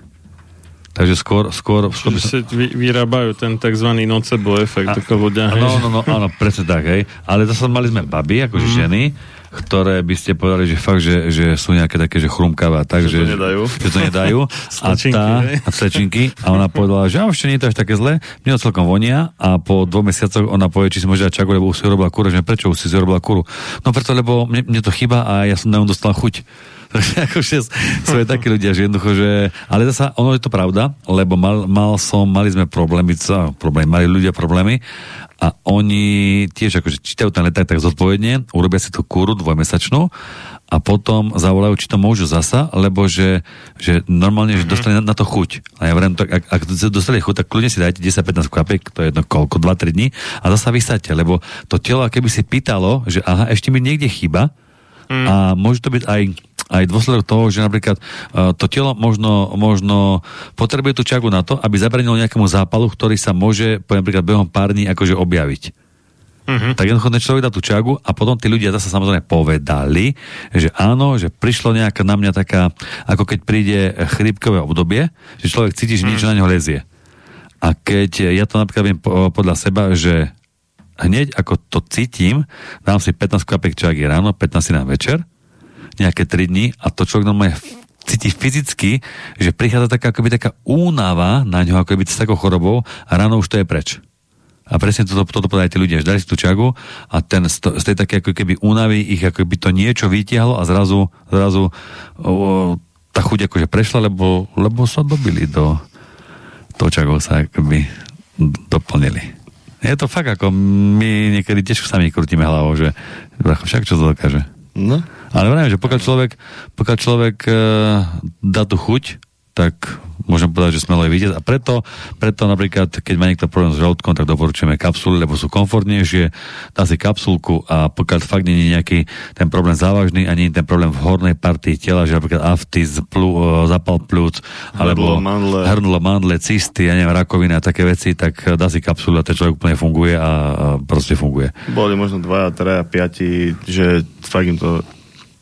Takže skôr, skôr, skôr by som... vy, vyrábajú ten tzv. nocebo efekt, ako ľudia. No, no, no, áno, presne tak, hej. Ale zase mali sme baby, akože mm. ženy, ktoré by ste povedali, že fakt, že, že sú nejaké také, že chrumkavé, tak, Že že, to nedajú. Že to nedajú. [laughs] a tá, a slečinky, a ona povedala, že ešte nie je to až také zlé, mne to celkom vonia a po dvoch mesiacoch ona povie, či si môže dať čaku, lebo už si robila kuru, že prečo už si robila kuru? No preto, lebo mne, mne to chýba a ja som na ňu dostala chuť. [laughs] Takže akože sú aj takí ľudia, že jednoducho, že... Ale zasa, ono je to pravda, lebo mal, mal som, mali sme problémy, co, problémy, mali ľudia problémy a oni tiež akože čítajú ten leták tak zodpovedne, urobia si tú kúru dvojmesačnú a potom zavolajú, či to môžu zasa, lebo že, že normálne, že dostane na, na to chuť. A ja tak, ak, ak dostali chuť, tak kľudne si dajte 10-15 kvapiek, to je jedno koľko, 2-3 dní a zasa vysadte, lebo to telo, keby si pýtalo, že aha, ešte mi niekde chýba, Mm. A môže to byť aj, aj dôsledok toho, že napríklad uh, to telo možno, možno potrebuje tú čagu na to, aby zabranilo nejakému zápalu, ktorý sa môže, napríklad, behom pár dní akože objaviť. Mm-hmm. Tak jednoducho ten človek dá tú čagu a potom tí ľudia zase samozrejme povedali, že áno, že prišlo nejaká na mňa taká, ako keď príde chrípkové obdobie, že človek cíti, že niečo na neho lezie. A keď ja to napríklad viem po- podľa seba, že hneď ako to cítim, dám si 15 kvapek čagy ráno, 15 si na večer, nejaké 3 dní a to človek normálne cíti fyzicky, že prichádza taká akoby taká únava na ňo, akoby s takou chorobou a ráno už to je preč. A presne toto, toto povedali tí ľudia, že dali si tú čagu a ten, z tej také ako keby únavy ich ako by to niečo vytiahlo a zrazu, zrazu o, tá chuť akože prešla, lebo, lebo sa dobili do toho čagou sa akoby doplnili. Je to fakt ako my niekedy tiež sami krutíme hlavou, že však čo to dokáže. No. Ale vravím, že pokiaľ človek, pokiaľ človek e, dá tú chuť, tak môžem povedať, že smelo je vidieť. A preto, preto napríklad, keď má niekto problém s žalúdkom, tak doporučujeme kapsuly, lebo sú komfortnejšie. Dá si kapsulku a pokiaľ fakt nie je nejaký ten problém závažný, ani ten problém v hornej partii tela, že napríklad aftis, plú, e, zapal plúc, alebo mandle. hrnlo, mandle, cysty, ja neviem, rakovina a také veci, tak dá si kapsulu a ten človek úplne funguje a, proste funguje. Boli možno dvaja, traja, piati, že fakt im to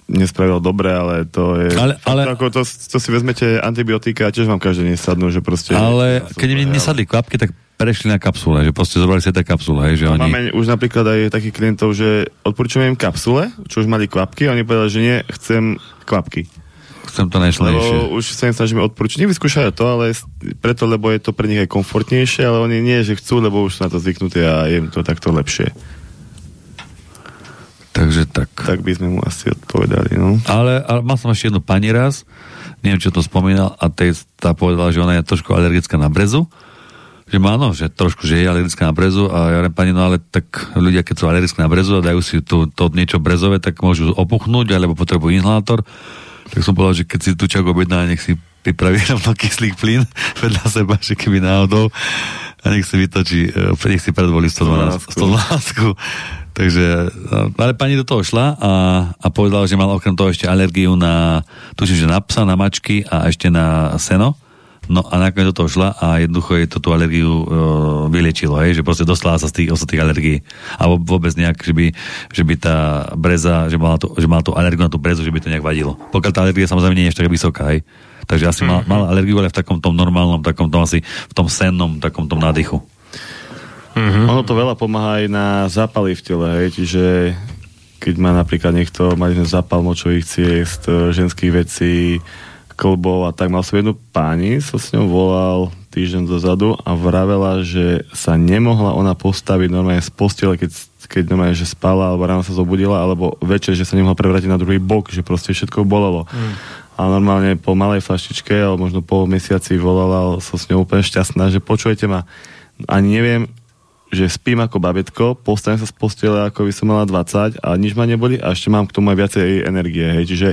nespravilo dobre, ale to je... Ale- ale- Ako to, to si vezmete antibiotika a tiež vám každé nesadnú, že proste... Ale keď im nesadli kvapky, tak prešli na kapsule, že proste zobrali si tie kapsule, hej, že oni... Máme už napríklad aj takých klientov, že odporúčame im kapsule, čo už mali kvapky, a oni povedali, že nie, chcem kvapky. Chcem to najsilnejšie. Lebo už sa im snažíme odporúčiť. Nevyskúšajú to, ale preto, lebo je to pre nich aj komfortnejšie, ale oni nie, že chcú, lebo už sú na to zvyknutí a je im to takto lepšie. Takže tak. Tak by sme mu asi odpovedali, no. Ale, ale mal som ešte jednu pani raz, neviem, čo to spomínal, a tej, tá povedala, že ona je trošku alergická na brezu. Že má, no, že trošku, že je alergická na brezu a ja hovorím, pani, no ale tak ľudia, keď sú alergické na brezu a dajú si to, to niečo brezové, tak môžu opuchnúť, alebo potrebujú inhalátor. Tak som povedal, že keď si tú čak objedná, nech si pripraví [laughs] rovno kyslík plyn [laughs] vedľa seba, že keby náhodou a nech si vytočí, e, nech si predvolí 112. 112. Takže, no, ale pani do toho šla a, a povedala, že mala okrem toho ešte alergiu na, tuším, že na psa, na mačky a ešte na seno. No a nakoniec do toho šla a jednoducho jej to tú alergiu e, vyliečilo, hej, že proste dostala sa z tých ostatných alergií. A vôbec nejak, že by, že by tá breza, že mala, tú, že mala tú alergiu na tú brezu, že by to nejak vadilo. Pokiaľ tá alergia samozrejme nie je tak vysoká, hej. Takže asi mala, mala alergiu, ale v takom tom normálnom, takom tom asi, v tom sennom, takom tom nádychu. Mm-hmm. Ono to veľa pomáha aj na zápaly v tele, hej, čiže keď má napríklad niekto, mali sme zápal močových ciest, e, ženských vecí, klbov a tak. Mal som jednu páni, som s ňou volal týždeň dozadu a vravela, že sa nemohla ona postaviť normálne z postele, keď, keď normálne, že spala, alebo ráno sa zobudila, alebo večer, že sa nemohla prevrátiť na druhý bok, že proste všetko bolelo. Mm. A normálne po malej flaštičke, alebo možno po mesiaci volala, som s ňou úplne šťastná, že počujete ma, ani neviem, že spím ako babetko, postanem sa z postele, ako by som mala 20 a nič ma neboli a ešte mám k tomu aj viacej energie. Hej. Čiže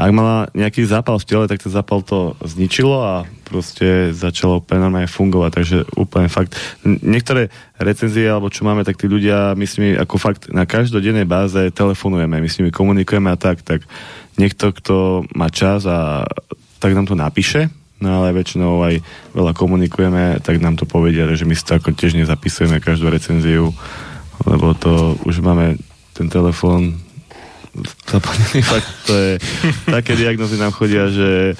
ak mala nejaký zápal v tele, tak ten zápal to zničilo a proste začalo úplne normálne fungovať. Takže úplne fakt. Niektoré recenzie, alebo čo máme, tak tí ľudia, my s nimi ako fakt na každodennej báze telefonujeme, my s nimi komunikujeme a tak, tak niekto, kto má čas a tak nám to napíše, no ale väčšinou aj veľa komunikujeme, tak nám to povedia, že my si to ako tiež nezapisujeme každú recenziu, lebo to už máme ten telefón zaplnený, [laughs] fakt to je, také diagnozy nám chodia, že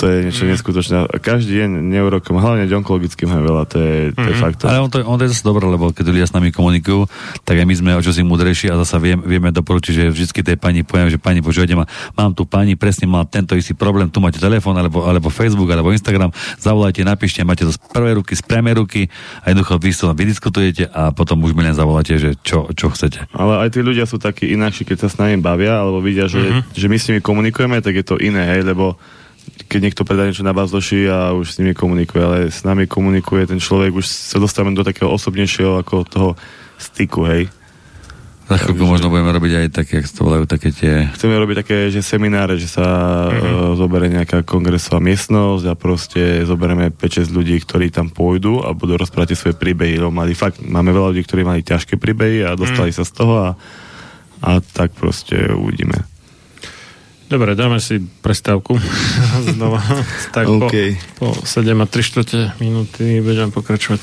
to je niečo neskutočné. A Každý deň neurokom, hlavne onkologickým je veľa, to je, to je fakt. Ale on to, on to je zase dobré, lebo keď ľudia s nami komunikujú, tak aj my sme o čosi múdrejší a zase vieme, vieme doporučiť, že vždy tej pani poviem, že pani, počúvajte ma, mám tu pani, presne mal tento istý problém, tu máte telefón, alebo, alebo Facebook, alebo Instagram, zavolajte, napíšte, máte to z prvej ruky, z priamej ruky a jednoducho vy to vydiskutujete a potom už mi len zavoláte, že čo, čo chcete. Ale aj tí ľudia sú takí inakší, keď sa s nami bavia, alebo vidia, že, Mhm. že my s nimi komunikujeme, tak je to iné, hej, lebo keď niekto predá niečo na bazdoši a už s nimi komunikuje, ale s nami komunikuje ten človek, už sa dostávame do takého osobnejšieho ako toho styku, hej. Za chvíľku možno budeme robiť aj také, jak to volajú, také tie... Chceme robiť také, že semináre, že sa Mhm. mm-hmm. uh, zoberie nejaká kongresová miestnosť a proste zoberieme 5-6 ľudí, ktorí tam pôjdu a budú rozprávať svoje príbehy. Lebo mali fakt, máme veľa ľudí, ktorí mali ťažké príbehy a dostali mm. sa z toho a, a tak proste uvidíme. Dobre, dáme si prestávku. [laughs] Znova. Tak OK. po, po 7 a 3 štvrte minúty budeme pokračovať.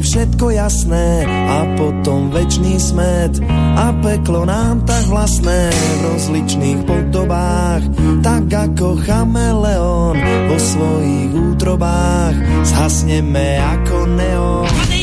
Všetko jasné a potom večný smet a peklo nám tak vlastné v rozličných podobách tak ako chameleon vo svojich útrobách. Zhasneme ako neon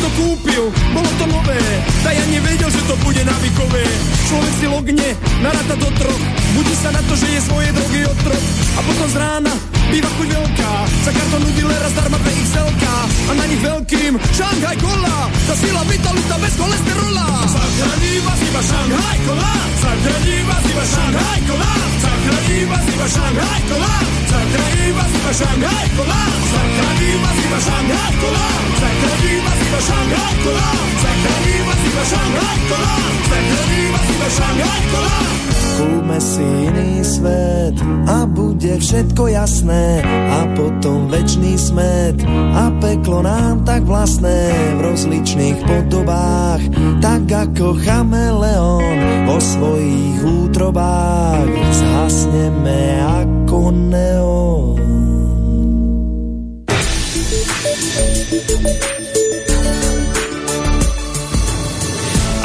to kúpil, bolo to nové, tak ja nevedel, že to bude návykové. Človek si logne, naráta do troch, budí sa na to, že je svoje drogy otrok. A potom z rána býva chuť veľká, za kartonu dealera zdarma PXLK a na nich veľkým Šanghaj Kola, tá sila vitalita bez cholesterola. Zachraní vás iba Šanghaj Kola, zachraní vás iba Šanghaj Kola, zachraní vás iba Šanghaj Kola, zachraní vás iba Šanghaj Kola, zachraní vás iba Šanghaj Kola, zachraní vás iba Šanghaj Kola, zachraní vás iba Šanghaj Kola, zachraní vás iba Šanghaj Kola. Kúpme si iný svet a bude všetko jasné a potom večný smet a peklo nám tak vlastné v rozličných podobách tak ako chameleon vo svojich útrobách zhasneme ako neon.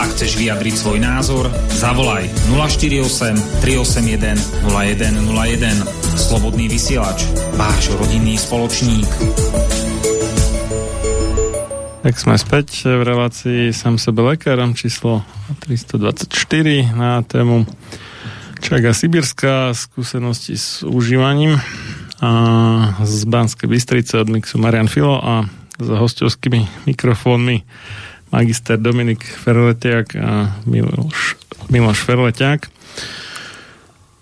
Ak chceš vyjadriť svoj názor, zavolaj 048 381 0101. Slobodný vysielač, váš rodinný spoločník. Tak sme späť v relácii sám sebe lekárom číslo 324 na tému Čaga Sibirská skúsenosti s užívaním a z Banskej Bystrice od mixu Marian Filo a za hostovskými mikrofónmi magister Dominik Ferletiak a Miloš, Miloš Ferletiak.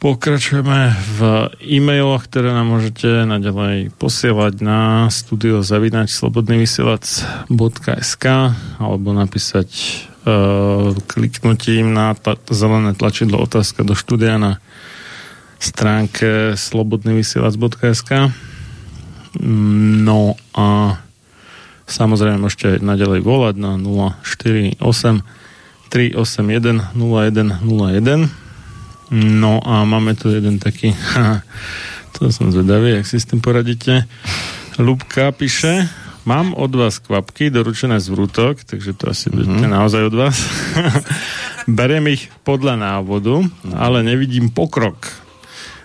Pokračujeme v e-mailoch, ktoré nám môžete naďalej posielať na studiozavinačslobodnyvysielac.sk alebo napísať kliknutím na tla- zelené tlačidlo otázka do štúdia na stránke slobodnyvysielac.sk No a samozrejme môžete naďalej volať na 048 381 0101 No a máme tu jeden taký, [laughs] to som zvedavý, ak si s tým poradíte. Lubka píše, mám od vás kvapky doručené z vrútok, takže to asi mm-hmm. naozaj od vás. [laughs] Beriem ich podľa návodu, ale nevidím pokrok.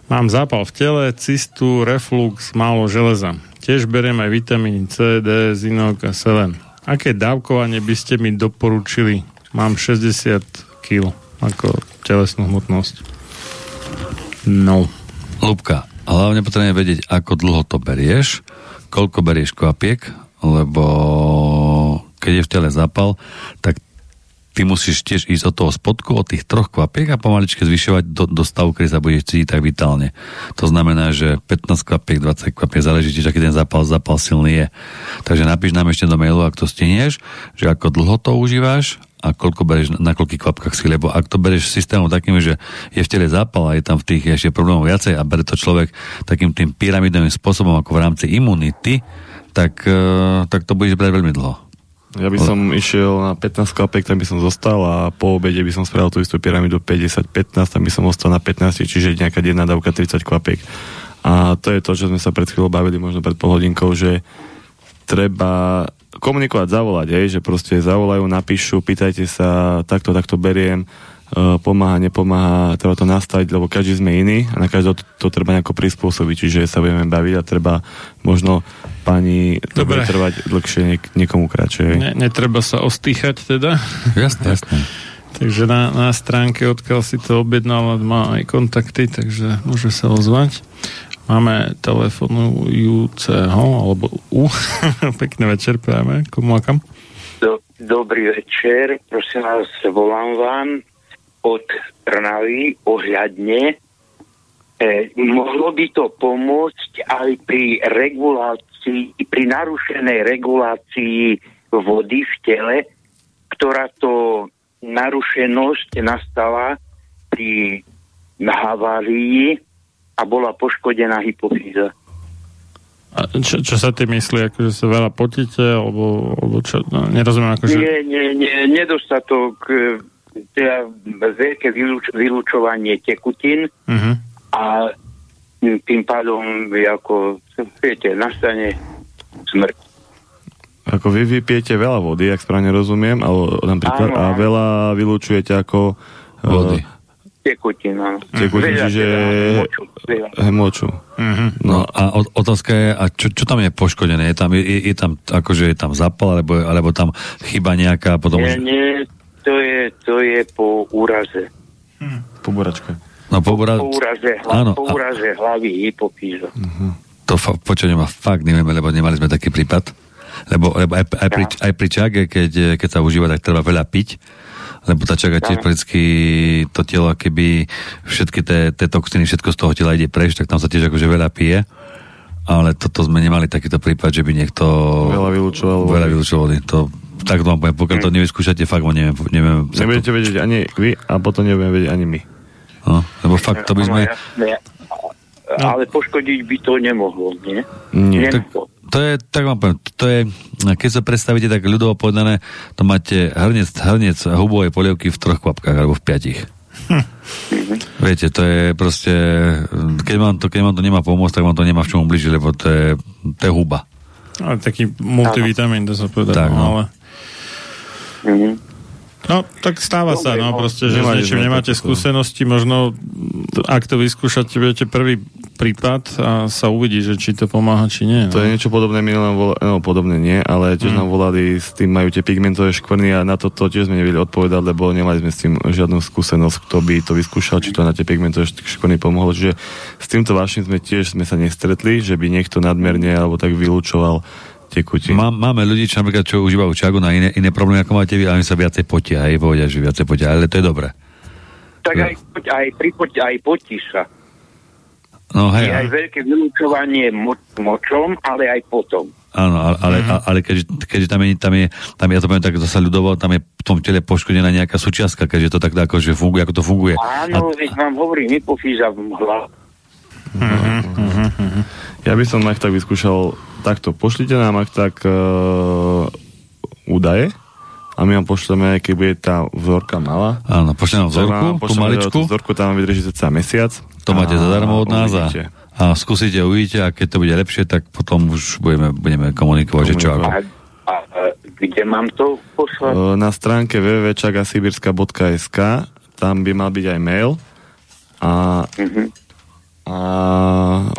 Mám zápal v tele, cystu, reflux, málo železa. Tiež beriem aj vitamíny C, D, zinok a selen. Aké dávkovanie by ste mi doporučili? Mám 60 kg ako telesnú hmotnosť. No. Lubka, hlavne potrebujeme vedieť, ako dlho to berieš, koľko berieš kvapiek, lebo keď je v tele zápal, tak ty musíš tiež ísť od toho spodku, od tých troch kvapiek a pomaličke zvyšovať do, do stavu, kedy sa budeš cítiť tak vitálne. To znamená, že 15 kvapiek, 20 kvapiek, záleží tiež, aký ten zápal, zápal silný je. Takže napíš nám ešte do mailu, ak to stihneš, že ako dlho to užívaš a koľko bereš, na koľkých kvapkách si, lebo ak to bereš systémom takým, že je v tele zápal a je tam v tých ešte problémov viacej a bere to človek takým tým pyramidovým spôsobom ako v rámci imunity, tak, eh, tak to budeš brať veľmi dlho. Ja by som išiel na 15 kapek, tam by som zostal a po obede by som spravil tú istú pyramidu 50-15, tam by som ostal na 15, čiže nejaká jedna dávka 30 kvapek. A to je to, čo sme sa pred chvíľou bavili, možno pred pol hodinkou, že treba komunikovať, zavolať, hej, že proste zavolajú, napíšu, pýtajte sa, takto, takto beriem, uh, pomáha, nepomáha, treba to nastaviť, lebo každý sme iný a na každého to, to treba nejako prispôsobiť, čiže sa budeme baviť a treba možno pani to Dobre. bude trvať dlhšie, niek- niekomu kratšie. Ne, netreba sa ostýchať teda. Jasné, jasné. Takže na, na stránke, odkiaľ si to objednal, má aj kontakty, takže môže sa ozvať. Máme telefonujúceho, alebo U. [laughs] Pekný večer, práve. Komu a kam? Do, dobrý večer, prosím vás, volám vám od Trnavy ohľadne. E, mohlo by to pomôcť aj pri regulácii, pri narušenej regulácii vody v tele, ktorá to narušenosť nastala pri havárii a bola poškodená hypofýza. A čo, čo sa ty myslí, akože sa veľa potíte, alebo, alebo čo, no, nerozumiem, akože... Nie, nie, nie, nedostatok, e, teda veľké vylúč, vylúčovanie tekutín Uh-huh. a tým pádom ako, viete, nastane smrť. Ako vy vypijete veľa vody, ak správne rozumiem, alebo napríklad, Áno, a áno. veľa vylúčujete ako Vody. Tekutín, áno. Tekutín, Veľa, čiže moču, hemoču. Uh-huh. No a otázka je, a čo, čo tam je poškodené? Je tam, je, je tam akože je tam zapal, alebo, alebo tam chyba nejaká, potom Nie, už... nie, to je, to je po úraze. Po buračke. No pobora... Po úraze, hla, Áno, po a- úraze hlavy hypofýza. To fa- počujem, ma fakt nevieme, lebo nemali sme taký prípad. Lebo, lebo aj, aj, pri, aj pri čage, keď, keď sa užíva, tak treba veľa piť. Lebo tá čaga tiež prakticky to telo, keby všetky tie, toxiny, všetko z toho tela ide preč, tak tam sa tiež akože veľa pije. Ale toto sme nemali takýto prípad, že by niekto Veľa vylúčoval vody. veľa vylúčoval vody. To, tak to vám poviem, pokiaľ to nevyskúšate, fakt vám neviem, neviem sa to, Nebudete vedieť ani vy a potom nebudeme vedieť ani my. No, lebo fakt to by sme... Jasné. Ale poškodiť by to nemohlo, nie? Nie. Nemohlo. To je, tak vám poviem, to je, keď sa predstavíte tak ľudovo povedané, to máte hrniec, hrniec hubovej polievky v troch kvapkách alebo v piatich. Viete, to je proste, keď vám to, keď vám to nemá pomôcť, tak vám to nemá v čom ubližiť, lebo to je, to je huba. Ale taký multivitamín, to sa povedať. Tak, no. ale... Mhm. No, tak stáva sa, no, proste, že s niečím sme nemáte skúsenosti, možno ak to vyskúšate, budete prvý prípad a sa uvidí, že či to pomáha, či nie. To no. je niečo podobné, my nám volali, no podobné nie, ale tiež nám volali s tým, majú tie pigmentové škvrny a na toto tiež sme nevedeli odpovedať, lebo nemali sme s tým žiadnu skúsenosť, kto by to vyskúšal, či to na tie pigmentové šk- škvrny pomohlo. Čiže s týmto vašim sme tiež sme sa nestretli, že by niekto nadmerne alebo tak vylúčoval tekutín. Má, máme ľudí, čo napríklad, čo užívajú čagu na iné, iné problémy, ako máte vy, a oni sa viacej potia, aj povedia, že viacej potia, ale to je dobré. Tak aj, aj, pri, aj potí sa. No Je hej, aj veľké vylúčovanie mo- močom, ale aj potom. áno, ale, ale, ale keďže, keďže tam, je, tam je, tam je, ja to poviem tak zase ľudovo, tam je v tom tele poškodená nejaká súčiastka, keďže to tak akože funguje, ako to funguje. Áno, veď vám hovorím, hypofýza v hlave. Ja by som ak tak vyskúšal takto. Pošlite nám ak tak uh, údaje a my vám pošleme, keď bude tá vzorka malá. Áno, pošlem vám vzorku, tú pošleme maličku. Vzorku tam vám vydrží ceca mesiac. To máte zadarmo od nás a, a skúsite, uvidíte a keď to bude lepšie, tak potom už budeme, budeme komunikovať, že čo ako. A, a, a kde mám to poslať? Uh, Na stránke www.čagasibirska.sk tam by mal byť aj mail a, Mhm. A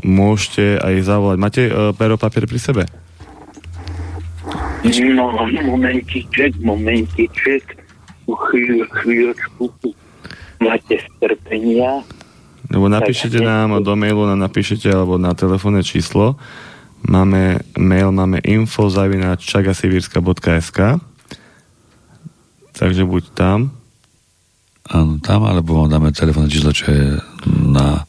môžete aj zavolať. Máte uh, pero papier pri sebe? No, momentiček, momentiček. Chvíľ, chvíľočku. Máte strpenia. Lebo napíšete nám do mailu, nám napíšete alebo na telefónne číslo. Máme mail, máme info zavinač čagasibirska.sk Takže buď tam. Áno, tam, alebo vám dáme telefónne číslo, čo je na...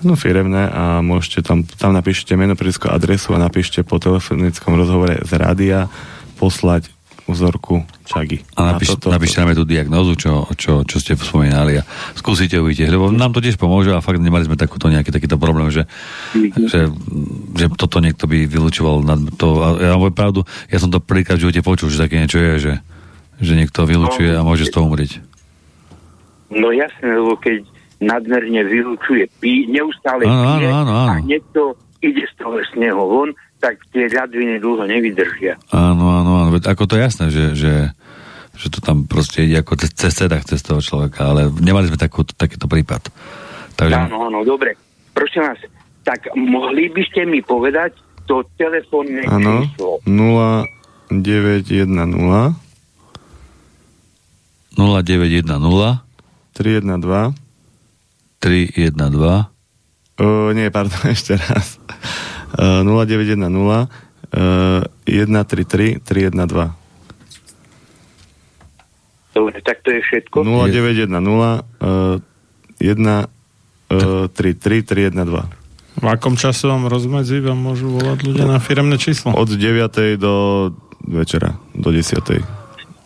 No firemné a môžete tam, tam napíšte meno, prísko, adresu a napíšte po telefonickom rozhovore z rádia poslať vzorku čagy. A napíš, toto- napíšte nám tú diagnózu, čo, čo, čo ste spomínali a skúsite uvidíte, lebo nám to tiež pomôže a fakt nemali sme takúto nejaký takýto problém, že, že, že toto niekto by vylúčoval na to. A ja vám poviem pravdu, ja som to prvýkrát v živote počul, že také niečo je, že, že niekto vylúčuje a môže z toho umrieť. No jasné, lebo keď nadmerne vylúčuje, pí, neustále Áno, pije áno, áno, áno. a niekto ide z toho z neho von, tak tie ľadviny dlho nevydržia. Áno, áno, áno, ako to je jasné, že, že, že to tam proste ide ako cez, cez sedách cez toho človeka, ale nemali sme takú, takýto prípad. Takže, Áno, áno, dobre. Prosím vás, tak mohli by ste mi povedať to telefónne Áno, číslo? 0910 0910 312 312 Uh, nie, pardon, [laughs] ešte raz. Uh, 0910 uh, 133 312 Dobre, tak to je všetko. 0910 uh, 1 uh, 33 312 V akom časovom rozmedzi vám môžu volať ľudia na firemné číslo? Od 9. do večera, do 10.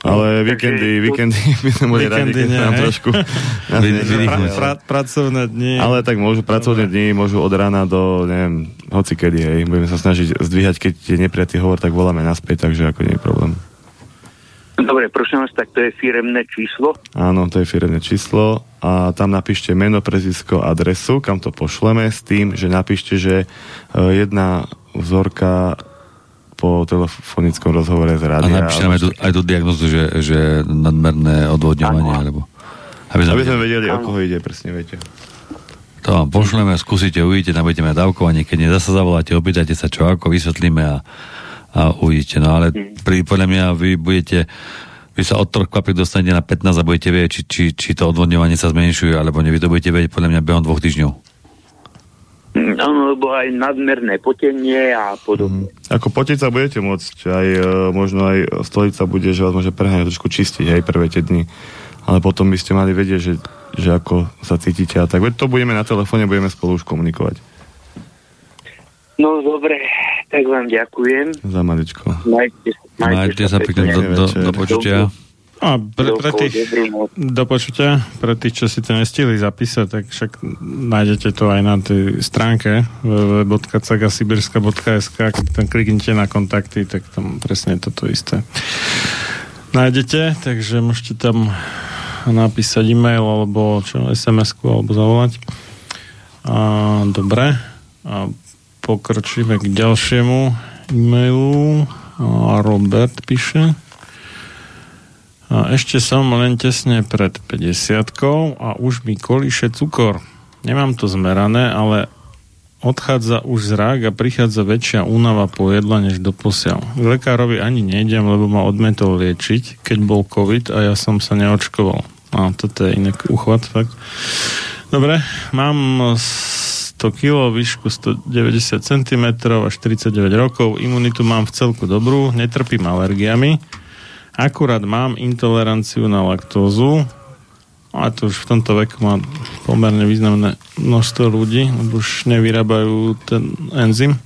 Ale víkendy, víkendy by sme boli radi, keď nám trošku [laughs] Pra, pra, pracovné dni. Ale tak môžu, pracovné dni môžu od rána do, neviem, hoci kedy, hej. Budeme sa snažiť zdvíhať, keď je nepriatý hovor, tak voláme naspäť, takže ako nie je problém. Dobre, prosím vás, tak to je firemné číslo. Áno, to je firemné číslo a tam napíšte meno, prezisko, adresu, kam to pošleme s tým, že napíšte, že e, jedna vzorka po telefonickom rozhovore z A rádia. napíšte nám aj tú, aj tú diagnozu, že, že nadmerné odvodňovanie, alebo... Aby Aby sme vedeli, o koho ide, presne viete. To vám pošleme, skúsite, uvidíte, tam budete mať dávkovanie, keď nie zase zavoláte, opýtajte sa, čo ako, vysvetlíme a, a uvidíte. No ale pri, podľa mňa vy budete, vy sa od troch kvapek dostanete na 15 a budete vedieť, či, či, či to odvodňovanie sa zmenšuje, alebo nie, vy to budete vedieť podľa mňa behom dvoch týždňov. Mm, Áno, lebo aj nadmerné potenie a podobne. Ako potiť sa budete môcť, aj e, možno aj stolica bude, že vás môže preháňať trošku čistiť, aj prvé tie dni. Ale potom by ste mali vedieť, že, že ako sa cítite a tak. Veď to budeme na telefóne, budeme spolu už komunikovať. No dobre, tak vám ďakujem. Za maličko. Majte, majte, Majte sa pekne do, do, do počutia. A pre, pre tých, do počutia, pre tých, čo si to nestihli zapísať, tak však nájdete to aj na tej stránke www.cagasibirska.sk keď tam kliknete na kontakty, tak tam presne toto isté nájdete, takže môžete tam napísať e-mail alebo čo, SMS-ku alebo zavolať. A, dobre. A pokročíme k ďalšiemu e-mailu. A Robert píše. A ešte som len tesne pred 50 a už mi kolíše cukor. Nemám to zmerané, ale odchádza už zrák a prichádza väčšia únava po jedla než do posiaľ. K lekárovi ani nejdem, lebo ma odmetol liečiť, keď bol COVID a ja som sa neočkoval. A toto je inak uchvat, fakt. Dobre, mám 100 kg, výšku 190 cm až 49 rokov, imunitu mám v celku dobrú, netrpím alergiami, akurát mám intoleranciu na laktózu, a to už v tomto veku má pomerne významné množstvo ľudí, lebo už nevyrábajú ten enzym.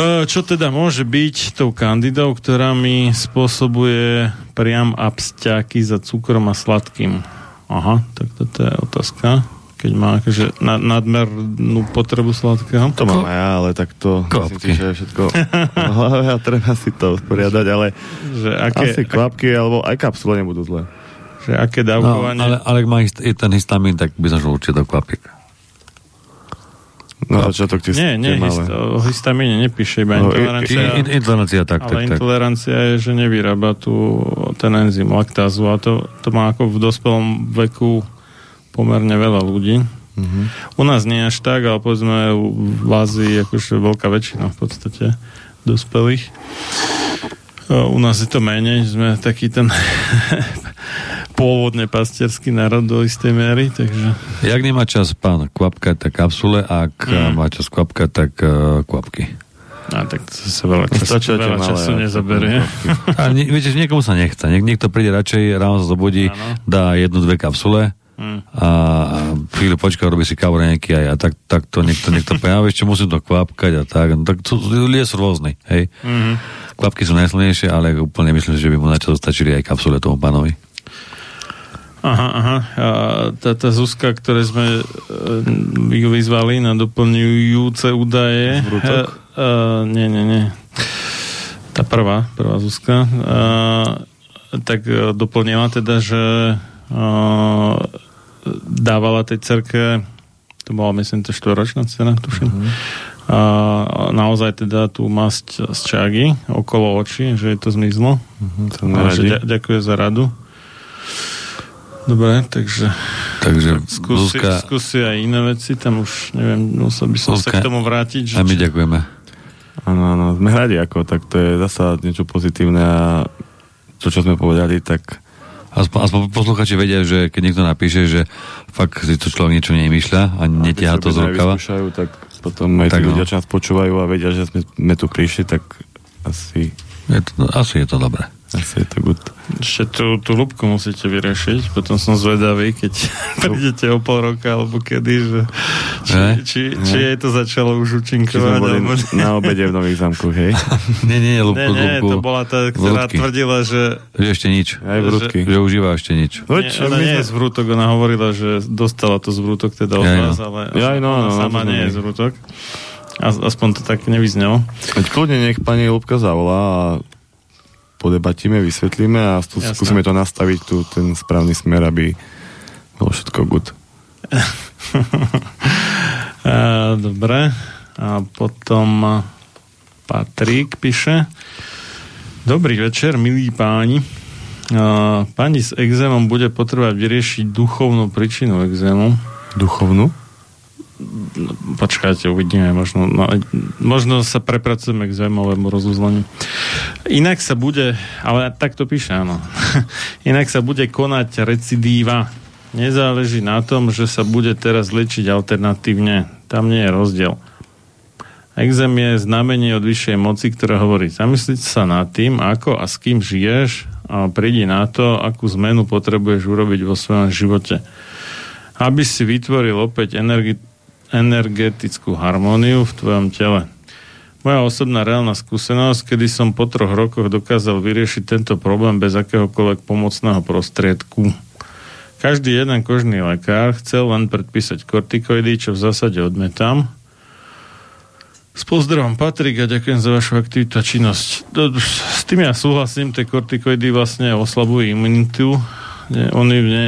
E, Čo teda môže byť tou kandidou, ktorá mi spôsobuje priam absťaky za cukrom a sladkým? Aha, tak toto je otázka. Keď má akože na, nadmernú potrebu sladkého. To mám aj ja, ale tak to myslím si, že je všetko v hlave a treba si to usporiadať, ale že aké, asi kvapky alebo aj kapsule nebudú zlé. Že aké No, dávkovanie... ale, ale ak má hist- je ten histamín, tak by som šel určite do kvapík. No to tie, Nie, nie, hist- o histamíne nepíše iba No, intolerancia. intolerancia, tak, ale tak, tak. intolerancia je, že nevyrába tu ten enzym laktázu a to, to má ako v dospelom veku pomerne veľa ľudí. Mhm. U nás nie až tak, ale povedzme v Ázii akože veľká väčšina v podstate dospelých. U nás je to menej, sme taký ten [laughs] pôvodne pastierský národ do istej miery, takže Jak nemá čas pán kvapkať, tak kapsule, a ak mm. má čas kvapkať, tak uh, kvapky. A tak to sa veľa Stačia tie veľa malé, času nezaberie. A nie, viete, že niekomu sa nechce. Niek- niekto príde radšej, ráno sa zobudí, dá jednu, dve kapsule Hmm. a, chvíľu počká, robí si kávu nejaký aj a tak, tak to niekto, niekto povie, a vieš čo, musím to kvapkať a tak. No, tak to, ľudia sú rôzni, hej. Mhm. Kvapky sú najsilnejšie, ale úplne myslím, že by mu na čo stačili aj kapsule tomu pánovi. Aha, aha. A tá, tá Zuzka, ktoré sme e, ju vyzvali na doplňujúce údaje. Zvrútok? E, e, nie, nie, nie. Tá prvá, prvá Zuzka. E, tak e, doplnila teda, že e, dávala tej cerke to bola myslím to štvoročná cena, tuším. Mhm. A naozaj teda tú masť z čagy okolo očí, že je to zmizlo. Mhm, to ďa- ďakujem za radu. Dobre, takže Takže skúsi, Zuzka, skúsi aj iné veci, tam už neviem, musel by som sa Zuzka, k tomu vrátiť. Že a my ďakujeme. Áno, áno, sme radi ako, tak to je zasa niečo pozitívne a to, čo sme povedali, tak Aspoň, aspoň posluchači vedia, že keď niekto napíše, že fakt si to človek niečo nemýšľa a netiaha to z rukava. Tak potom aj tí Tak no. ľudia, čo nás počúvajú a vedia, že sme, sme tu prišli, tak asi, Je to, asi je to dobré. Asi je to good. Ešte tú, tú lúbku musíte vyriešiť, potom som zvedavý, keď [laughs] [laughs] prídete o pol roka, alebo kedy, že či, Ne? či, či jej to začalo už účinkovať. alebo na obede v Nových zámkoch, hej? [laughs] nie, nie, Nie, lúbku, nie, lúbku. to bola tá, ktorá Vrútky. tvrdila, že Že ešte nič. Aj vrútky. Že užíva ešte nič. nie, ona nie je z vrútok, ona hovorila, že dostala to z vrútok teda od no. vás, ale Jaj, no, ona no, sama no, to nie je sme z vrútok. As, aspoň to tak nevyznelo. Veď kľudne nech pani Lubka zavolá a podebatíme, vysvetlíme a tu skúsime to nastaviť tu ten správny smer, aby bolo všetko good. A, [laughs] dobre. A potom Patrik píše Dobrý večer, milí páni. A, pani s exémom bude potrebovať vyriešiť duchovnú príčinu exému. Duchovnú? Počkajte, uvidíme, možno, no, možno sa prepracujeme k zaujímavému rozuzleniu. Inak sa bude, ale tak to píše, áno. [laughs] Inak sa bude konať recidíva. Nezáleží na tom, že sa bude teraz liečiť alternatívne. Tam nie je rozdiel. Exém je znamenie od vyššej moci, ktorá hovorí, zamyslieť sa nad tým, ako a s kým žiješ a prídi na to, akú zmenu potrebuješ urobiť vo svojom živote. Aby si vytvoril opäť energi- energetickú harmóniu v tvojom tele. Moja osobná reálna skúsenosť, kedy som po troch rokoch dokázal vyriešiť tento problém bez akéhokoľvek pomocného prostriedku. Každý jeden kožný lekár chcel len predpísať kortikoidy, čo v zásade odmetám. S pozdravom Patrik a ďakujem za vašu aktivitu a činnosť. S tým ja súhlasím, tie kortikoidy vlastne oslabujú imunitu, oni ne,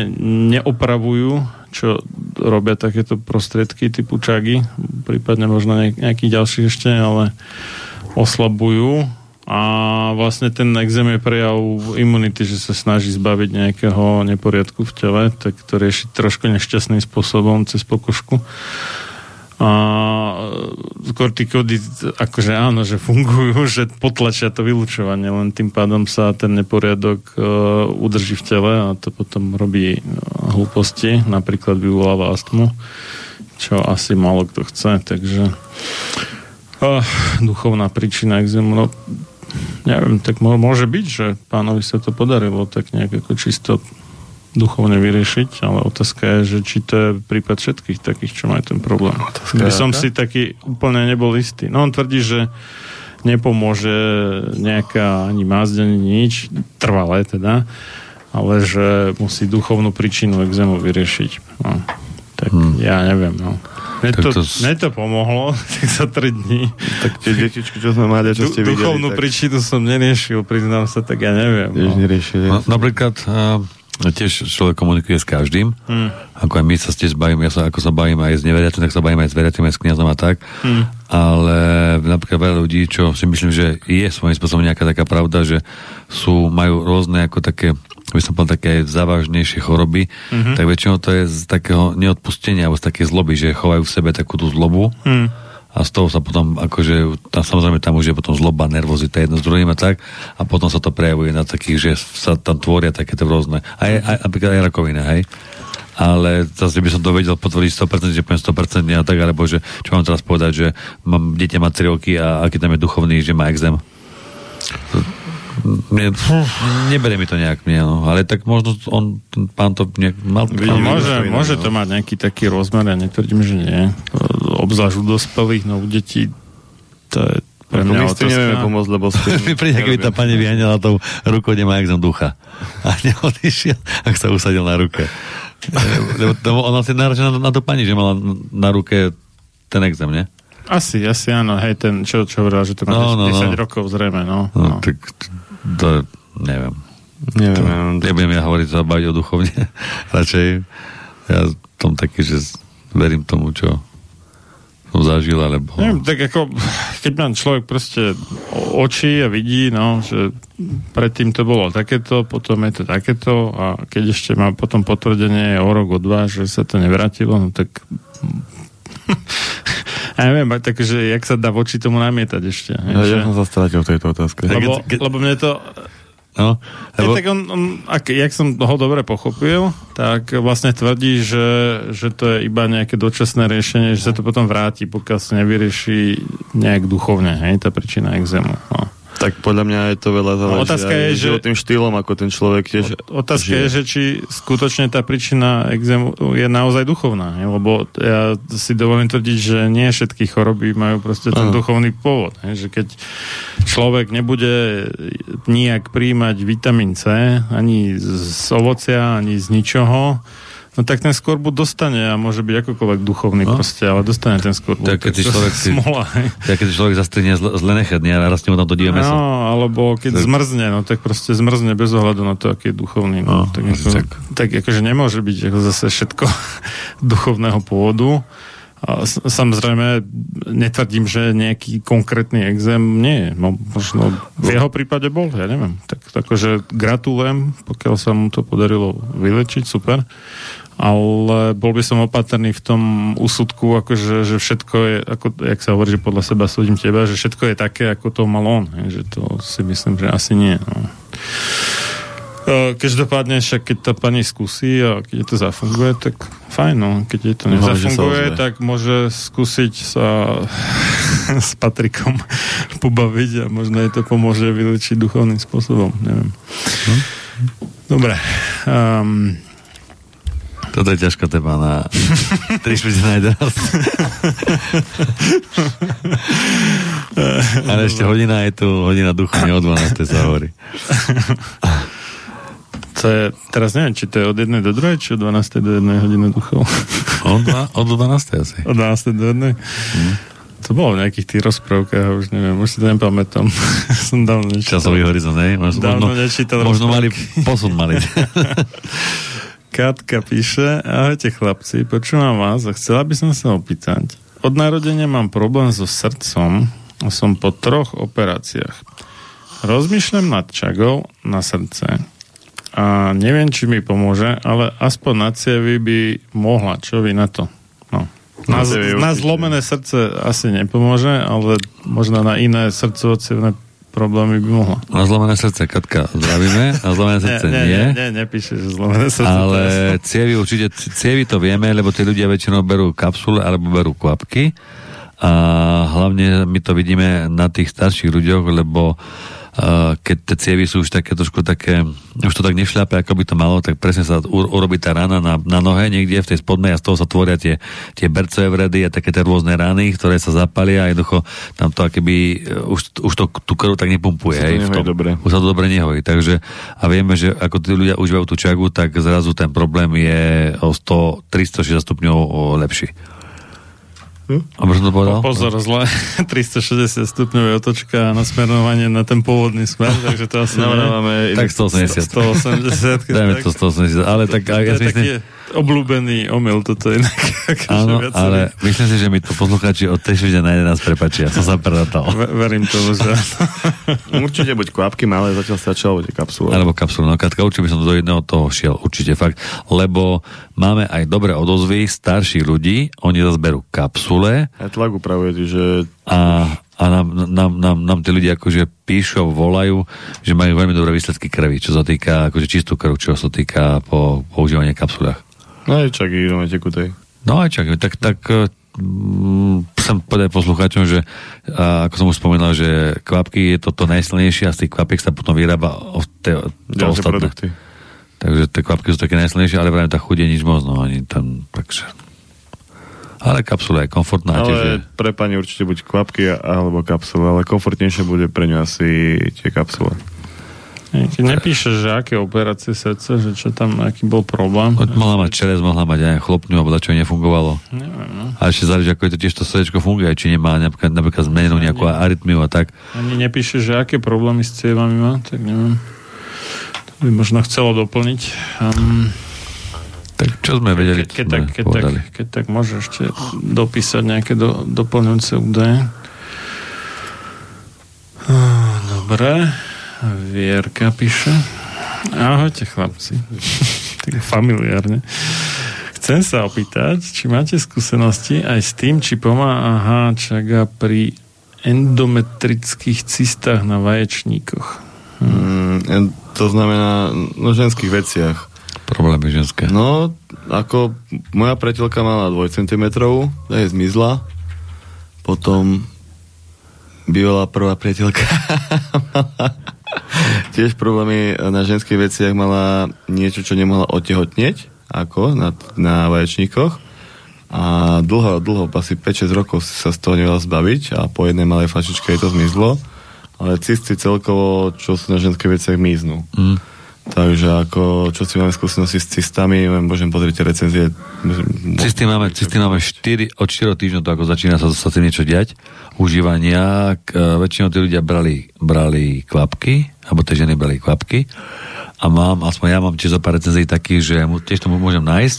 neopravujú, čo robia takéto prostriedky typu čagy, prípadne možno ne, nejaký ďalší ešte, ale oslabujú a vlastne ten exém je prejav imunity, že sa snaží zbaviť nejakého neporiadku v tele, tak to rieši trošku nešťastným spôsobom cez pokožku. A kortikody, akože áno, že fungujú, [laughs] že potlačia to vylúčovanie, len tým pádom sa ten neporiadok uh, udrží v tele a to potom robí uh, hlúposti, napríklad vyvoláva astmu, čo asi málo kto chce, takže uh, duchovná príčina exému, no neviem, tak môže byť, že pánovi sa to podarilo tak nejak ako čisto duchovne vyriešiť, ale otázka je, že či to je prípad všetkých takých, čo majú ten problém. By je som si taký úplne nebol istý. No on tvrdí, že nepomôže nejaká ani mazť, ani nič, trvalé teda, ale že musí duchovnú príčinu exému vyriešiť. No, tak hmm. ja neviem, no. Mne Tak to, to mne to pomohlo tak za 3 dní. Tak tie detičky, čo sme mali, čo Du, ste videli, duchovnú tak príčinu som neriešil, priznám sa, tak ja neviem. tiež No. neriešili. No, napríklad uh, tiež človek komunikuje s každým, Hmm. ako aj my sa tiež bavíme, ja sa, ako sa bavím aj s neveriacimi, tak sa bavím aj s veriacimi, aj s kniazom a tak, Hmm. ale napríklad veľa ľudí, čo si myslím, že je svojím spôsobom nejaká taká pravda, že sú, majú rôzne ako také by som povedal, také závažnejšie choroby, Mhm. tak väčšinou to je z takého neodpustenia alebo z takej zloby, že chovajú v sebe takú tú zlobu Hmm. A z toho sa potom, akože, tam, samozrejme tam už je potom zloba, nervozita jedno s druhým a tak, a potom sa to prejavuje na takých, že sa tam tvoria takéto rôzne, aj, aj, napríklad aj rakovina, hej? ale zase by som to vedel potvrdiť 100%, že poviem 100% a tak, alebo že čo mám teraz povedať, že mám dieťa má 3 roky a aký tam je duchovný, že má exém. Mne, neberie mi to nejak mne, no. ale tak možno on, ten pán to nejak mal... Vidím, môže, môže to mať nejaký taký rozmer, ja netvrdím, že nie. Obzvlášť u dospelých, no u detí to je pre mňa my tým nevieme pomôcť, lebo s tým... [laughs] Mi príde, keby tá pani vyhanila tou rukou, nemá exém ducha. A neodišiel, ak sa usadil na ruke. [laughs] Lebo to, ona si náražila na, na to pani, že mala na ruke ten exém, nie? Asi, asi áno, hej, ten, čo, čo hovorila, že to má No, no, 10 no. rokov zrejme, no. No, no. tak to neviem. Neviem, to, nebudem ja hovoriť sa baviť o duchovne. [laughs] Radšej ja tom taký, že verím tomu, čo som zažil, alebo... Neviem, tak ako, [laughs] keď má človek proste o- oči a vidí, no, že predtým to bolo takéto, potom je to takéto a keď ešte má potom potvrdenie o rok, o dva, že sa to nevrátilo, no tak [laughs] ja neviem, aj tak, že jak sa dá voči tomu namietať ešte. Ja, ja som sa strátil v tejto otázke. Lebo, lebo mne to... No, lebo... tak on, on ak, jak som ho dobre pochopil, tak vlastne tvrdí, že, že to je iba nejaké dočasné riešenie, že sa to potom vráti, pokiaľ sa nevyrieši nejak duchovne, hej, tá príčina exému. No. Tak podľa mňa je to veľa záleží No, otázka je, že- životným štýlom, ako ten človek tiež Otázka žije. je, že či skutočne tá príčina exému je naozaj duchovná, hej? lebo ja si dovolím tvrdiť, že nie všetky choroby majú proste ten Áno. duchovný pôvod. Hej? Že keď človek nebude nijak príjmať vitamín C, ani z ovocia, ani z ničoho, no tak ten skorbu dostane a môže byť akokoľvek duchovný no. proste, ale dostane ten skorbu. Tak keď si človek si, smola, tak keď si človek zastrihne zle, zle nechedne a rastie mu tam to divé meso. No, alebo keď Tak- zmrzne, no tak proste zmrzne bez ohľadu na to, aký je duchovný. No, No, tak, ako, tak. tak akože nemôže byť ako zase všetko [laughs] duchovného pôvodu. A samozrejme, netvrdím, že nejaký konkrétny exém nie je. No, možno v jeho prípade bol, ja neviem. Tak, tak akože gratulujem, pokiaľ sa mu to podarilo vylečiť, super. Ale bol by som opatrný v tom úsudku, akože, že všetko je, ako, jak sa hovorí, že podľa seba súdim teba, že všetko je také, ako to mal on. Hej, že to si myslím, že asi nie. No. E, Každopádne však, keď to pani skúsi a keď to zafunguje, tak fajn, no. Keď jej to No, nezafunguje, ozve. tak môže skúsiť sa [laughs] s Patrikom pobaviť a možno jej to pomôže vylečiť duchovným spôsobom. Neviem. Dobre. Um, Toto je ťažká téma na 3 štvrte na 11. Ale ešte hodina je tu, hodina duchu, nie o 12. sa hovorí. to je, teraz neviem, či to je od 1 do 2, či od 12 do 1 hodiny duchov. Od, dva, od 12. asi. Od 12 do 1. Hm. To bolo v nejakých tých rozprávkach, už neviem, už si to nepamätám. [laughs] Som dávno nečítal. Časový horizont, hej? Možno, Dávno nečítal možno mali rozprávky. posun mali. [laughs] Katka píše, ahojte chlapci, počúvam vás a chcela by som sa opýtať. Od narodenia mám problém so srdcom a som po troch operáciách. Rozmýšľam nad čagou na srdce a neviem, či mi pomôže, ale aspoň na cievy by mohla. Čo vy na to? No. Na, Na na zlomené srdce asi nepomôže, ale možno na iné srdcovo problémy by mohla. Na zlomené srdce, Katka, zdravíme. Na zlomené [laughs] srdce nie, nie. nie, nie, nepíše, že zlomené srdce. Ale cievy určite, cievy to vieme, lebo tí ľudia väčšinou berú kapsule alebo berú kvapky a hlavne my to vidíme na tých starších ľuďoch, lebo uh, keď tie cievy sú už také trošku také, už to tak nešľape, ako by to malo, tak presne sa urobí tá rana na, na nohe niekde v tej spodnej a z toho sa tvoria tie, tie bercové vredy a také tie rôzne rany, ktoré sa zapalia a jednoducho tam to akéby, uh, už, už to, tú krv tak nepumpuje. Hej, v tom. dobre. Už sa to dobre nehojí. Takže, a vieme, že ako tí ľudia užívajú tú čagu, tak zrazu ten problém je o 100, 360 stupňov lepší. Hm? A som to povedal? Po, pozor, zle. [laughs] 360 stupňové otočka a nasmerovanie na ten pôvodný smer, [laughs] takže to asi Navrávame Tak 180. 180. Dajme to 180, ale tak to, ja to je myslím, obľúbený omyl, toto je [laughs] akože áno, ale myslím si, že mi to poslucháči od tej na 11 prepačia. Som sa predatal. Ve- verím tomu, že... [laughs] Určite buď kvapky malé, zatiaľ stačilo, tie kapsule. Alebo kapsulu. No Katka, určite by som do jedného toho šiel. Určite fakt. Lebo máme aj dobré odozvy starších ľudí. Oni zase berú kapsule Aj tlak upravuje, že a, a nám, nám, nám, nám tí ľudia akože píšu a volajú, že majú veľmi dobré výsledky krvi, čo sa týka akože čistú krv, čo sa týka po používaní kapsulách. No aj čak ideme tekutej. No aj čak, tak, tak mm, chcem povedať poslucháčom, že a, ako som už spomínal, že kvapky je to to najsilnejšie a z tých kvapiek sa potom vyrába o, te, to Ďalšie ostatné. produkty. Takže tie kvapky sú také najsilnejšie, ale vrajme tá chuť je nič moc, no ani tam, takže... Ale kapsula je komfortná, Ale tiež je... pre pani určite buď kvapky alebo kapsule, ale komfortnejšie bude pre ňu asi tie kapsule. Keď nepíše, že aké operácie srdca, že čo tam, aký bol problém. Mohla mať čerez, mohla mať aj chlopňu, alebo čo nefungovalo. Neviem, no. A ešte záleží, ako je to tiež to srdečko funguje, či nemá napríklad, napríklad zmenenú nejakú arytmiu a tak. Ani nepíše, že aké problémy s cievami má, tak neviem. To by možno chcelo doplniť. Um, tak čo sme vedeli, keď, sme tak, keď, tak, keď tak môže ešte dopísať nejaké do, doplňujúce údaje. Ah, Dobre. Vierka píše. Ahojte chlapci. [laughs] tak familiárne. Chcem sa opýtať, či máte skúsenosti aj s tým, či pomáha čaga pri endometrických cystách na vaječníkoch. Mm, to znamená no, ženských veciach. Problémy ženské. No, ako moja priateľka mala 2 cm, tá je zmizla. Potom bývalá prvá priateľka [laughs] mala tiež problémy na ženských veciach mala niečo, čo nemohla otehotnieť, ako na, na vaječníkoch. A dlho, dlho, asi 5-6 rokov sa z toho nevedela zbaviť a po jednej malej flašičke jej to zmizlo. Ale cysty celkovo, čo sú na ženských veciach, miznú. Mm. Takže ako, čo si máme skúsenosti s cystami, môžem pozrieť recenzie. Cysty máme, cysty máme 4, od 4 týždňov, to ako začína sa, sa tým niečo diať. Užívania, k, e, väčšinou tí ľudia brali, brali kvapky, alebo tie ženy brali kvapky. A mám, aspoň ja mám tiež zo pár recenzií takých, že tiež to môžem nájsť,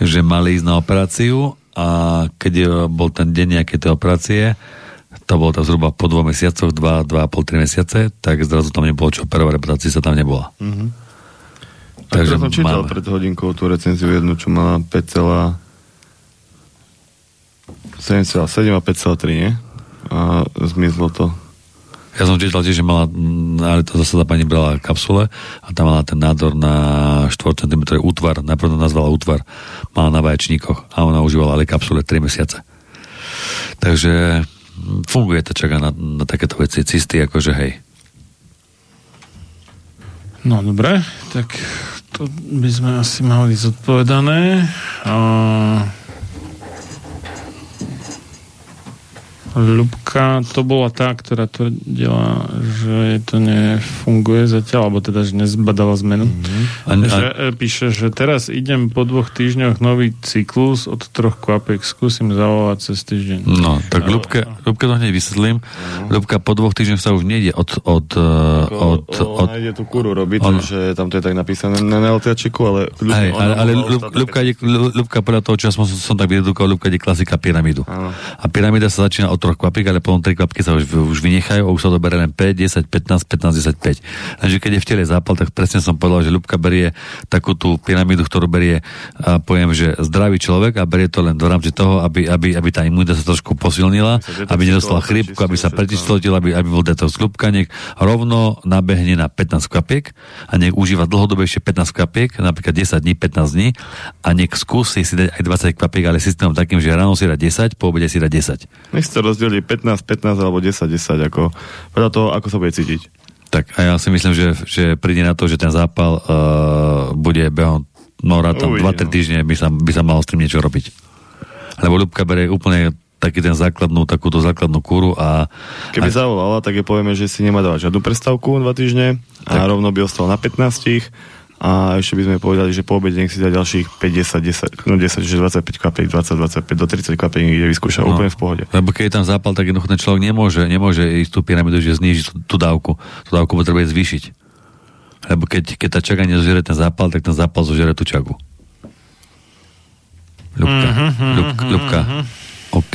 že mali ísť na operáciu a keď je, bol ten deň nejaké tej operácie, to bolo tam zhruba po dvoch mesiacoch, dva, dva a pol, tri mesiace, tak zrazu tam nebolo čo operovať, reputácia sa tam nebola. Mhm. Takže som čítal máme. pred hodinkou tú recenziu jednu, čo mala 5,7,7 a 5,3, nie? A zmizlo to. Ja som čítal tiež, že mala, ale to zase tá pani brala kapsule a tam mala ten nádor na 4 cm útvar, najprv to nazvala útvar, mala na vaječníkoch a ona užívala ale kapsule 3 mesiace. Takže funguje to čaká na, na takéto veci, cysty, akože hej. No dobre, tak to by sme asi mali zodpovedané. A... Ľubka, to bola tá, ktorá tvrdila, že to nefunguje zatiaľ, alebo teda, že nezbadala zmenu. Mm-hmm. A- a- Že, e, píše, že teraz idem po dvoch týždňoch nový cyklus od troch kvapiek, skúsim zavolať cez týždeň. No, tak Ľubke, Ľubke to hneď vysvetlím. Ľubka po dvoch týždňoch sa už nejde od, od, eh, od, od, Ona ide tú kuru robiť, on- takže tam to je tak napísané na LTAčiku, ale... kľudne Hej, ale, ale Ľubka, ide, Ľu- Ľubka podľa toho, čo som, som tak vydedukoval, Ľubka ide klasika pyramídu. Áno. A pyramída sa začína od troch kvapík, ale potom tri kvapky sa už, už vynechajú a už sa doberie len 5, 10, 15, 15, 10, 5. Takže keď je v tele zápal, tak presne som povedal, že Ľubka berie takú tú pyramídu, ktorú berie, a poviem, že zdravý človek a berie to len do rámci toho, aby, aby, aby tá imunita sa trošku posilnila, aby nedostala chrípku, aby sa prečistil, aby, aby bol detox Ľubka, nech rovno nabehne na 15 kvapiek a nech užíva dlhodobejšie 15 kvapiek, napríklad 10 dní, 15 dní a nech skúsi si dať aj 20 kvapiek, ale systémom takým, že ráno si dá 10, po obede si dá 10. Nech sa to rozdelí 15, 15 alebo 10, 10, ako podľa toho, ako sa bude cítiť. Tak a ja si myslím, že, že príde na to, že ten zápal uh, bude behom no tam Uvidíme, 2-3 týždne by sa, by sa malo s tým niečo robiť. Lebo Ľubka berie úplne taký ten základnú, takúto základnú kúru a... Keby a, zavolala, tak je povieme, že si nemá dávať žiadnu prestávku dva týždne a rovno by ostal na 15 a ešte by sme povedali, že po obede nech si dá ďalších 5, 10, 10, no 10, že 25 kvapiek, 20, 25, do 30 kvapiek ide vyskúša No. úplne v pohode. Lebo keď je tam zápal, tak jednoducho ten človek nemôže, nemôže ísť tú pyramidu, že zníži tú, tú dávku. Tú dávku potrebuje zvýšiť. Lebo keď, keď tá čaga nezožere ten zápal, tak ten zápal zožere tú čagu. Ľubka, Mhm, Ľubka, Ľubka. OK?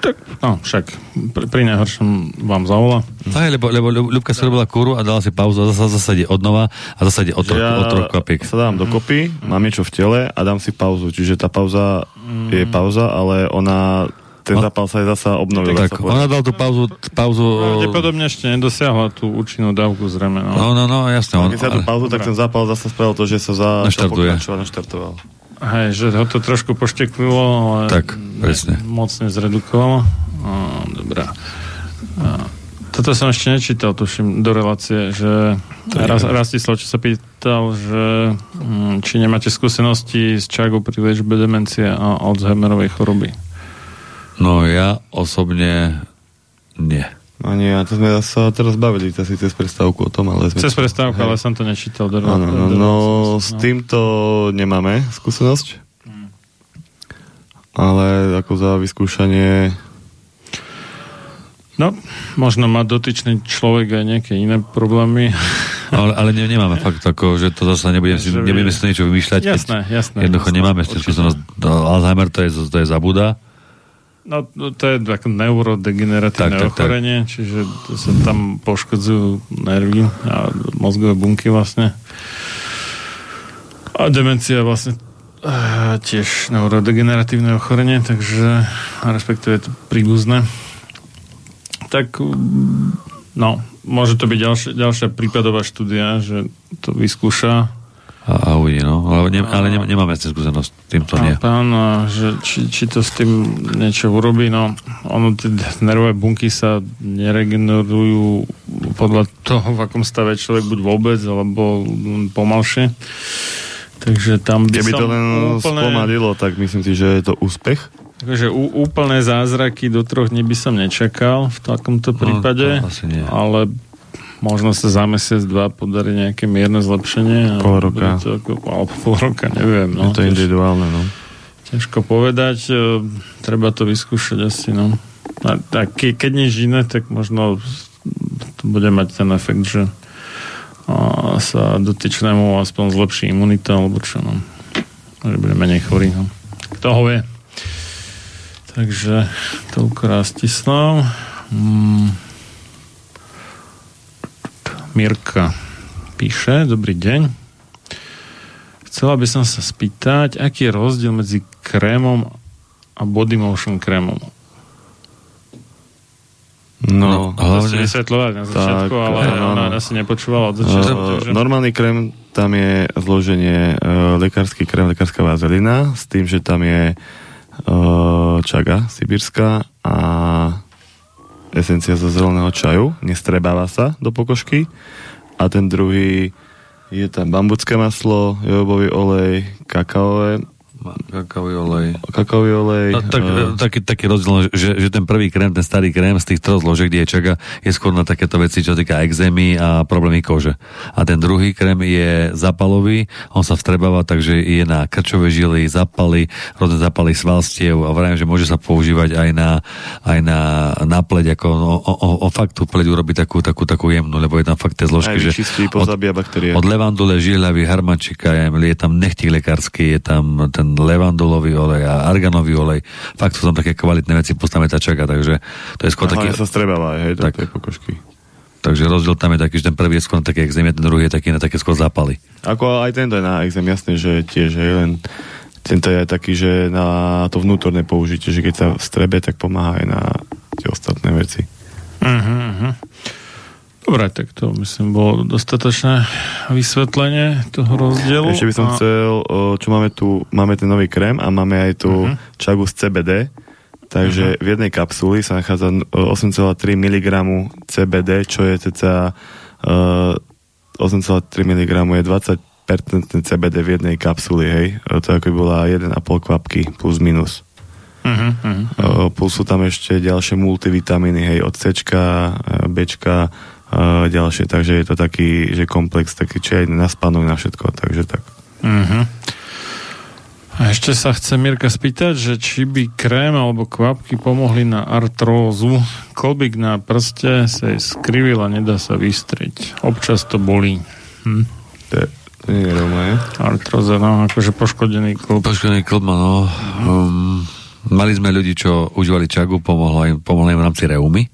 Tak, no, však pri, pri najhoršom vám zavolá. Aj, lebo, lebo Ľu- Ľubka si robila kúru a dala si pauzu a zase zase ide odnova a zase ide od troch, Že od troch kvapiek. sa dám dokopy, mám niečo v tele a dám si pauzu. Čiže tá pauza je pauza, ale ona 3 ten zápal sa aj zasa obnovil. Tak, ona dal tú pauzu, pauzu Pravdepodobne ešte nedosiahla tú účinnú dávku zrejme. No, no, no, no jasne. Keď sa tú pauzu, tak ten zápal zase spravil to, že sa za Naštartuje. naštartoval. Hej, že ho to trošku pošteklilo, ale Tak, presne. moc nezredukovalo. A, dobrá. Toto som ešte nečítal, tuším, do relácie, že Raz, Rastislav, čo sa pýtal, že hm, či nemáte skúsenosti s čagou pri liečbe demencie a Alzheimerovej choroby. No ja osobne nie. No nie, a to sme sa teraz bavili asi cez prestávku o tom, ale sme... Cez prestávku, ale som to nečítal do, Áno, no, do, no, s týmto nemáme skúsenosť. Ale ako za vyskúšanie... No, možno má dotyčný človek aj nejaké iné problémy. [laughs] Ale, ale ne, nemáme fakt ako, že to zase nebudeme si, nebudeme si to niečo vymýšľať. Jasné, jasné, Jednoducho jasné, nemáme ešte skúsenosť. No, Alzheimer to je, to je zabúda. No, no, to je ako neurodegeneratívne Tak, tak, tak. ochorenie, čiže to sa tam poškodzujú nervy a mozgové bunky vlastne. A demencia vlastne eh, tiež neurodegeneratívne ochorenie, takže respektíve to príbuzné. Tak mm, no, môže to byť ďalšia, ďalšia prípadová štúdia, že to vyskúša A, a uvidí, no. Ale, ne, ale ne, nemáme ešte skúsenosť. Týmto nie. a že či, či to s tým niečo urobí, no ono, tie nervové bunky sa neregenerujú podľa toho, v akom stave človek buď vôbec, alebo pomalšie. Takže tam by Keby to len úplne, spomalilo, tak myslím si, že je to úspech. takže ú, úplné zázraky do troch dní by som nečakal v takomto prípade, No, to asi nie. ale možno sa za mesiac, dva podarí nejaké mierne zlepšenie. a Pol roka. To ako, alebo pol roka, neviem. je No, to tiež- individuálne, no. Ťažko povedať, e, treba to vyskúšať asi, no. A, a ke, keď nič iné, tak možno to bude mať ten efekt, že a, sa dotyčnému aspoň zlepší imunita, alebo čo, no. Že bude menej chorý, no. Kto ho vie? Takže toľko Rastislav. Mm. Mirka píše, dobrý deň. Chcela by som sa spýtať, aký je rozdiel medzi krémom a body motion krémom. No, To ste vysvetľovali na začiatku, Tak, ale áno, ona asi nepočúvala od začiatku. Uh, takže... normálny krém, tam je zloženie uh, lekársky krém, lekárska vazelina, s tým, že tam je uh, čaga sibírska a esencia zo zeleného čaju, nestrebáva sa do pokožky. A ten druhý je tam bambucké maslo, jobový olej, kakaové, Kakaový olej. kakaový olej. No, tak, eh, taký, taký rozdiel, že, že ten prvý krém, ten starý krém z tých troch zložiek, kde je skôr na takéto veci, čo týka exémy a problémy kože. A ten druhý krém je zapalový, on sa vstrebáva, takže je na krčové žily, zapaly, rôzne zapaly svalstiev a vravím, že môže sa používať aj na, aj na, na pleť, ako o, o, o, o fakt tú pleť urobiť takú, takú, takú jemnú, lebo je tam fakt tie zložky, Aj že pozabíja baktérie. od levandule, žihľavy, harmančika, je, je tam nechtík lekársky, je tam ten levandulový olej a arganový olej. Fakt sú tam také kvalitné veci, postavme čaga, takže to je skôr a taký... hlavne sa strebáva, hej, do Tak. tej pokožky. Takže rozdiel tam je taký, že ten prvý je skôr na také exémie, ten druhý je taký na také skôr zápaly. Ako aj tento je na exém, jasné, že tiež je len tento je aj taký, že na to vnútorné použitie, že keď sa strebe, tak pomáha aj na tie ostatné veci. Uh-huh, uh-huh. Dobre, tak to myslím bolo dostatočné vysvetlenie toho rozdielu. Ešte by som a... chcel, čo máme tu, máme ten nový krém a máme aj tu Mhm. čagu z CBD, takže v jednej kapsuli sa nachádza o, 8,3 mg CBD, čo je uh, 8,3 mg je 20% CBD v jednej kapsuli, hej. To ako by bola 1,5 kvapky plus minus. Uh-huh, uh-huh. Uh, plus sú tam ešte ďalšie multivitamíny, hej, od C, B, uh, ďalšie, takže je to taký, že komplex, taký, či aj na spánok, na všetko, takže tak. Uh-huh. A ešte sa chce Mirka spýtať, že či by krém alebo kvapky pomohli na artrózu. Kolbík na prste sa jej skrivil a nedá sa vystriť. Občas to bolí. Hm. To je, to nie je rovné. Artróza, no, akože poškodený klb. Poškodený klb, no. Um, mali sme ľudí, čo užívali čagu, pomohlo im, pomohlo im v rámci reumy,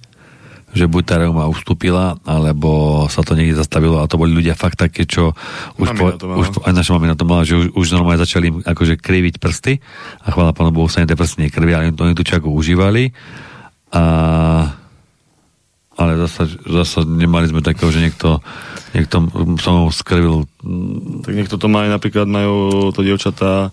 že buď tá reuma ustúpila, alebo sa to niekde zastavilo. A to boli ľudia fakt také, čo už, po, Mamina to už aj naša mamina to mala, že už, už normálne začali im akože kriviť prsty. A chvála pánu Bohu sa im tie prsty nekrvia, ale oni tú čaku užívali. A ale zasa, zasa nemali sme takého, že niekto, niekto sa mu skrvil. Tak niekto to má aj napríklad, majú to dievčatá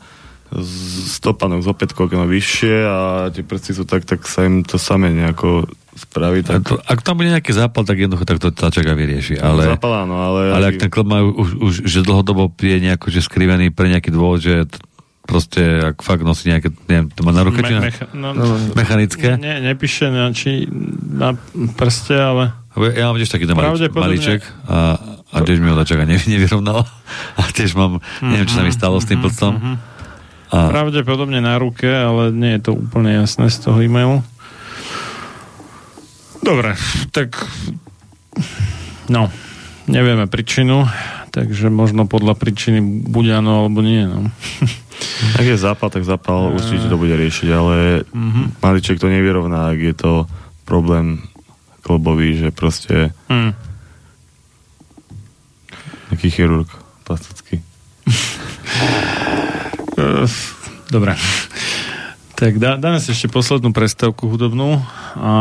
stopanok z opätkov, keď má vyššie a tie prsty sú tak, tak sa im to samé nejako spraví. Tak... To, ak tam bude nejaký zápal, tak jednoducho tak to tá čaká vyrieši. Ale, Zápal áno, ale... ale ak ten klb má už, už že dlhodobo je nejako že skrivený pre nejaký dôvod, že t- proste ak fakt nosí nejaké, neviem, to má na ruke, či na, mecha- no, mechanické? Ne, nepíše na, či na prste, ale... Ja mám tiež takýto malíček, malíček a, a tiež mi ho nevy, nevyrovnal. [laughs] A tiež mám, neviem, čo sa mi stalo s tým prstom. A, Pravdepodobne na ruke, ale nie je to úplne jasné z toho e-mailu. Dobre, tak no, nevieme príčinu, takže možno podľa príčiny buď áno, alebo nie. No. [laughs] Ak je zápal, tak zápal určite to bude riešiť, ale Mhm. maliček to nevyrovná, ak je to problém klbový, že proste Hm. taký chirurg plastický. [laughs] Dobre. Tak dá, dáme si ešte poslednú prestávku hudobnú a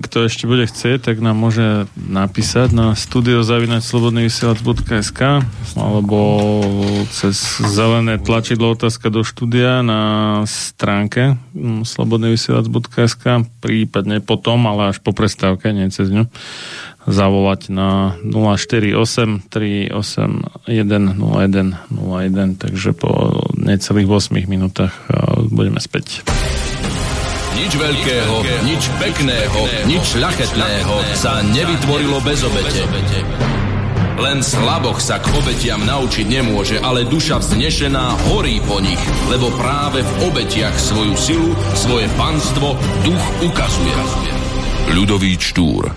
kto ešte bude chcieť, tak nám môže napísať na studiozavinačslobodnyvysielac.sk alebo cez zelené tlačidlo otázka do štúdia na stránke mm, slobodnyvysielac.sk prípadne potom, ale až po prestávke, nie cez ňu zavolať na 048 381 01 01 takže po necelých 8 minútach a, budeme späť. Nič veľkého, nič pekného, nič šľachetného sa nevytvorilo bez obete. Len slaboch sa k obetiam naučiť nemôže, ale duša vznešená horí po nich, lebo práve v obetiach svoju silu, svoje panstvo duch ukazuje. Ľudový Štúr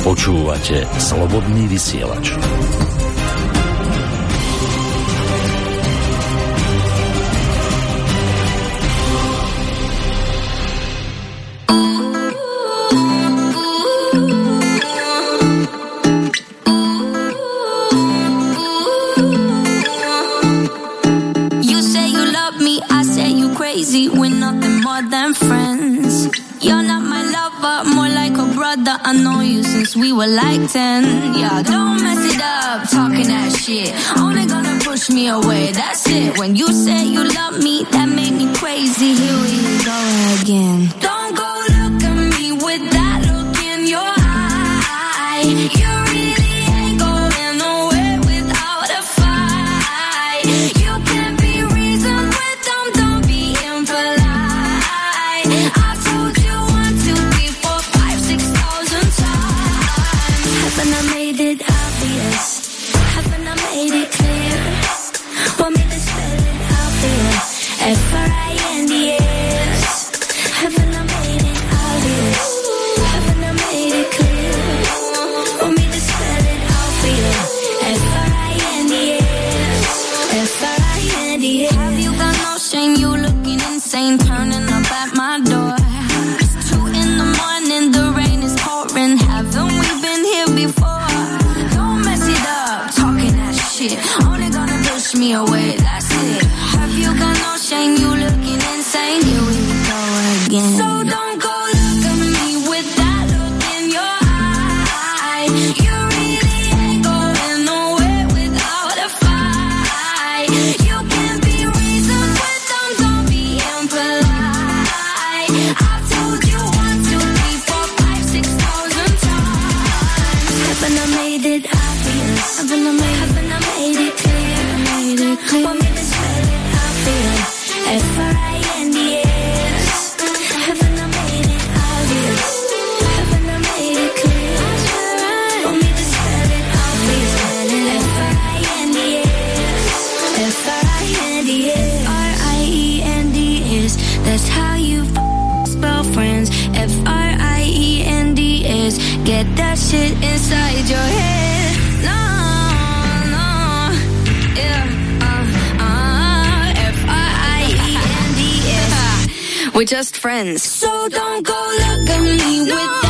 Počúvate Slobodný vysielač. We're nothing more than friends. You're not my more like a brother. I know you since we were like 10. Yeah, don't mess it up, talking that shit. Only gonna push me away, that's it. When you say you love me, that made me crazy. Here we go again. Don't go look at me with that look in your eye. You F-R-I-N-D-S. Haven't I made it obvious? Haven't I made it clear? Me to spell it out for you? F-R-I-N-D-S. F-R-I-N-D-S. Have you got no shame? You looking insane, turning up at my door. It's two in the morning, the rain is pouring. Haven't we been here before? Don't mess it up, talking that shit. Only gonna push me away, shame? You We're just friends. So don't go look at me no. with that.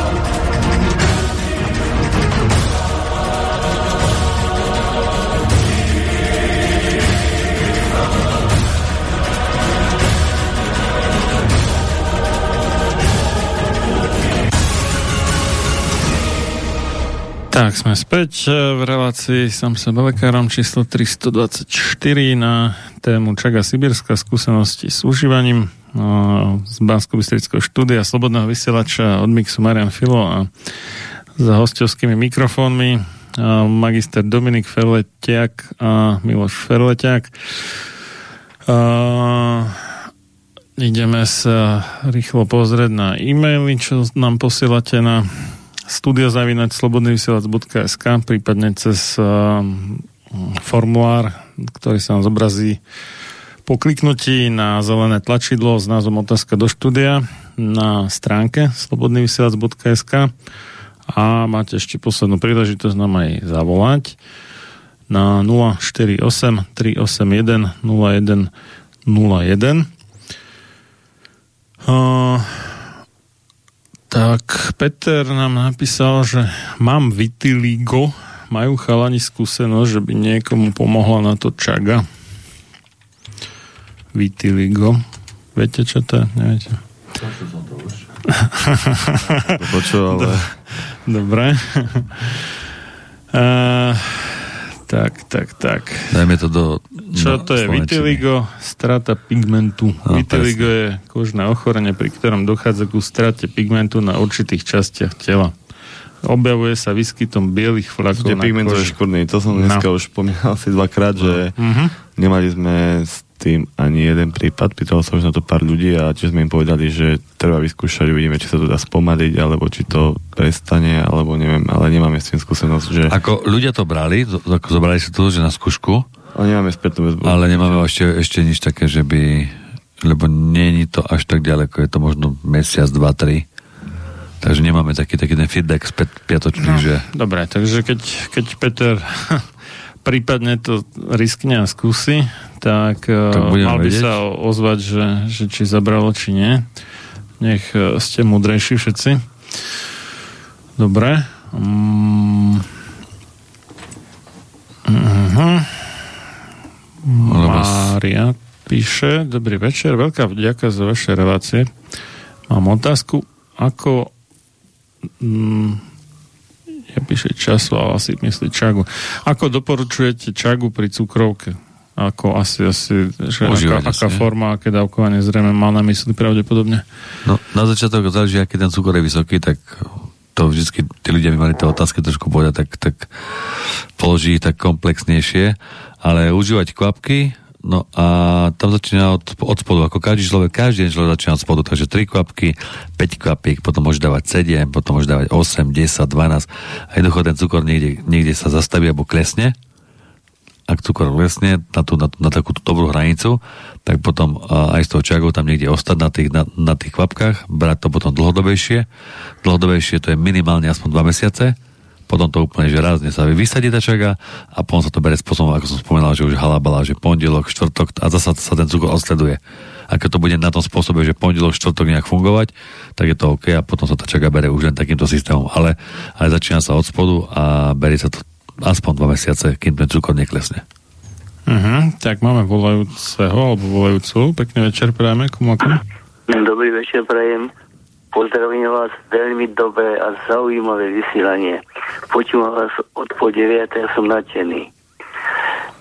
Tak, sme späť e, v relácii som sa lekárom číslo 324 na tému Čaga Sibírska skúsenosti s užívaním no, z bansko štúdia Slobodného vysielača od Mixu Marian Filo a za hostovskými mikrofónmi e, magister Dominik Ferletiak a Miloš Ferletiak. A... Ideme sa rýchlo pozrieť na e-maily, čo nám posielate na studiozavinač.slobodnyvysielac.sk prípadne cez formulár, ktorý sa nám zobrazí po kliknutí na zelené tlačidlo s názvom otázka do štúdia na stránke slobodnyvysielac.sk a máte ešte poslednú príležitosť nám aj zavolať na 048 381 01 01 uh, tak Peter nám napísal, že mám vitiligo, majú chalani skúsenosť, že by niekomu pomohla na to čaga vitiligo. Viete, čo to je? Neviete? Počul, ale... [laughs] Dobre. uh, [laughs] tak, tak, tak. Dajme to do... Čo no, to je? Vitiligo, strata pigmentu. No, Vitiligo presne. je kožné ochorenie, pri ktorom dochádza ku strate pigmentu na určitých častiach tela. Objavuje sa výskytom bielých flakov na pigmentové škvrny. To som dneska no. už spomínal asi dvakrát, že uh-huh. nemali sme tým ani jeden prípad. Pýtal som už na to pár ľudí a tiež sme im povedali, že treba vyskúšať, uvidíme, či sa to dá spomaliť, alebo či to prestane, alebo neviem, ale nemáme s tým skúsenosť, že... Ako ľudia to brali, ako zobrali si to, že na skúšku? Ale nemáme spätnú väzbu. Ale nemáme ešte, ešte nič také, že by... Lebo nie je to až tak ďaleko, je to možno mesiac, dva, tri. Takže nemáme taký, taký ten feedback späť piatočný, no, že... Dobre, takže keď, keď Peter [laughs] prípadne to riskne a skúsi, tak, tak mal by vedieť. sa ozvať, že, že či zabralo, či nie. Nech e, ste múdrejší všetci. Dobre. Mm. Uh-huh. Mária píše, dobrý večer, veľká vďaka za vaše relácie. Mám otázku, ako mm, ja píše času, ale asi myslí čagu. Ako doporučujete čagu pri cukrovke? Ako asi, asi že aká, aká forma, aké dávkovanie zrejme má na mysli pravdepodobne? No, na začiatok záleží, aký ten cukor je vysoký, tak to vždy tí ľudia by mali tie otázky trošku povedať, tak, tak položí tak komplexnejšie, ale užívať kvapky, No a tam začína od, od spodu, ako každý človek, každý človek začína od spodu, takže 3 kvapky, 5 kvapík, potom môže dávať 7, potom môže dávať 8, 10, 12 a jednoducho ten cukor niekde, niekde sa zastaví alebo klesne. Ak cukor klesne na, tú, na, na takú dobrú hranicu, tak potom aj z toho čagu tam niekde ostať na tých, na, na tých kvapkách, brať to potom dlhodobejšie. Dlhodobejšie to je minimálne aspoň 2 mesiace, potom to úplne, že rázne sa vysadí tá čaga a potom sa to berie spôsobom, ako som spomínal, že už halabala, že pondelok, štvrtok a zase sa ten cukor odsleduje. A keď to bude na tom spôsobe, že pondelok, štvrtok nejak fungovať, tak je to OK a potom sa tá čaga bere už len takýmto systémom. Ale, ale začína sa od spodu a berie sa to aspoň dva mesiace, kým ten cukor neklesne. Uh-huh, tak máme volajúceho alebo volajúcu. Pekný večer prajeme. Komu Dobrý večer prajem. Pozdravím vás veľmi dobré a zaujímavé vysielanie. Počúvam vás od po 9. a som nadšený.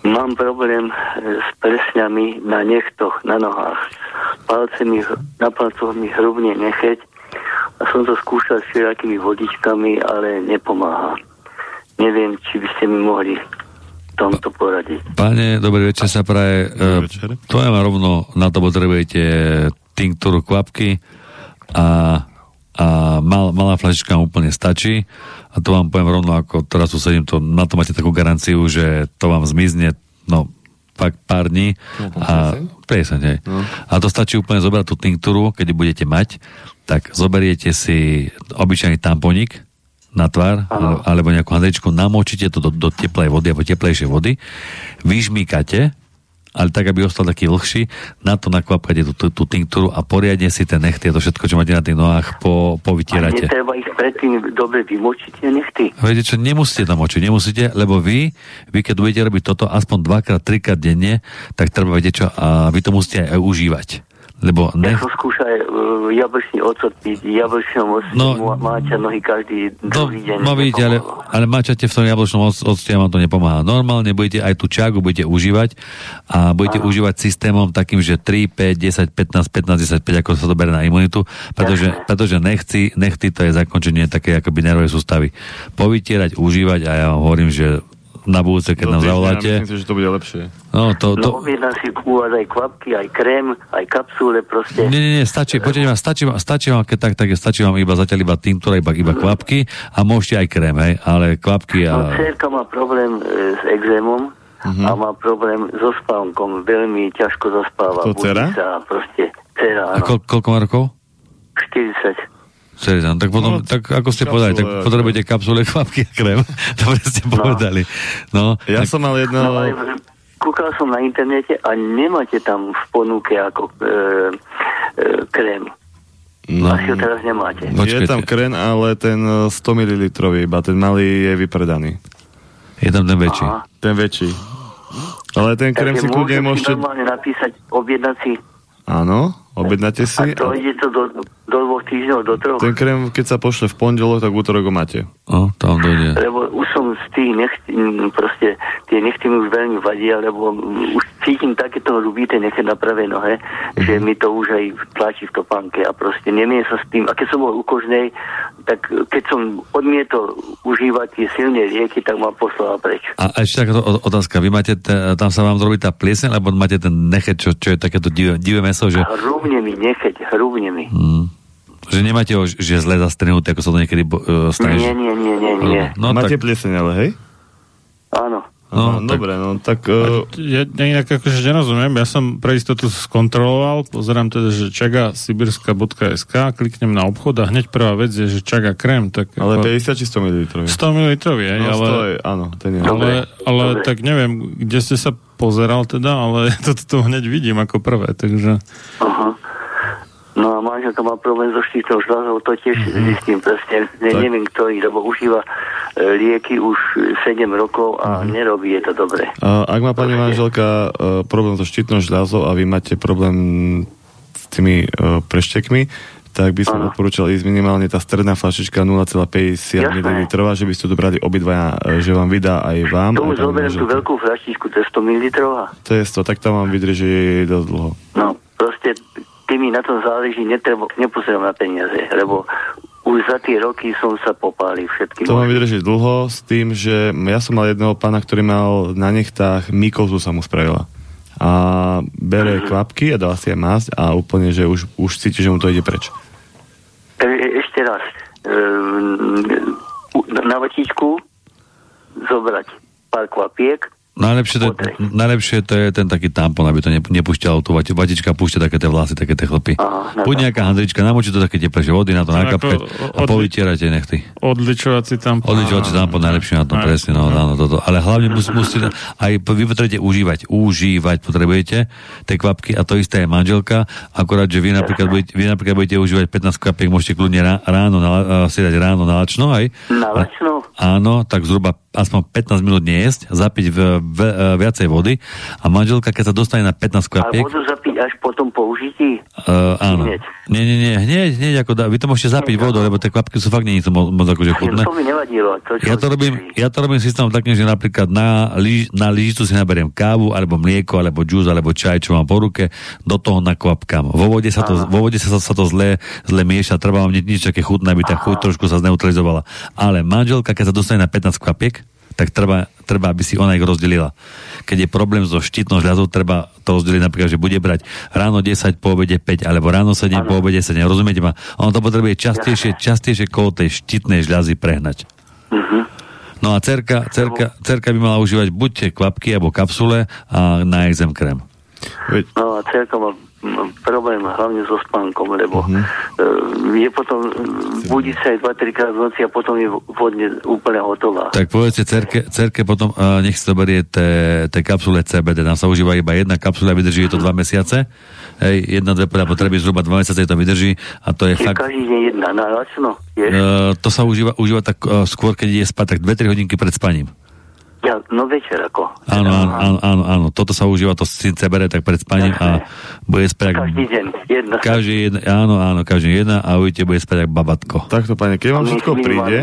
Mám problém s presňami na nechtoch, na nohách. Palce mi, na palcoch mi hrubne necheť a som to skúšal s všelijakými vodičkami, ale nepomáha. Neviem, či by ste mi mohli tomto poradiť. Pane, dobrý večer sa praje. E, to ja vám rovno na to potrebujete tinktúru kvapky, a, a mal, malá flašička úplne stačí a to vám poviem rovno, ako teraz tu sedím, to, na to máte takú garanciu, že to vám zmizne, no fakt pár dní a presne, hej. No. A to stačí úplne zobrať tú tinktúru, keď budete mať, tak zoberiete si obyčajný tamponik na tvár, Aha. alebo nejakú handričku, namočíte to do, do teplej vody alebo teplejšej vody, vyžmýkate ale tak, aby ostal taký vlhší, na to nakvapkate tú, tú, tú tinktúru a poriadne si ten nechty a to všetko, čo máte na tých nohách, po, povytierate. A netreba ich predtým dobre vymočiť tie nechty? Viete čo, nemusíte tam močiť, nemusíte, lebo vy, vy keď budete robiť toto aspoň dvakrát, trikrát denne, tak treba vedieť čo, a vy to musíte aj užívať. Lebo Ja nech, som skúšal uh, jablčný ocot piť, jablčnom octe, No. no, máča nohy každý druhý deň. no vidíte, ale, ale mačate v tom jablčnom oc- octe vám to nepomáha. Normálne budete aj tú čagu budete užívať a budete užívať systémom takým, že 3, 5, 10, 15, 15, 10, 5, ako sa to berie na imunitu, pretože, pretože nechci, nechci to je zakončenie také akoby nervovej sústavy. Povytierať, užívať a ja vám hovorím, že na budúce, keď Do nám zavoláte, Myslím si, že to bude lepšie. no to, to, No, objednám si u vás aj kvapky, aj krém, aj kapsule proste. Nie, nie, nie, stačí, počujete ma, stačí stačí vám, keď tak, tak stačí vám iba zatiaľ iba tinktúra, iba, iba kvapky a môžete aj krém, hej, ale kvapky No, a... cerka má problém e, s exémom Mhm. a má problém so spánkom. Veľmi ťažko zaspáva. To dcera? sa proste. Dcera, A kol, koľko má rokov? 40. Seriózne, tak potom, no, tak ako ste povedali, tak kapsule, potrebujete kapsule, kvapky a krém. [laughs] Dobre ste povedali. No, Ja tak, som mal jedno... No, ale kúkal som na internete a nemáte tam v ponuke ako e, e, krém. No. Asi ho teraz nemáte. Je tam kren, ale ten e, 100 ml, iba ten malý je vypredaný. Je tam ten väčší. Aha. Ten väčší. Ale ten krem Takže si kľudne môžete... normálne napísať, objednať si Áno, objednáte si. a to ide to do, do dvoch týždňov, do troch. Ten krem, keď sa pošle v pondelok, tak v útorok ho máte. O, tam dojde. Lebo už som z tých nechty, m, proste tie nechty mi už veľmi vadia, lebo m, už cítim takéto hrubité nechty na pravej nohe, Mhm. že mi to už aj tlačí v topánke a proste nemie sa s tým. A keď som bol u kožnej, tak keď som odmietol užívať tie silné lieky, tak ma poslala preč. A, a ešte takáto otázka, vy máte, te, tam sa vám robí tá plieseň, alebo máte ten nechet, čo, čo je takéto divé, divé meso, že, Hrubne mi, necheť, hrubne mi. mm, že nemáte ho, že zle zastrenuté, ako sa to niekedy uh, stane. Nie, nie, nie, nie, nie. No, máte tak, plieseň, ale hej? Áno. No, tak- dobre, no tak... Uh, Ja inak akože nerozumiem, ja som pre istotu skontroloval, pozerám teda, že čaga sibirska.sk, kliknem na obchod a hneď prvá vec je, že čaga krém, tak ale ako 50 či 100 ml. 100 ml je, No, ale, 100 je, áno, ten je. ale, ale Dobre. tak neviem, kde ste sa pozeral teda, ale [laughs] to tu hneď vidím ako prvé, takže Aha. No a manželka má problém so štítnou žľazou, to tiež Mhm. mm-hmm. zistím presne. Ne, Tak. neviem ktorý, lebo užíva e, lieky už 7 rokov a Mhm. nerobí je to dobre. Uh, ak má pani manželka uh, problém so štítnou žľazou a vy máte problém s tými uh, preštekmi, tak by som odporúčal ísť minimálne tá stredná flašička 0,50 Jasné. ml, že by ste to dobrali obidvaja, že vám vydá aj vám. Aj už zoberiem tú veľkú flaštičku, to je 100 ml. To je 100, tak tam vám vydrží dosť dlho. No, proste ty mi na tom záleží, netrebo, nepozerám na peniaze, lebo už za tie roky som sa popálil všetkým. To vám vydrží dlho s tým, že ja som mal jedného pána, ktorý mal na nechtách mykozu sa mu spravila. A bere kvapky a dá si aj masť a úplne, že už, už cíti, že mu to ide preč. E, e- ešte raz. U- na vatičku zobrať pár kvapiek, Najlepšie to, je, najlepšie to je ten taký tampon, aby to ne, nepúšťalo tú vati, vatička, púšťa také tie vlasy, také tie chlpy. Aha, Buď nejaká handrička, namočí to také teplejšie vody na to, nakapkať ako a povytierajte nechty. odličovací tam... Odličovací tampon najlepšie na to, Aj. presne, no, áno, toto. Ale hlavne mus, musíte, aj vy potrebujete užívať, užívať potrebujete tie kvapky a to isté je manželka, akorát, že vy napríklad budete, vy napríklad budete užívať 15 kvapiek, môžete kľudne rá, ráno, na, si dať ráno na lačno, aj? na lačno, Áno, tak zhruba aspoň 15 minút nejesť, zapiť v, v, e, viacej vody a manželka, keď sa dostane na 15 a kvapiek, vodu zapiť až po tom použití. Uh, áno. Hneď. Nie, nie, nie, hneď, hneď ako dá, vy to môžete zapiť vodou, lebo tie kvapky sú fakt nie sú moc, moc akože chutné. To mi nevadilo. To, čo Ja to robím, ja to robím systémom takým, že napríklad na, lyž, na lyžicu si naberiem kávu, alebo mlieko, alebo džús, alebo čaj, čo mám po ruke, do toho nakvapkám. Vo vode sa to, vo vode sa, sa to zle, zle mieša, trvá vám ni- nič také chutné, aby tá chuť trošku sa zneutralizovala. Ale manželka, keď sa dostane na 15 kvapiek, tak treba, treba, aby si ona ich rozdelila. Keď je problém so štítnou žľazou, treba to rozdeliť napríklad, že bude brať ráno 10, po obede 5, alebo ráno 7, po obede 7. Rozumiete ma? Ono to potrebuje častejšie, častejšie kolo tej štítnej žľazy prehnať. No a cerka, cerka, cerka by mala užívať buď tie kvapky alebo kapsule a na exem krém. No a celkom má problém hlavne so spánkom, lebo uh-huh. je potom budí sa aj 2-3 krát v noci a potom je vodne úplne hotová. Tak povedzte cerke, cerke potom, uh, nech to berie tie kapsule CBD. Tam sa užíva iba jedna kapsula, vydrží je to dva mesiace. Hej, jedna, dve podľa potreby, zhruba dva mesiace to vydrží a to je Čiže fakt... každý deň jedna, je? Uh, to sa užíva, užíva tak uh, skôr, keď ide spať, tak 2-3 hodinky pred spaním. Ja, no večer ako. Áno, áno, áno, áno, áno. Toto sa užíva, to si bere tak pred spaním a bude spať... Každý deň, jedna. Každý jedna, áno, áno, každý jedna a uvidíte, bude spať ako babatko. Takto, pane, keď vám všetko príde,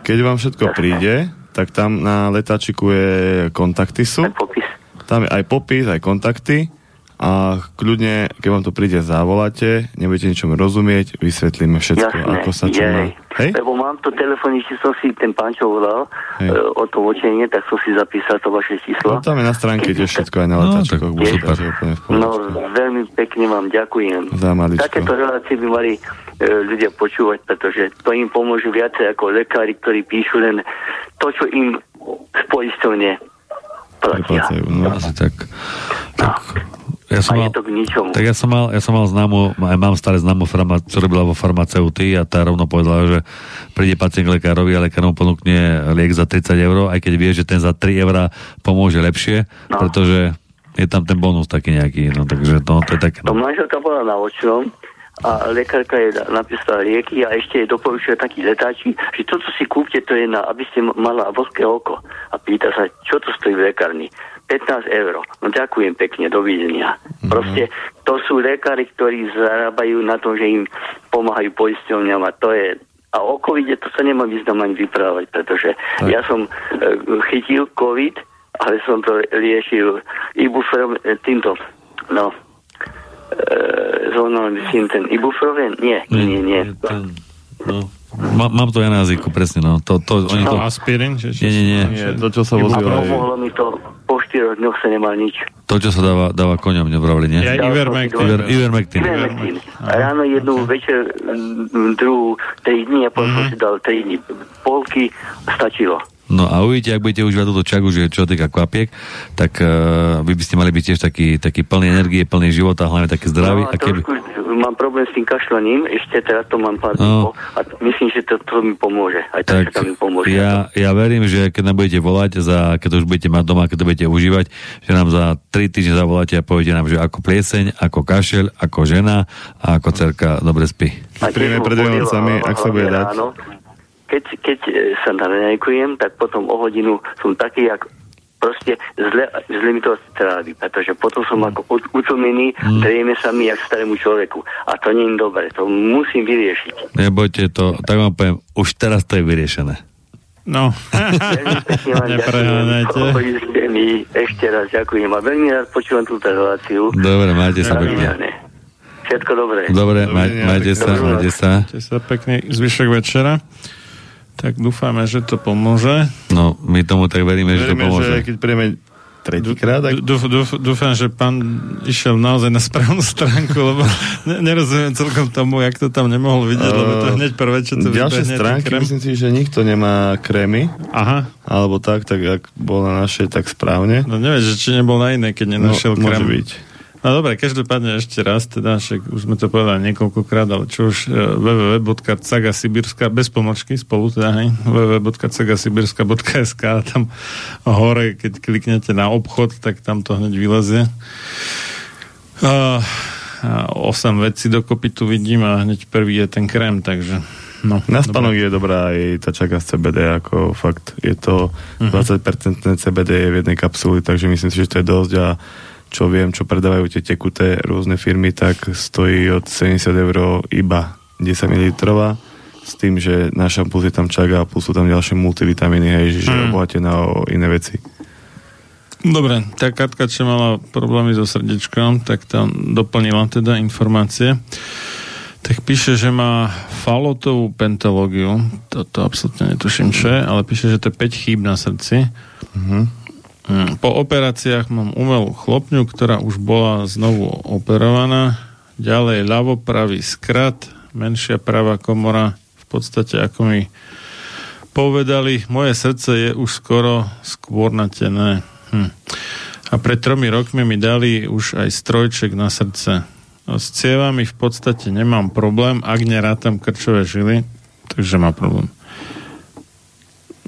keď vám všetko príde, tak tam na letáčiku je kontakty sú. Tam je aj popis, aj kontakty. A kľudne, keď vám to príde, zavoláte, nebudete ničom rozumieť, vysvetlíme všetko, Jasné, ako sa čo má. Hej? Lebo mám to telefónne číslo, si ten pán, čo volal Hej. e, o to vočenie, tak som si zapísal to vaše číslo. No tam je na stránke tiež všetko aj na. No, super. Úplne v pohode. No, veľmi pekne vám ďakujem. Za maličko. Takéto relácie by mali e, ľudia počúvať, pretože to im pomôže viacej ako lekári, ktorí píšu len to, čo im z platia. No, asi tak. tak ja som A je mal, to k ničomu. tak ja som mal, ja som mal známu, aj mám staré známu farma, čo robila vo farmaceutii a tá rovno povedala, že príde pacient k lekárovi a lekár mu ponúkne liek za 30 eur, aj keď vie, že ten za 3 eurá pomôže lepšie, no. pretože je tam ten bonus taký nejaký, no takže to, to je také. To manželka bola na očnom a lekárka je napísala lieky a ešte jej doporučila taký letáči, že toto si kúpte, to je na, aby ste mala vlhké oko. A pýta sa, čo to stojí v lekárni. 15 eur. No ďakujem pekne, dovidenia. Mhm. Proste to sú lekári, ktorí zarábajú na tom, že im pomáhajú poisťovňam a to je a o covide to sa nemá význam ani vyprávať, pretože Tak. ja som e, chytil covid, ale som to riešil ibuferom, e, týmto, no, e, zónou, myslím, ten ibuprofen? Nie, nie, nie. No. Má, mám to ja na jazyku, presne, no. To, to, oni to... Aspirín? Že, Nie, nie, nie. Nie, to, čo sa A vozilo aj... pomohlo mi to, po štyroch dňoch sa nemal nič. To, čo sa dáva, dáva koňom, nebravili, nie? Ja Ivermectin. Iver, Ivermectin. Ivermectin. A ráno jednu, večer mm, druhú, tri dní a potom som si dal tri dní. Polky stačilo. No a uvidíte, ak budete užívať túto čagu, že čo týka kvapiek, tak uh, vy by ste mali byť tiež taký, taký plný energie, plný života, hlavne taký zdravý. No, a keby... mám problém s tým kašľaním, ešte teraz to mám pár No. a t- myslím, že to, to mi pomôže. Aj tak, Tak mi pomôže. ja, ja verím, že keď nám budete volať, za, keď to už budete mať doma, keď to budete užívať, že nám za 3 týždne zavoláte a poviete nám, že ako plieseň, ako kašel, ako žena a ako cerka dobre spí. A Príjme pred Vianocami, ak sa bude dať. Ráno, keď, keď e, sa narenajkujem, tak potom o hodinu som taký, jak proste zle, zle mi to trávi, pretože potom som ako ut- utlmený, Mm. drieme sa mi jak starému človeku. A to nie je dobre, to musím vyriešiť. Nebojte to, tak vám poviem, už teraz to je vyriešené. No. [laughs] Nepreháňajte. ešte raz ďakujem a veľmi rád počúvam túto reláciu. Dobre, majte sa pekne. Všetko dobré. Dobre, maj, majte sa, majte sa. Majte sa pekne zvyšok večera. Tak dúfame, že to pomôže. No, my tomu tak veríme, že to Veríme, pomôže. že keď príjeme tretíkrát, tak Dúf, dúf, dúfam, že pán išiel naozaj na správnu stránku, lebo ne, nerozumiem celkom tomu, jak to tam nemohol vidieť, lebo to hneď prvé, čo to Ďalšie stránky, krém. myslím si, že nikto nemá krémy. Aha. Alebo tak, tak ak bol na našej, tak správne. No nevieš, že či nebol na inej, keď nenašiel no, môže krém. byť. No dobre, každopádne ešte raz, teda, však už sme to povedali niekoľkokrát, ale čo už e, www.cagasibirska, bez pomočky spolu teda, hej, www.cagasibirska.sk tam hore, keď kliknete na obchod, tak tam to hneď vylezie. Uh, 8 vecí dokopy tu vidím a hneď prvý je ten krém, takže no. Na spánok je dobrá aj tá čaká z CBD, ako fakt je to Mhm. 20% CBD je v jednej kapsuli, takže myslím si, že to je dosť a čo viem, čo predávajú tie tekuté rôzne firmy, tak stojí od 70 eur iba 10 ml s tým, že na šampus je tam čaga a plus sú tam ďalšie multivitamíny, hej, že mm. obohatená o iné veci. Dobre, tá Katka, čo mala problémy so srdiečkom, tak tam doplnila teda informácie. Tak píše, že má falotovú pentalógiu, toto absolútne netuším čo je, ale píše, že to je 5 chýb na srdci. Mm, Po operáciách mám umelú chlopňu, ktorá už bola znovu operovaná. Ďalej ľavo pravý skrat, menšia pravá komora, v podstate ako mi povedali, moje srdce je už skoro skôrnatené. Hm. A pred tromi rokmi mi dali už aj strojček na srdce. No, S cievami v podstate nemám problém, ak nerátam krčové žily, takže má problém.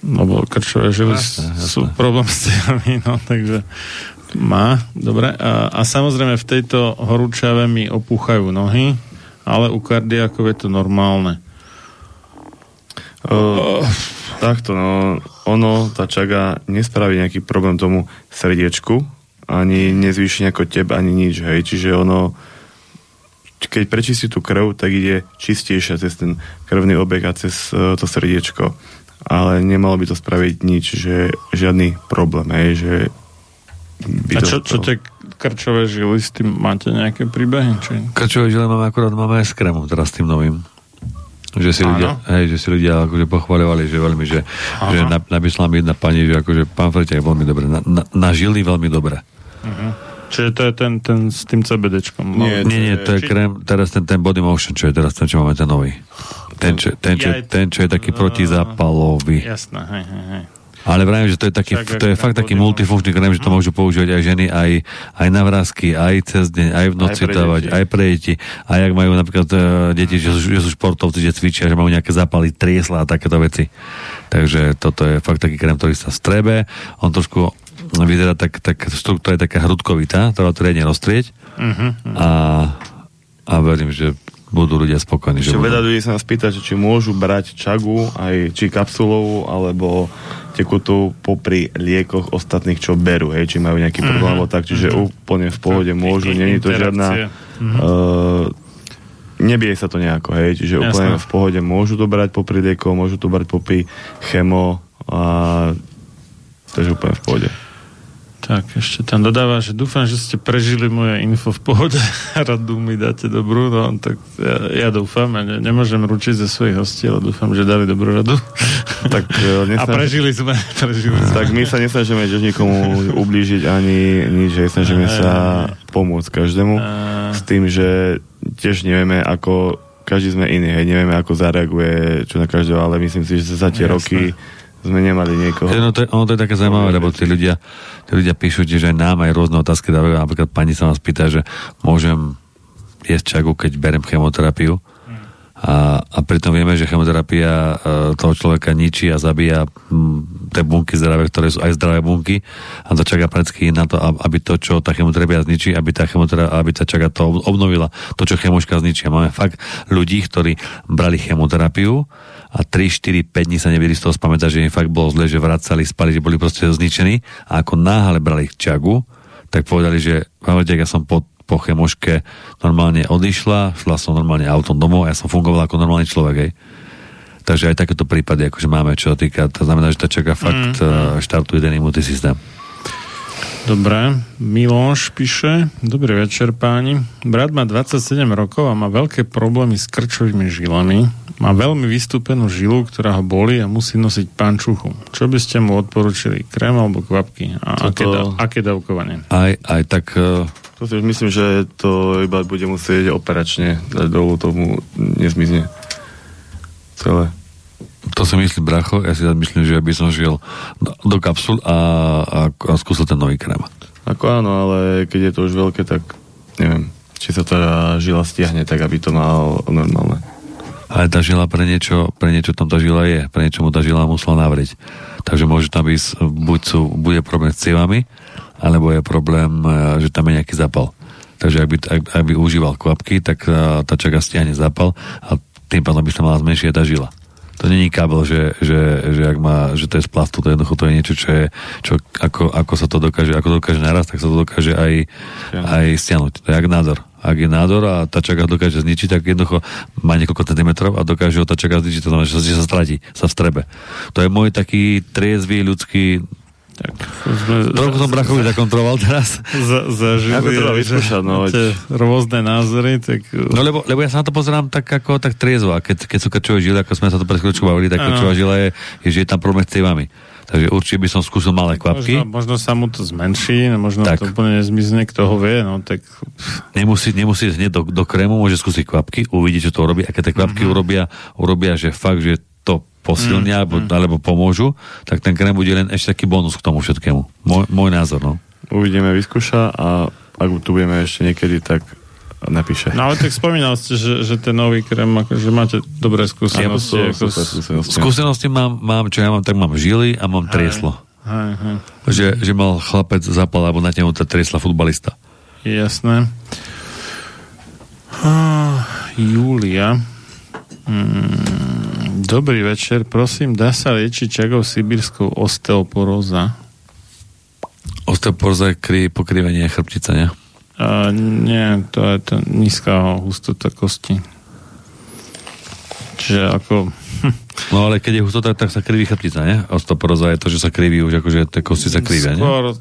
Lebo krčové žily sú problém s cievami, no, takže má, dobre. A, a samozrejme v tejto horúčave mi opúchajú nohy, ale u kardiakov je to normálne. Uh, takto, no, ono, tá čaga nespraví nejaký problém tomu srdiečku, ani nezvýši nejako teb, ani nič, hej. Čiže ono, keď prečistí tú krv, tak ide čistejšia cez ten krvný obeh a cez uh, to srdiečko. Ale nemalo by to spraviť nič, že žiadny problém, hej, že A čo, čo tie krčové žily, s tým máte nejaké príbehy? Či... Krčové žile máme akurát, máme aj s krémom teraz s tým novým. Že si, Áno. ľudia, hej, že si ľudia akože pochvaľovali, že veľmi, že, Aha. že nap- napísala mi jedna pani, že akože pán Freťák veľmi dobre, na, na, na žily veľmi dobre. Uh-huh. Čiže to je ten, ten s tým CBDčkom. Nie, nie, nie, to je krém, teraz ten, ten body motion, čo je teraz ten, čo máme ten nový. Ten, čo, ten, čo, Ja- ten, čo je taký protizápalový. Jasné, hej, hej, hej. Ale vravím, že to je, taký, Však to je ak fakt taký body multifunkčný krém, že to môžu používať aj ženy, aj, aj na vrázky, aj cez deň, aj v noci Aj dávať, deti. aj pre deti. Aj ak majú napríklad uh, deti, že sú, že sú športovci, že cvičia, že majú nejaké zápaly, triesla a takéto veci. Takže toto je fakt taký krém, ktorý sa strebe. On trošku vyzerá tak, tak štruktúra je taká hrudkovitá, treba to riadne roztrieť Uh-huh. a, a verím, že budú ľudia spokojní. Že Ešte veľa ľudí sa nás pýta, že či môžu brať čagu, aj či kapsulovú, alebo tekutú popri liekoch ostatných, čo berú, hej, či majú nejaký problém, alebo tak, čiže úplne v pohode môžu, není to žiadna... Mhm. Uh, nebije sa to nejako, hej, čiže Jasné. úplne v pohode môžu to brať popri liekov, môžu to brať popri chemo a takže úplne v pohode. Tak, ešte tam dodáva, že dúfam, že ste prežili moje info v pohode. [laughs] Radu mi dáte dobrú, no tak ja, ja dúfam, ja ne, nemôžem ručiť ze svojich hostí, ale dúfam, že dali dobrú radu. [laughs] Tak, e, [laughs] A nesnaž- prežili sme, prežili sme. Tak my sa nesnažíme tiež nikomu ublížiť ani nič, že snažíme sa pomôcť každému s tým, že tiež nevieme, ako každý sme iný, hej, nevieme, ako zareaguje čo na každého, ale myslím si, že za tie Jasné. roky sme nemali niekoho. No to je, ono to je také zaujímavé, lebo tí ľudia, tí ľudia píšu tiež aj nám aj rôzne otázky dávajú. Napríklad pani sa nás pýta, že môžem jesť čagu, keď berem chemoterapiu. A, a pritom vieme, že chemoterapia e, toho človeka ničí a zabíja mm, tie bunky zdravé, ktoré sú aj zdravé bunky a to čaká predsky na to, ab- aby to, čo tá chemoterapia zničí, aby tá, chemoterapia, aby tá čaga to ob- obnovila, to, čo chemoška zničí. Máme fakt ľudí, ktorí brali chemoterapiu a 3, 4, 5 dní sa nevedeli z toho spamätať, že im fakt bolo zle, že vracali, spali, že boli proste zničení a ako náhle brali čagu, tak povedali, že "Pán Vojtek, ja som po, po chemoške normálne odišla, šla som normálne autom domov a ja som fungoval ako normálny človek, hej. Takže aj takéto prípady, akože máme, čo týka, to znamená, že tá čaga fakt mm. štartuje ten imunitný systém. Dobre, Miloš píše, dobrý večer páni. Brat má 27 rokov a má veľké problémy s krčovými žilami. Má veľmi vystúpenú žilu, ktorá ho boli a musí nosiť pančuchu. Čo by ste mu odporučili? Krém alebo kvapky? A aké, Toto- da, aké dávkovanie? Aj, aj tak... Uh, To si myslím, že to iba bude musieť operačne dať dolu, tomu nezmizne celé. To si myslí bracho, ja si myslím, že by som žil do, kapsul a, a, a skúsil ten nový krém. Ako áno, ale keď je to už veľké, tak neviem, či sa tá žila stiahne, tak aby to mal normálne. Ale tá žila pre niečo, pre niečo tam tá žila je, pre niečo mu tá žila musela navrieť. Takže môže tam byť, buď sú, bude problém s cievami, alebo je problém, e, že tam je nejaký zápal. Takže ak by, ak, ak by užíval kvapky, tak e, tá čaga stiahne zápal a tým pádom by sa mala zmenšiť tá žila. To není kábel, že, že, že, ak má, že to je z plastu, to je jednoducho to je niečo, čo je, čo, ako, ako sa to dokáže, ako dokáže naraz, tak sa to dokáže aj, aj stiahnuť. To je jak nádor. Ak je nádor a tá čaga dokáže zničiť, tak jednoducho má niekoľko centimetrov a dokáže ho tá čaga zničiť, to znamená, že sa, že sa stratí, sa vstrebe. To je môj taký triezvý ľudský tak, sme, Trochu som brachovi zakontroloval teraz. Za, zažili, Ako treba vyskúšať, no, máte rôzne názory, tak... No lebo, lebo ja sa na to pozerám tak ako tak triezvo a keď, keď sú krčové žily, ako sme sa to pred chvíľočkou bavili, tak krčová žila je, je, že je tam problém s cievami. Takže určite by som skúsil malé kvapky. Možno, možno sa mu to zmenší, no možno Tak. to úplne nezmizne, kto ho vie, no tak... Nemusí, nemusí ísť hneď do, do krému, môže skúsiť kvapky, uvidí, čo to urobí. A keď tie kvapky Mhm. urobia, urobia, že fakt, že posilnia, alebo, Mhm. alebo pomôžu, tak ten krém bude len ešte taký bonus k tomu všetkému. Môj, môj názor, no. Uvidíme, vyskúša a ak tu budeme ešte niekedy, tak napíše. No ale tak spomínal ste, že, že ten nový krém, akože máte dobré skúsenosti. Áno, ako super skúsenosti. Skúsenosti mám, mám, čo ja mám, tak mám žily a mám trieslo. Hej, hej. Že, že mal chlapec zapal alebo natiahnuté triesla futbalista. Jasné. Ah, Julia. Hmm, Dobrý večer, prosím, dá sa liečiť čagou sibírskou osteoporóza? Osteoporóza je kry, pokrývenie chrbtica, nie? A, nie, to je to nízka hustota kosti. Čiže ako... No ale keď je hustota, tak sa kriví chrbtica, nie? Osteoporóza je to, že sa kriví už, akože tie kosti sa krivia, nie? Skôr,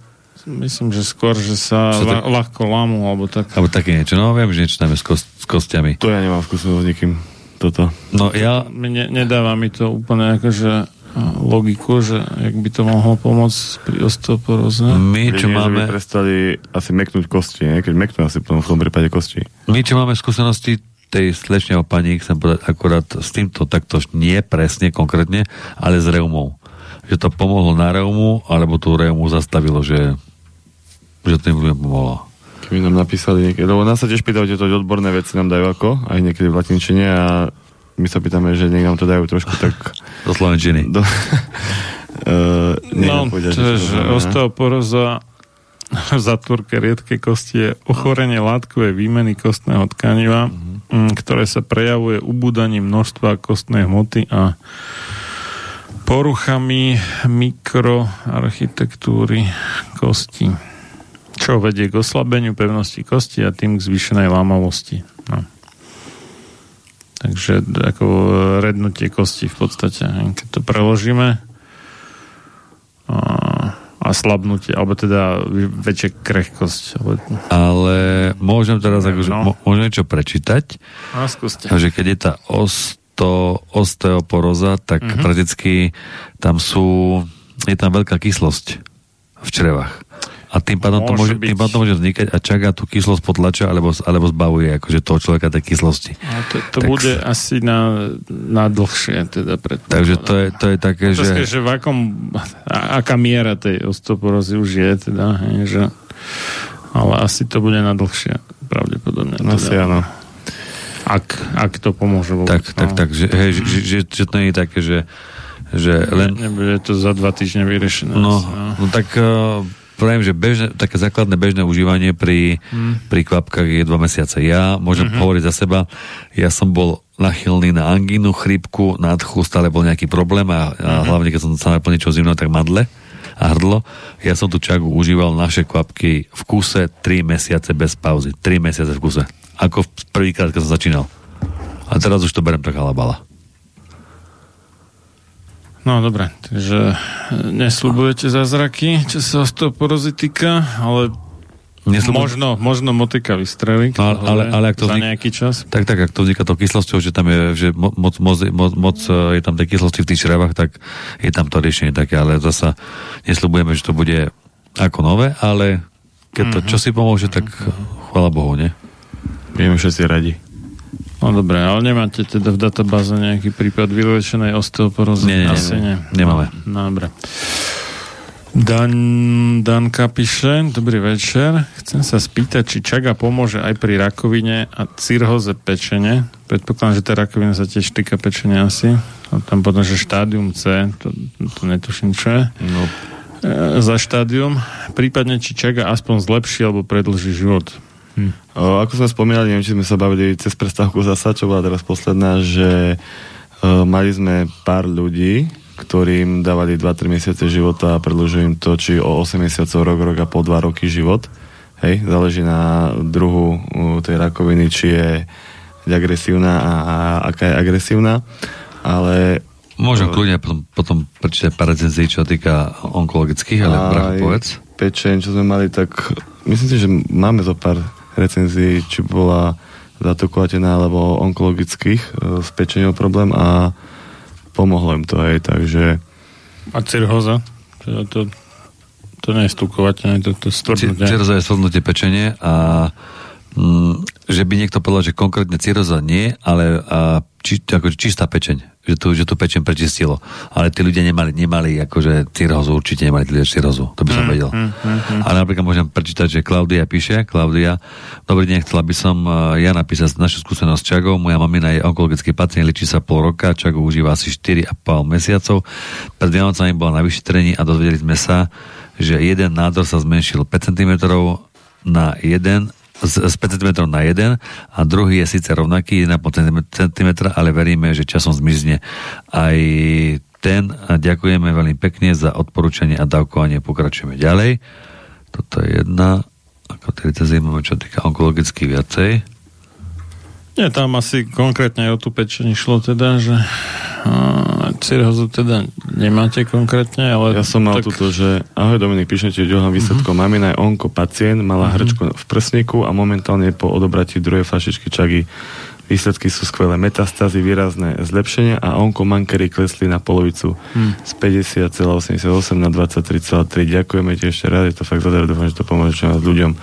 myslím, že skôr, že sa tak- ľahko lámu, alebo tak. Alebo také niečo, no viem, že niečo tam je s, kost, s kostiami. To ja nemám skúsenosť s nikým. Toto. No ja... Ne, nedáva mi to úplne akože logiku, že jak by to mohlo pomôcť pri osteoporóze. My, čo Jedine, že máme... by prestali asi meknúť kosti, nie? keď meknú asi potom v tom prípade kosti. My, čo máme skúsenosti tej slečne o pani, chcem povedať akorát s týmto takto nie presne, konkrétne, ale s reumou. Že to pomohlo na reumu, alebo tú reumu zastavilo, že, že to im pomohlo. Keby nám napísali niekedy, lebo nás sa tiež pýtajú, tieto odborné veci nám dajú ako, aj niekedy v latinčine a my sa pýtame, že nech nám to dajú trošku tak... [laughs] Do slovenčiny. Do, [laughs] uh, No, to je, že osteoporóza v [laughs] zatvorke riedkej kosti je ochorenie látkovej výmeny kostného tkaniva, mm, ktoré sa prejavuje ubúdaním množstva kostnej hmoty a poruchami mikroarchitektúry kosti, čo vedie k oslabeniu pevnosti kosti a tým k zvýšenej lámavosti. No. Takže ako rednutie kosti v podstate, keď to preložíme a, a slabnutie, alebo teda väčšia krehkosť. Ale... Ale môžem teraz akože, No. no. môžem niečo prečítať, No, skúste. že keď je tá osto, osteoporóza, tak Mhm. mm-hmm. prakticky tam sú, je tam veľká kyslosť v črevách. A tým pádom, to Môže môže, byť. tým pádom to môže vznikať a čaká tú kyslosť potlača alebo, alebo zbavuje akože toho človeka tej kyslosti. A to, to Tak- bude asi na, na dlhšie, teda pred... Takže to je, to je také, Otázka je, že... že v akom, a, aká miera tej osteoporózy už je, teda, hej, že, ale asi to bude na dlhšie, pravdepodobne. Asi teda. áno. Ak, ak to pomôže vôbec. Tak, tak, no. tak, že, hej, že, že, že, že to nie je také, že, že len... Nebude to za dva týždne vyriešené. No, asi, no. no tak uh, pravím, že bežné, také základné bežné užívanie pri, Mm. pri kvapkách je dva mesiace. Ja môžem Mhm. hovoriť za seba, ja som bol nachylný na angínu, chrípku, nádchu, stále bol nejaký problém a, a Mhm. hlavne keď som sa naplnil niečo zimno, tak madle a hrdlo. Ja som tú čagu užíval naše kvapky v kuse 3 mesiace bez pauzy. 3 mesiace v kuse. Ako prvýkrát, keď som začínal. A teraz už to berem tak halabala. No dobre, takže e, nesľubujete zázraky, čo sa osteoporózy týka, ale Nesľubujem. možno, možno motika vystrelí, No, ale, ale, ale ak to za vznik- nejaký čas. Tak, tak, ak to vzniká to kyslosťou, že tam je, že mo- moc, moc, moc, moc e, je tam tej kyslosti v tých črevách, tak je tam to riešenie také, ale zasa nesľubujeme, že to bude ako nové, ale keď to čo si pomôže, tak chvala Bohu, nie? Budeme všetci radi. No dobre, ale nemáte teda v databáze nejaký prípad vyliečenej osteoporózy? Nie, nie, Asi nie. Nemáme. No, dobre. Dan, Danka píše, dobrý večer. Chcem sa spýtať, či čaga pomôže aj pri rakovine a cirhoze pečene. Predpokladám, že tá rakovina sa tiež týka pečenia asi. A tam potom, že štádium C, to, to netuším, čo je. No, E, za štádium. Prípadne, či čaga aspoň zlepší alebo predlží život. Hm. O, ako sme spomínali, neviem, či sme sa bavili cez prestávku zasa, čo bola teraz posledná, že o, mali sme pár ľudí, ktorým dávali 2-3 mesiace života a predlžujú im to, či o 8 mesiacov, rok, rok a po 2 roky život. Hej, záleží na druhu tej rakoviny, či je agresívna a, a aká je agresívna. Ale Môžem kľudne potom, potom prečítať pár recenzií, čo týka onkologických, ale aj povedz. pečeň, čo sme mali, tak myslím si, že máme zo pár recenzií, či bola zatokovateľná alebo onkologických e, s problém a pomohlo im to aj, takže A cirhoza? Teda to, to nie je stúkovateľné, to, to stvrdnutie. Ciroza je stvrdnutie pečenie a že by niekto povedal, že konkrétne ciroza nie, ale a, či, ako, čistá pečeň, že tu, že tu pečeň prečistilo. Ale tí ľudia nemali, nemali akože cirozu, určite nemali tí ľudia cirozu, to by som Mm, vedel. mm, mm, mm. Ale napríklad môžem prečítať, že Klaudia píše, Klaudia, dobrý deň, chcela by som uh, ja napísať našu skúsenosť s Čagou. Moja mamina je onkologický pacient, liečí sa pol roka, Čagu užíva asi 4,5 mesiacov. Pred Vianocami bola na vyšetrení a dozvedeli sme sa, že jeden nádor sa zmenšil 5 cm na 1 z, z 5 cm na 1 a druhý je síce rovnaký 1,5 cm, ale veríme, že časom zmizne aj ten a ďakujeme veľmi pekne za odporúčanie a dávkovanie. Pokračujeme ďalej. Toto je jedna, ako tedy máme, čo týka onkologicky viacej. Nie, tam asi konkrétne aj o tú pečenie šlo teda, že uh, cirhozu teda nemáte konkrétne, ale... Ja som mal tak... túto, že ahoj Dominik, píšem ti ďalším výsledkom. Uh-huh. Mamina je onko pacient, mala uh-huh. hrčku v prsníku a momentálne po odobratí druhej flašičky čagy Výsledky sú skvelé. Metastázy, výrazné zlepšenie a onkomankery klesli na polovicu hmm. z 50,88 na 23,3. Ďakujeme ti ešte raz, je to fakt zadar, dúfam, že to pomôže ľuďom.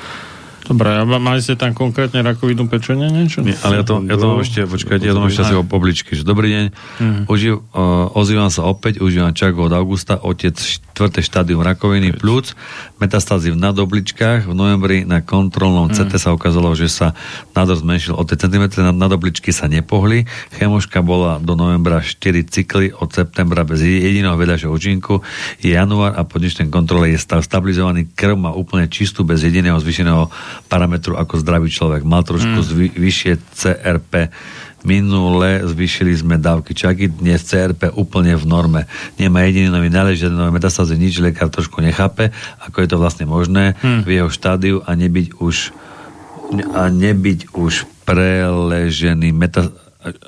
Dobre, a mali ste tam konkrétne rakovinu pečenia niečo? Nie, ale ja to, ja to mám ešte, počkajte, ja to mám ešte asi o pobličky. Že dobrý deň, mm. Uživ, uh, ozývam sa opäť, užívam čak od augusta, otec 4. štádium rakoviny plúc, metastázy v nadobličkách, v novembri na kontrolnom mm. CT sa ukázalo, že sa nádor zmenšil o cm, nad, nadobličky sa nepohli, chemoška bola do novembra 4 cykly, od septembra bez jediného vedľažieho účinku, január a po dnešnej kontrole je stav stabilizovaný, krv má úplne čistú, bez jediného zvyšeného parametru ako zdravý človek. Mal trošku mm. zvy, vyššie CRP. Minule zvýšili sme dávky čaky, dnes CRP úplne v norme. Nemá jediný nález, žiadne nové metastázy, nič, lekár trošku nechápe, ako je to vlastne možné mm. v jeho štádiu a nebyť už a nebyť už preležený meta,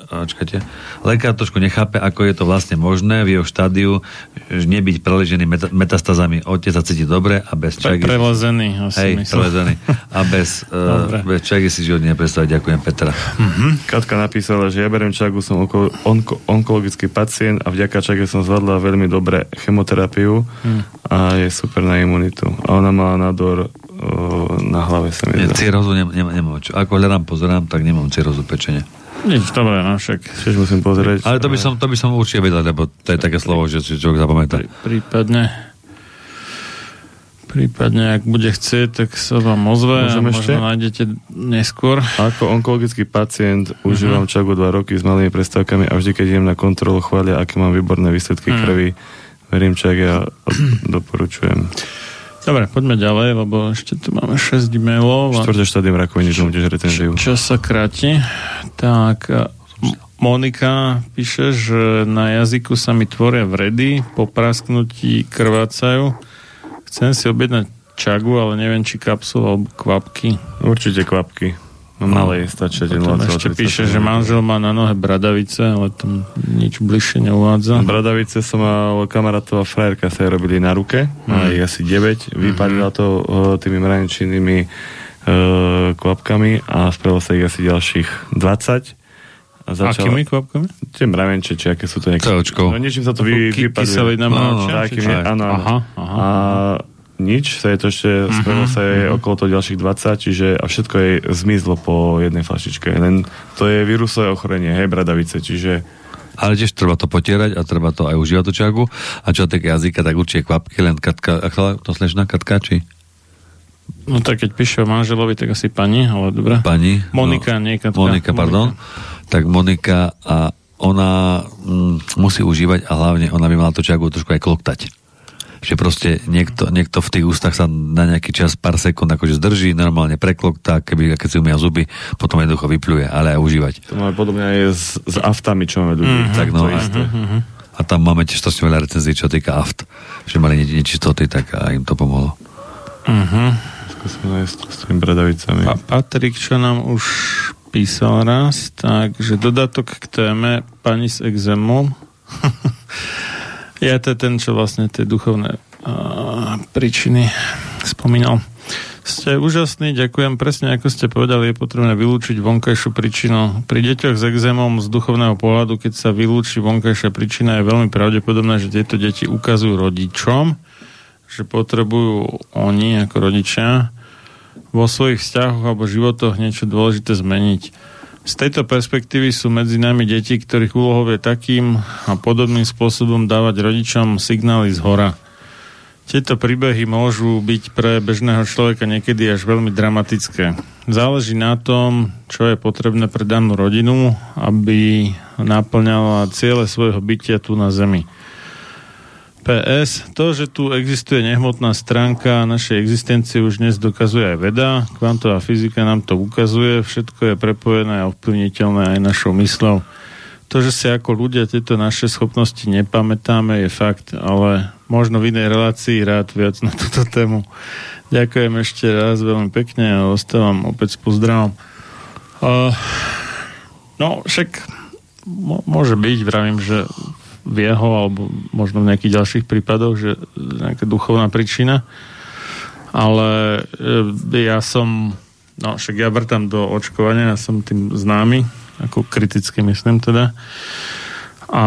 Ačkajte. Lekár trošku nechápe, ako je to vlastne možné v jeho štádiu nebyť preležený meta, metastazami. Otec sa cíti dobre a bez čagy... Prelezený, asi Hej, myslím. prelezený. A bez, [laughs] uh, bez čagy si život nepredstaviť. Ďakujem, Petra. Mm-hmm. Katka napísala, že ja berem čagu, som onko, onko, onkologický pacient a vďaka čage som zvládla veľmi dobre chemoterapiu mm. a je super na imunitu. A ona mala nádor uh, na hlave sa mi zdá. Cirozu nemám, nemám, nemám čo. Ako hľadám, pozerám, tak nemám cirozu pečenia. Nič, dobre, no však. Tiež musím pozrieť. Ale to by som, to by som určite vedel, lebo to je také slovo, že si človek zapamätá. Prí, prípadne prípadne, ak bude chcieť, tak sa vám ozve Môžem a ešte? možno nájdete neskôr. Ako onkologický pacient uh-huh. užívam čagu dva roky s malými prestávkami a vždy, keď idem na kontrolu, chvália, aké mám výborné výsledky uh-huh. krvi. Verím čak, ja [clears throat] doporučujem. Dobre, poďme ďalej, lebo ešte tu máme 6 e-mailov. Štvrté štádium rakoviny, tu tiež recenziu. Čas sa kráti. Tak, Monika píše, že na jazyku sa mi tvoria vredy, po prasknutí krvácajú. Chcem si objednať čagu, ale neviem, či kapsul alebo kvapky. Určite kvapky. No malé je stačia tie ešte píše, že manžel má na nohe bradavice, ale tam nič bližšie neuvádza. Bradavice som mal kamarátová frajerka sa jej robili na ruke, mm. ich asi 9, vypadila to uh, tými mraničinnými uh, kvapkami a spravilo sa ich asi ďalších 20. A začala... Akými kvapkami? Tie mravenče, či aké sú to nejaké... No niečím sa to vy, vypaduje. Kyselina mravenče? No, takými, áno, áno. Aha, aha. A nič, sa je to ešte, uh-huh, spravilo sa je uh-huh. okolo toho ďalších 20, čiže a všetko jej zmizlo po jednej flašičke. Len to je vírusové ochorenie, hej, bradavice, čiže ale tiež treba to potierať a treba to aj užívať tú čagu. A čo tak jazyka, tak určite kvapky, len katka, a to slečna katka, či? No tak keď píše o manželovi, tak asi pani, ale dobré. Pani. Monika, no, nie katka. Monika, pardon. Monika. Tak Monika a ona mm, musí užívať a hlavne ona by mala tú čagu trošku aj kloktať že proste niekto, niekto v tých ústach sa na nejaký čas pár sekúnd akože zdrží, normálne preklok, tak keby keď si umia zuby, potom jednoducho vypluje, ale aj užívať. To máme podobne aj s, s aftami, čo máme ľudí. Mm-hmm, tak no, a, mm-hmm. a tam máme tiež strašne veľa recenzií, čo týka aft, že mali nečistoty, tak a im to pomohlo. Mm-hmm. Skúsime aj s tými bradavicami. A Patrik, čo nám už písal raz, takže dodatok k téme pani s exémom [laughs] Ja to je ten, čo vlastne tie duchovné uh, príčiny spomínal. Ste úžasní, ďakujem. Presne ako ste povedali, je potrebné vylúčiť vonkajšiu príčinu. Pri deťoch s exémom z duchovného pohľadu, keď sa vylúči vonkajšia príčina, je veľmi pravdepodobné, že tieto deti ukazujú rodičom, že potrebujú oni ako rodičia vo svojich vzťahoch alebo životoch niečo dôležité zmeniť z tejto perspektívy sú medzi nami deti, ktorých úlohou je takým a podobným spôsobom dávať rodičom signály z hora. Tieto príbehy môžu byť pre bežného človeka niekedy až veľmi dramatické. Záleží na tom, čo je potrebné pre danú rodinu, aby naplňala ciele svojho bytia tu na Zemi. PS. To, že tu existuje nehmotná stránka našej existencie už dnes dokazuje aj veda. Kvantová fyzika nám to ukazuje. Všetko je prepojené a ovplyvniteľné aj našou myslou. To, že si ako ľudia tieto naše schopnosti nepamätáme, je fakt, ale možno v inej relácii rád viac na túto tému. Ďakujem ešte raz veľmi pekne a ostávam opäť s pozdravom. Uh, no, však mo- môže byť, vravím, že v jeho alebo možno v nejakých ďalších prípadoch, že nejaká duchovná príčina. Ale e, ja som, no však ja vrtam do očkovania, ja som tým známy, ako kriticky myslím teda. A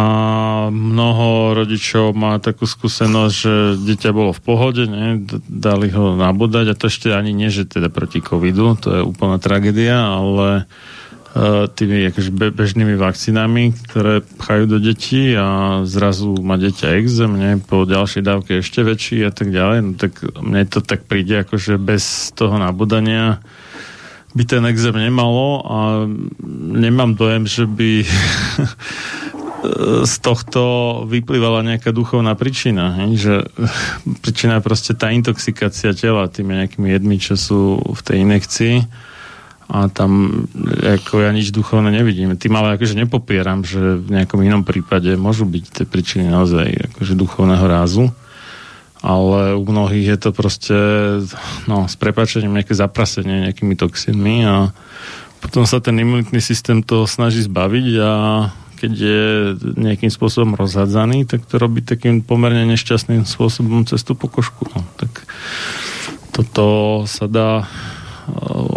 mnoho rodičov má takú skúsenosť, že dieťa bolo v pohode, ne? dali ho nabodať a to ešte ani nie, že teda proti covidu, to je úplná tragédia, ale E, tými akože bežnými vakcínami, ktoré pchajú do detí a zrazu má dieťa exém, po ďalšej dávke ešte väčší a tak ďalej. No tak mne to tak príde, akože bez toho nabodania by ten exém nemalo a nemám dojem, že by [laughs] z tohto vyplývala nejaká duchovná príčina. Hej? Že [laughs] príčina je proste tá intoxikácia tela tými nejakými jedmi, čo sú v tej inekcii a tam ako ja nič duchovné nevidím. Tým ale akože nepopieram, že v nejakom inom prípade môžu byť tie príčiny naozaj akože duchovného rázu, ale u mnohých je to proste no, s prepačením nejaké zaprasenie nejakými toxínmi a potom sa ten imunitný systém to snaží zbaviť a keď je nejakým spôsobom rozhadzaný, tak to robí takým pomerne nešťastným spôsobom cez tú pokožku. No. Tak toto sa dá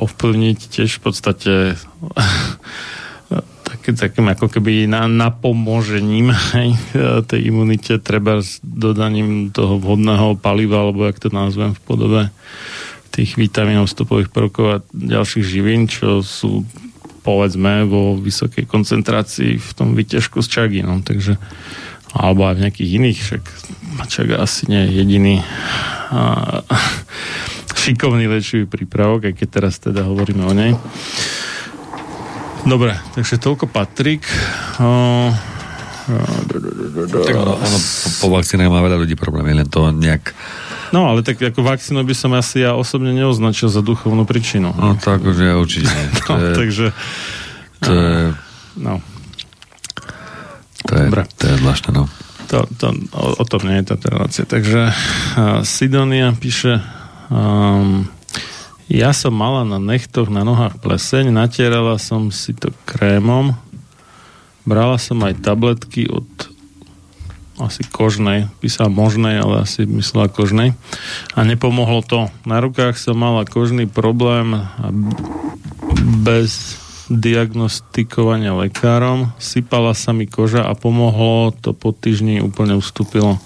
ovplyvniť tiež v podstate [laughs] takým, takým ako keby na, napomôžením hej, tej imunite treba s dodaním toho vhodného paliva, alebo jak to nazvem v podobe tých vitamínov, stopových prvkov a ďalších živín, čo sú povedzme vo vysokej koncentrácii v tom vyťažku z čagy. No. Takže, alebo aj v nejakých iných, však čaga asi nie je jediný a, šikovný liečivý prípravok, aj keď teraz teda hovoríme o nej. Dobre, takže toľko Patrik. O, tak ono, ono po, po vakcínach má veľa ľudí problémy, len to nejak... No, ale tak ako vakcínu by som asi ja osobne neoznačil za duchovnú príčinu. No, tak už ja určite [laughs] no, je, takže... To je... No. To je, Dobre. to je zvláštne, no. To, to, o, o tom nie je tá relácia. Takže uh, Sidonia píše Um, ja som mala na nechtoch, na nohách pleseň, natierala som si to krémom, brala som aj tabletky od asi kožnej, písal možnej, ale asi myslela kožnej a nepomohlo to. Na rukách som mala kožný problém a bez diagnostikovania lekárom, sypala sa mi koža a pomohlo to po týždni úplne ustúpilo.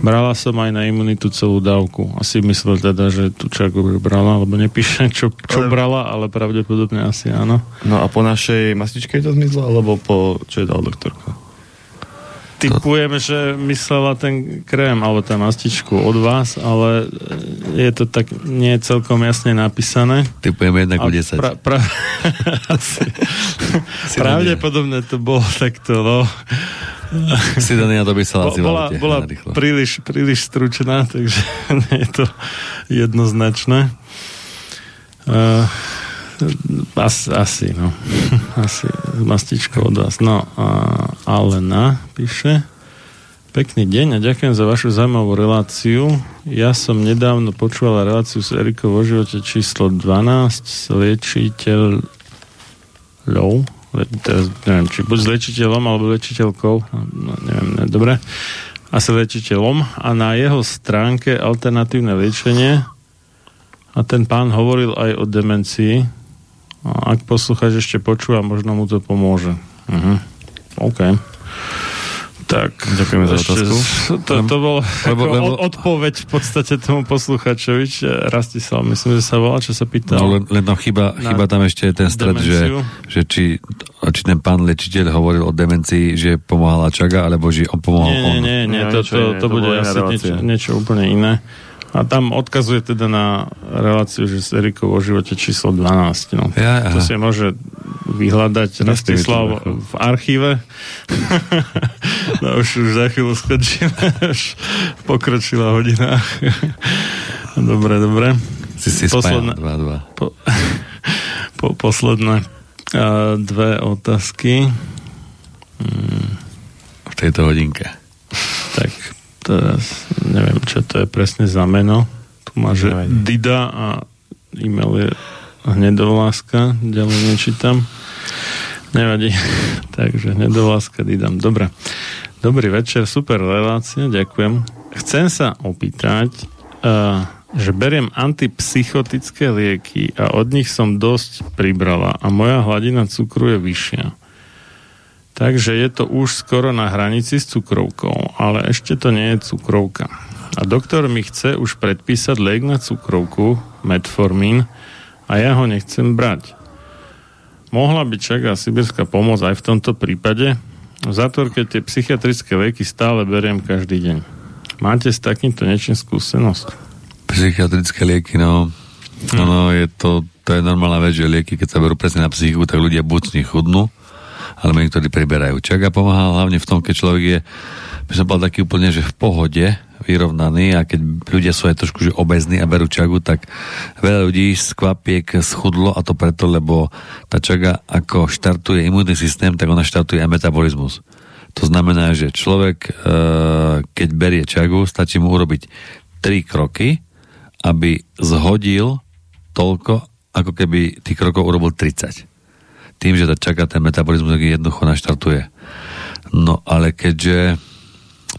Brala som aj na imunitu celú dávku. Asi myslel teda, že tu čaku brala, lebo nepíše, čo, čo ale... brala, ale pravdepodobne asi áno. No a po našej mastičke to zmizlo, alebo po, čo je dal doktorka? Typujem, že myslela ten krém alebo tá mastičku od vás, ale je to tak nie je celkom jasne napísané. Typujem jednak o 10. Pra, pra, [laughs] pravdepodobne to bolo takto, no. Sidonia to by sa bola, bola príliš, príliš stručná, [laughs] takže nie je to jednoznačné. Uh, as, asi, no. [laughs] Asi mastičko od vás. No, a Alena píše Pekný deň a ďakujem za vašu zaujímavú reláciu. Ja som nedávno počúvala reláciu s Erikou vo živote číslo 12 s liečiteľou teraz neviem, či buď s liečiteľom alebo liečiteľkou, no, neviem, ne, dobre, asi liečiteľom a na jeho stránke alternatívne liečenie a ten pán hovoril aj o demencii a ak poslucháč ešte počúva, možno mu to pomôže. Uh-huh. OK. Tak, Ďakujeme za otázku. To, to bol lebo, lebo, odpoveď v podstate tomu posluchačovi, Rastislav, myslím, že sa volá, čo sa pýtal. No, len, len tam chyba, chyba tam ešte ten stred, že, že či, či ten pán lečiteľ hovoril o demencii, že pomáhala Čaga, alebo že on pomohol nie, on. Nie, nie, nie, to, to, to, to, to bude asi niečo, niečo úplne iné. A tam odkazuje teda na reláciu, že s Erikou o živote číslo 12. No. Ja, to si môže vyhľadať Rastislav v archíve. [laughs] no už, už za chvíľu skončíme. [laughs] už pokročila hodina. [laughs] dobre, dobre. Si si Posledná- spájal 2-2. Po, po, posledné a, dve otázky. V tejto hodinke. Tak teraz neviem, čo to je presne za meno. Tu má, že Dida a e-mail je hnedovláska, ďalej nečítam. Nevadí. [laughs] Takže hnedovláska Didam. Dobre. Dobrý večer, super relácia, ďakujem. Chcem sa opýtať, uh, že beriem antipsychotické lieky a od nich som dosť pribrala a moja hladina cukru je vyššia. Takže je to už skoro na hranici s cukrovkou, ale ešte to nie je cukrovka. A doktor mi chce už predpísať liek na cukrovku, metformín, a ja ho nechcem brať. Mohla by čaká sibirská pomoc aj v tomto prípade? V zátvorke tie psychiatrické lieky stále beriem každý deň. Máte s takýmto niečím skúsenosť? Psychiatrické lieky, no, Hm. ono je to, to je normálna vec, že lieky, keď sa berú presne na psychiku, tak ľudia buď z nich chudnú, alebo niektorí priberajú. Čaga pomáha hlavne v tom, keď človek je, by som bol taký úplne, že v pohode, vyrovnaný a keď ľudia sú aj trošku že obezní a berú čagu, tak veľa ľudí z kvapiek schudlo a to preto, lebo tá čaga ako štartuje imunitný systém, tak ona štartuje aj metabolizmus. To znamená, že človek, e, keď berie čagu, stačí mu urobiť tri kroky, aby zhodil toľko, ako keby tých krokov urobil 30. Tým, že tá čaga ten metabolizmus jednoducho naštartuje. No ale keďže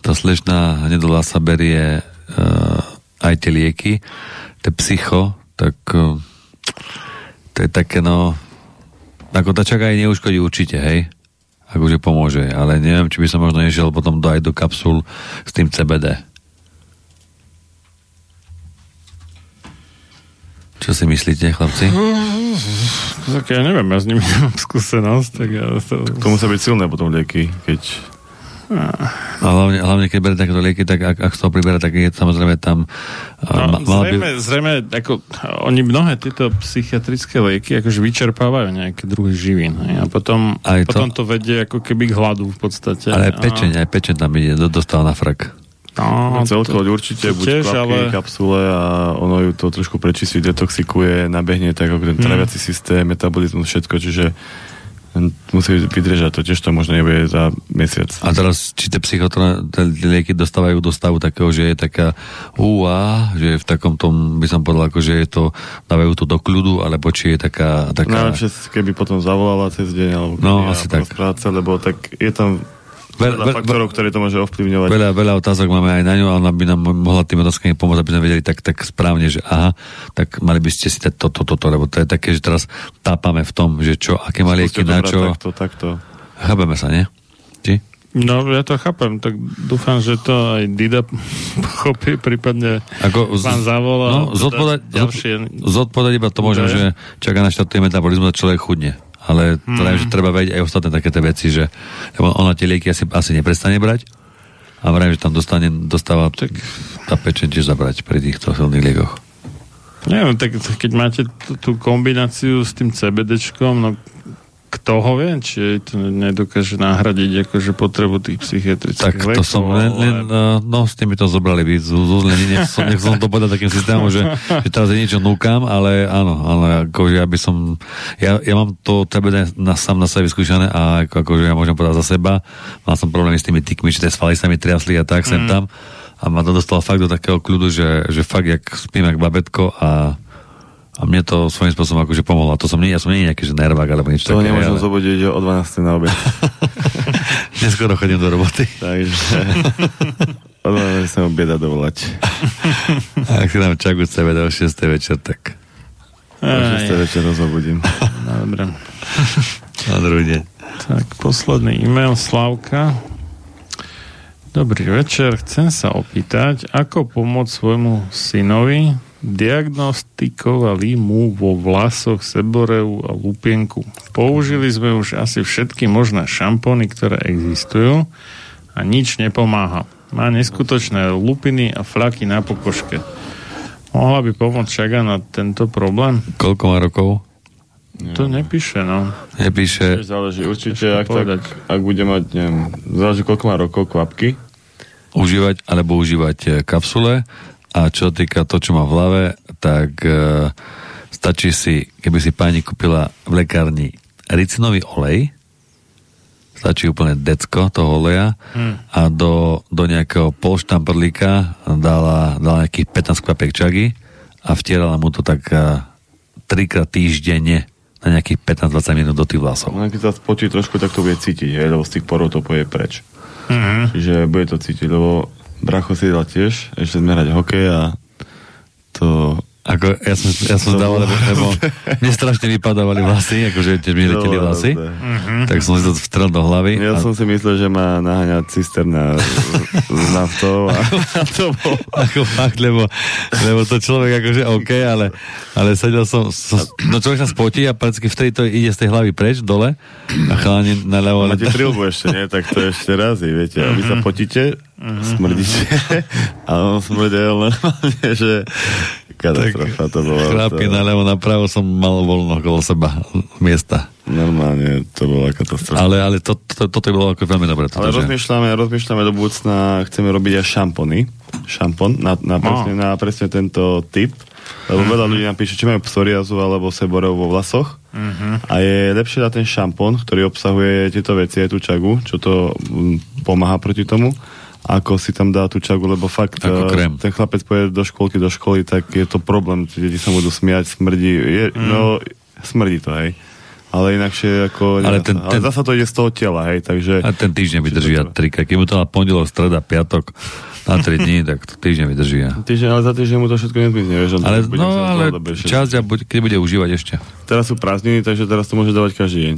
tá slečná hnedolá sa berie uh, aj tie lieky, to psycho, tak uh, to je také no ako tá čaga aj neuškodí určite, hej? Akože pomôže, ale neviem, či by som možno nešiel potom do, aj do kapsul s tým CBD. Čo si myslíte, chlapci? Tak ja neviem, ja s nimi [laughs] nemám skúsenosť, tak ja to... To musia byť silné potom lieky, keď... A hlavne, hlavne keď berie takéto lieky, tak ak, ak z toho priberá, tak je samozrejme tam... No, ma- zrejme, zrejme, ako, oni mnohé tieto psychiatrické lieky akože vyčerpávajú nejaké druhy živín. hej, A potom, Aj to- potom to vedie ako keby k hladu v podstate. Ale aj A- pečeň, aj pečeň tam ide, do, dostal na frak. No, celkovo to- určite to buď tiež, kvapky, ale- kapsule a ono ju to trošku prečistí, detoxikuje, nabehne tak ako ten Hmm. traviaci systém, metabolizmus, všetko, čiže musí vydržať to, tiež to možno nebude za mesiac. A teraz, či tie psychotrone lieky dostávajú do stavu takého, že je taká úa, že je v takom tom, by som povedal, ako, že je to, dávajú to do kľudu, alebo či je taká... taká Najlepšie, keby potom zavolala cez deň, alebo No, asi tak. sa, lebo tak je tam Veľa- veľa faktorov, ktoré to môže ovplyvňovať. Veľa, veľa otázok máme aj na ňu a ona by nám mohla tým otázkami pomôcť, aby sme vedeli tak, tak správne, že aha, tak mali by ste si dať toto, toto, to, lebo to je také, že teraz tápame v tom, že čo, aké má lieky, na čo. Takto, takto. Chápeme sa, nie? Či? No, ja to chápem, tak dúfam, že to aj Dida pochopí, prípadne Ako, pán zavolá. no, zodpovedať, ďalšie... zodpovedať iba to môžem, že čaká na štatuje metabolizmus a človek chudne. Ale Hmm. mm. že treba vedieť aj ostatné také tie veci, že ona tie lieky asi, asi neprestane brať a vrajím, že tam dostane, dostáva tak. tá pečeň tiež zabrať pri týchto silných liekoch. Neviem, tak keď máte tú kombináciu s tým CBDčkom, no kto ho vie, či to nedokáže nahradiť akože potrebu tých psychiatrických Tak to som len, len uh, no s tými to zobrali by z Zuzlení, nech som, nech som to povedal takým systémom, že, že teraz je niečo núkam, ale áno, ale akože ja by som, ja, ja mám to TBD na, sám na sebe vyskúšané a ako, akože ja môžem povedať za seba, mal som problémy s tými tykmi, že tie svaly sa mi triasli a tak, sem Mm. tam. A ma to dostalo fakt do takého kľudu, že, že fakt jak spím jak babetko a a mne to svojím spôsobom akože pomohlo. A to som nie, ja som nie nejaký že nervák alebo niečo To také. nemôžem ale- zobudiť o 12. na obed. [laughs] Neskoro chodím do roboty. [laughs] Takže o 12. sa obieda dovolať. [laughs] A ak si dám čaku CBD o 6. večer, tak O 6. večer rozobudím. Dobre. na druhý deň. Tak, posledný e-mail Slavka. Dobrý večer, chcem sa opýtať, ako pomôcť svojmu synovi diagnostikovali mu vo vlasoch seboreu a lupienku. Použili sme už asi všetky možné šampóny, ktoré existujú a nič nepomáha. Má neskutočné lupiny a flaky na pokožke. Mohla by pomôcť Šaga na tento problém? Koľko má rokov? To nepíše, no. Nepíše. Záleží, určite, ak, tak, ak bude mať, neviem, záleží koľko má rokov kvapky. Užívať alebo užívať e, kapsule a čo týka to, čo má v hlave, tak e, stačí si, keby si pani kúpila v lekárni ricinový olej, stačí úplne decko toho oleja Hm. a do, do nejakého polštamprlíka dala, dala nejakých 15 kvapiek čagy a vtierala mu to tak e, trikrát týždenne na nejakých 15-20 minút do tých vlasov. No, keď sa spočí trošku, tak to bude cítiť, hej, lebo z tých porov to poje preč. Mhm. Čiže bude to cítiť, lebo bracho si dal tiež ešte zmerať hokej a to... Ako, ja som, ja som dával, lebo, lebo [laughs] mne strašne vypadávali vlasy, akože tiež mi leteli vlasy. Mhm. tak som si to vstrel do hlavy. Ja a, som si myslel, že má naháňať cisterna s naftou a, a to bolo... ako fakt, lebo, lebo to človek akože OK, ale, ale sedel som, som, no človek sa spotí a prakticky vtedy to ide z tej hlavy preč, dole a chalani na ľavo. Máte trilbu ešte, nie? Tak to ešte raz, viete. A vy sa potíte, smrdíte [laughs] a on smrdel normálne, že katastrofa to bola. Chrápky to, na ľavo, na pravo som mal voľno okolo seba miesta. Normálne to bola katastrofa. Ale, ale to, to, toto bolo ako veľmi dobré. Ale Toto, že... rozmýšľame, rozmýšľame do budúcna, chceme robiť aj šampony. Šampón na, na, presne, na presne tento typ. Lebo Mhm. veľa ľudí napíše, či majú psoriazu alebo seboreu vo vlasoch. Mhm. A je lepšie dať ten šampón, ktorý obsahuje tieto veci, aj tú čagu, čo to mm, pomáha proti tomu, ako si tam dá tú čagu, lebo fakt Ako eh, krém. ten chlapec pôjde do školky, do školy, tak je to problém. Tí Deti sa budú smiať, smrdí. Je, Mm. No, smrdí to, hej. Ale inakšie ako... Ale ten- ale ten- zasa to ide z toho tela, hej, takže... A ten týždeň vydrží a trikrát. Keď mu to na pondelok, streda, piatok, na 3 dní, tak to týždeň vydrží. a- Týždeň, ale za týždeň mu to všetko nezmizne, vieš. Ale, no, ale čas, a buď, keď bude užívať ešte. Teraz sú prázdniny, takže teraz to môže dávať každý deň.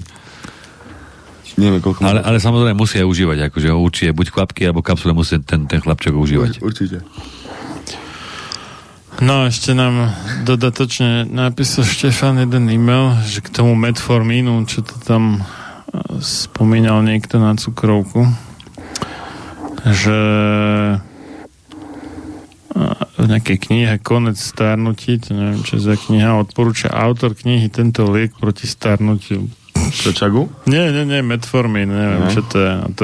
Neviem, koľko Ale, ale samozrejme musí aj užívať, akože ho určite buď kvapky, alebo kapsule musí ten, ten chlapček užívať. Určite. No, ešte nám dodatočne napísal Štefan jeden e-mail, že k tomu metformínu, čo to tam e, spomínal niekto na cukrovku, že e, v nejakej knihe Konec starnutí, to neviem, čo za kniha, odporúča autor knihy tento liek proti starnutiu. Čagu? Nie, nie, nie, metformín, neviem, No. čo to je. A to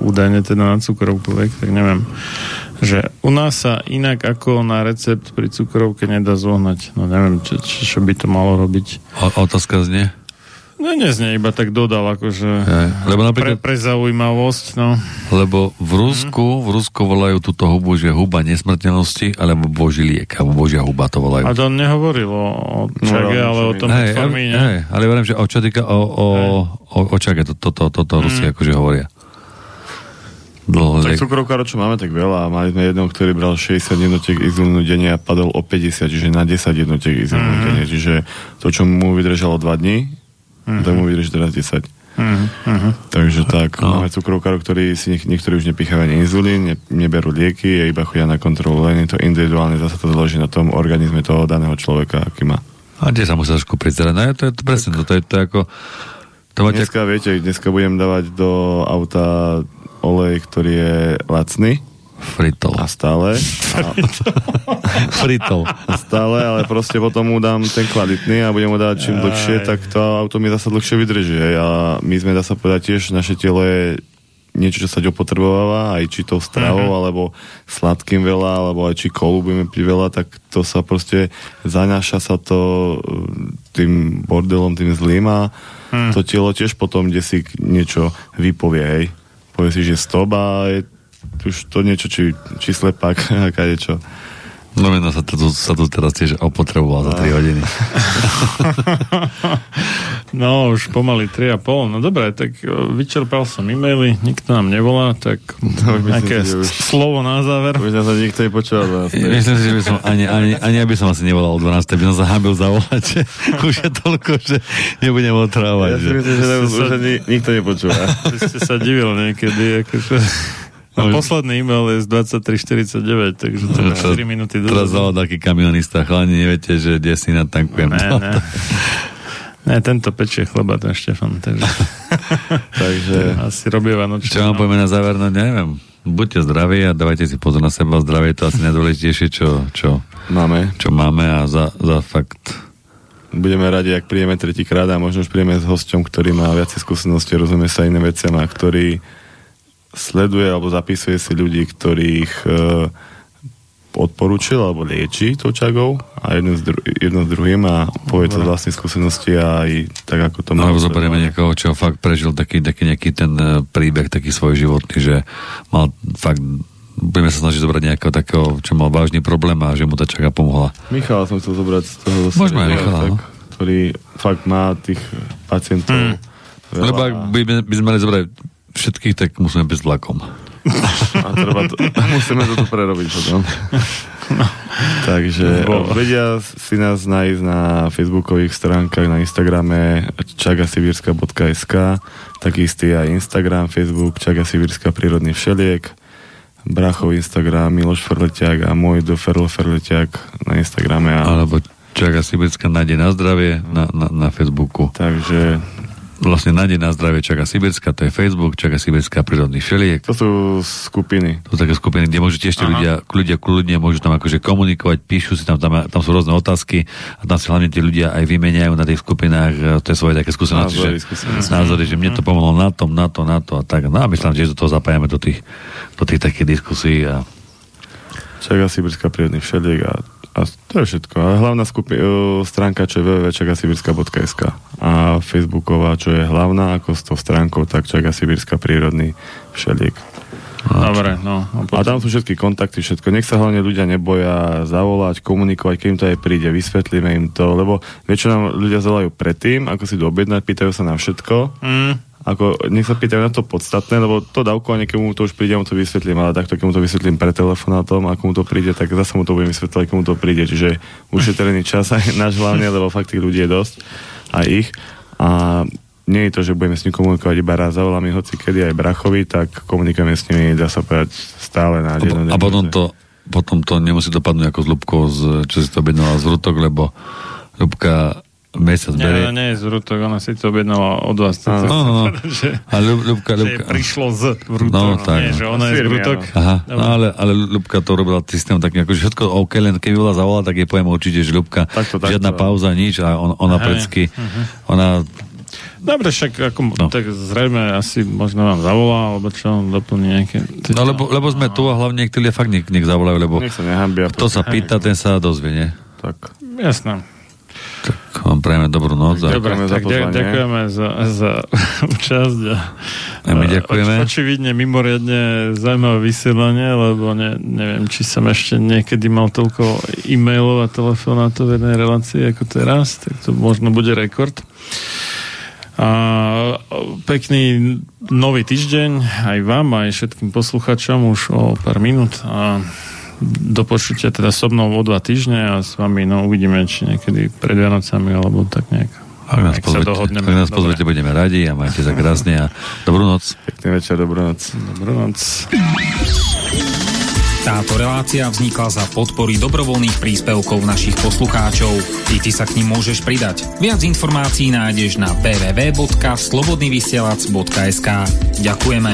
údajne teda na cukrovku tak neviem. Že u nás sa inak ako na recept pri cukrovke nedá zohnať. No neviem, čo, čo, čo by to malo robiť. O, otázka znie? No neznie, iba tak dodal, akože Hej, lebo napríklad- pre, pre zaujímavosť, no. Lebo v Rusku, v Rusku volajú túto hubu, že huba nesmrteľnosti, alebo boží liek, alebo božia huba to volajú. A to nehovoril o, o čage, ale o tom Hej, metformíne. hej, ale verím, že o čo týka o, o, o, o čage, to, to, to, to, to Rusi akože hovoria. Dlho Tak cukrovkárov, čo máme, tak veľa. Mali sme jedného, ktorý bral 60 jednotiek inzulínu denne a padol o 50, čiže na 10 jednotiek inzulínu Mhm. denne. Čiže to, čo mu vydržalo 2 dní, tak mu vydrží teraz 10. Mhm, mhm. Takže tak, no. máme cukrovkárov, ktorí si niek- niektorí už nepíchajú ani inzulín, ne, neberú lieky, a iba chodia na kontrolu, len je to individuálne, zase to záleží na tom organizme toho daného človeka, aký má. A kde sa musí trošku prizerať? No, to je to presne, to, to je to je ako... To máte, Dneska, viete, dneska budem dávať do auta olej, ktorý je lacný. Fritol. A stále. A, [laughs] Fritol. a stále, ale proste potom mu dám ten kvalitný a budem mu dávať čím dlhšie, tak to auto mi zase dlhšie vydrží. A my sme, dá sa povedať, tiež naše telo je niečo, čo sa opotrebováva, aj či tou stravou, Mhm. alebo sladkým veľa, alebo aj či kolu budeme piť veľa, tak to sa proste zanáša sa to e, tým bordelom, tým zlým a Mhm. to telo tiež potom, kde si niečo vypovie, hej. Povie si, že stop a je už to niečo, či, či slepák, [laughs] aká je čo. No meno sa tu, sa tu teraz tiež opotreboval za 3 hodiny. [laughs] No, už pomaly 3,5. No dobre, tak e, vyčerpal som e-maily, nikto nám nevolá, tak No, nejaké si, že už- slovo na záver. Už nás nikto nepočúval. Myslím si, že by som ani, ani, ani aby som asi nevolal o 12. by som zahábil zavolať, že [laughs] už je toľko, že nebudem otrávať. Ja si že... myslím, že už, už ani nikto nepočúva. Vy ste sa divil niekedy, akože... A posledný e-mail je z 23.49, takže to je 4 minúty Teraz dozadu. zavolal taký kamionista, chlani, neviete, že kde si natankujem. Ne, ne. Ne, tento pečie chleba, ten Štefan, takže... [laughs] takže... Asi robí Vanočné. Čo mám povieme na záver, no neviem. buďte zdraví a dávajte si pozor na seba. Zdravie je to asi najdôležitejšie, čo, čo máme. Čo máme a za, za fakt budeme radi, ak príjeme tretíkrát a možno už príjeme s hosťom, ktorý má viacej skúsenosti, rozumie sa iným veciam a ktorý sleduje alebo zapisuje si ľudí, ktorých e, odporúčil alebo lieči tou čagou a jedno s, dru- jedno s druhým a povie to z vlastnej skúsenosti a aj tak ako to má. Alebo zoberieme niekoho, čo fakt prežil taký, taký nejaký ten e, príbeh, taký svoj životný, že mal fakt budeme sa snažiť zobrať nejakého takého, čo mal vážny problém a že mu tá čaga pomohla. Michala som chcel zobrať z toho zase, Môžeme aj Michala, tak, no. ktorý fakt má tých pacientov Hmm. veľa. Lebo ak by, by sme mali zobrať všetkých, tak musíme byť s vlakom. A treba to, musíme to tu prerobiť potom. Takže Bola. vedia si nás nájsť na facebookových stránkach, na Instagrame čagasivírska.sk takistý aj Instagram, Facebook Čagasivírska prírodný všeliek Brachov Instagram, Miloš Ferletiak a môj do Ferlo Ferletiak na Instagrame. A... Alebo Čaga Sibirská nádej na zdravie na, na, na Facebooku. Takže vlastne nádej na zdravie Čaga Sibirská, to je Facebook, Čaga Sibirská prírodný všeliek. To sú skupiny. To sú také skupiny, kde môžu tiež tí ľudia, ľudia kľudne môžu tam akože komunikovať, píšu si tam, tam, tam sú rôzne otázky a tam si hlavne tí ľudia aj vymeniajú na tých skupinách e, tie svoje také skúsenosti, Názory, že, skúsenosti. názory, že mne to pomohlo na tom, na to, na to a tak. No a myslím, že do toho zapájame do tých, do tých takých diskusí a Čaga Sibirská prírodný všeliek a, a to je všetko. A hlavná skupi- uh, stránka, čo je www.čagasibirska.sk a facebooková, čo je hlavná ako s tou stránkou, tak Čaga Sibirská prírodný všeliek. Dobre, no. A tam sú všetky kontakty, všetko. Nech sa hlavne ľudia neboja zavolať, komunikovať, keď im to aj príde, vysvetlíme im to, lebo väčšinou ľudia zavolajú predtým, ako si to objednať, pýtajú sa na všetko. Mm. Ako, nech sa pýtajú na to podstatné, lebo to dávkovanie, keď mu to už príde, mu to vysvetlím, ale takto, keď mu to vysvetlím pre telefonátom, ako mu to príde, tak zase mu to budem vysvetľovať, keď mu to príde. Čiže ušetrený čas aj náš hlavne, lebo fakt tých ľudí je dosť, aj ich. A nie je to, že budeme s ním komunikovať iba raz, zavolám ich hoci kedy aj brachovi, tak komunikujeme s nimi, dá sa povedať, stále na deň. A potom to, potom to nemusí dopadnúť ako s Lubkou, z, čo si to objednala z Rutok, lebo Lubka mesiac Nie, berie. nie je zrutok, ona si to objednala od vás. No, no, no. že, A Ľub, Ľubka, že Ľubka. prišlo z vrútok. No, tak. Nie, že ona je z vrútok. Aha, Dobre. no, ale, ale Ľubka to robila systém tak nejako, že všetko OK, len keby bola zavolala, tak jej poviem určite, že Ľubka, Takto, takto. žiadna pauza, nič a on, ona Hej, precky, mhm. ona Dobre, však ako, no. tak zrejme asi možno vám zavolá, alebo čo, doplní nejaké... No lebo, lebo sme tu a hlavne niektorí fakt nech, nech zavolajú, lebo Nech sa nehambia. kto sa pýta, ten sa dozvie, nie? Tak. Jasné. Tak vám prajeme dobrú noc. A... Dobre, Ďakujeme za tak pozvanie. ďakujeme za, za [laughs] účasť. A, A my ďakujeme. a Očividne mimoriadne zaujímavé vysielanie, lebo ne, neviem, či som ešte niekedy mal toľko e-mailov a telefonátov v jednej relácii ako teraz, tak to možno bude rekord. A pekný nový týždeň aj vám, aj všetkým posluchačom už o pár minút a do počutia teda so mnou o dva týždne a s vami no uvidíme, či niekedy pred Vianocami alebo tak nejak. Ak nás, Ak pozvete, dohodneme. ak nás Dobre. pozvete, budeme radi a majte sa krásne a dobrú noc. Pekný večer, dobrú noc. Dobrú noc. Táto relácia vznikla za podpory dobrovoľných príspevkov našich poslucháčov. I ty sa k ním môžeš pridať. Viac informácií nájdeš na www.slobodnyvysielac.sk Ďakujeme.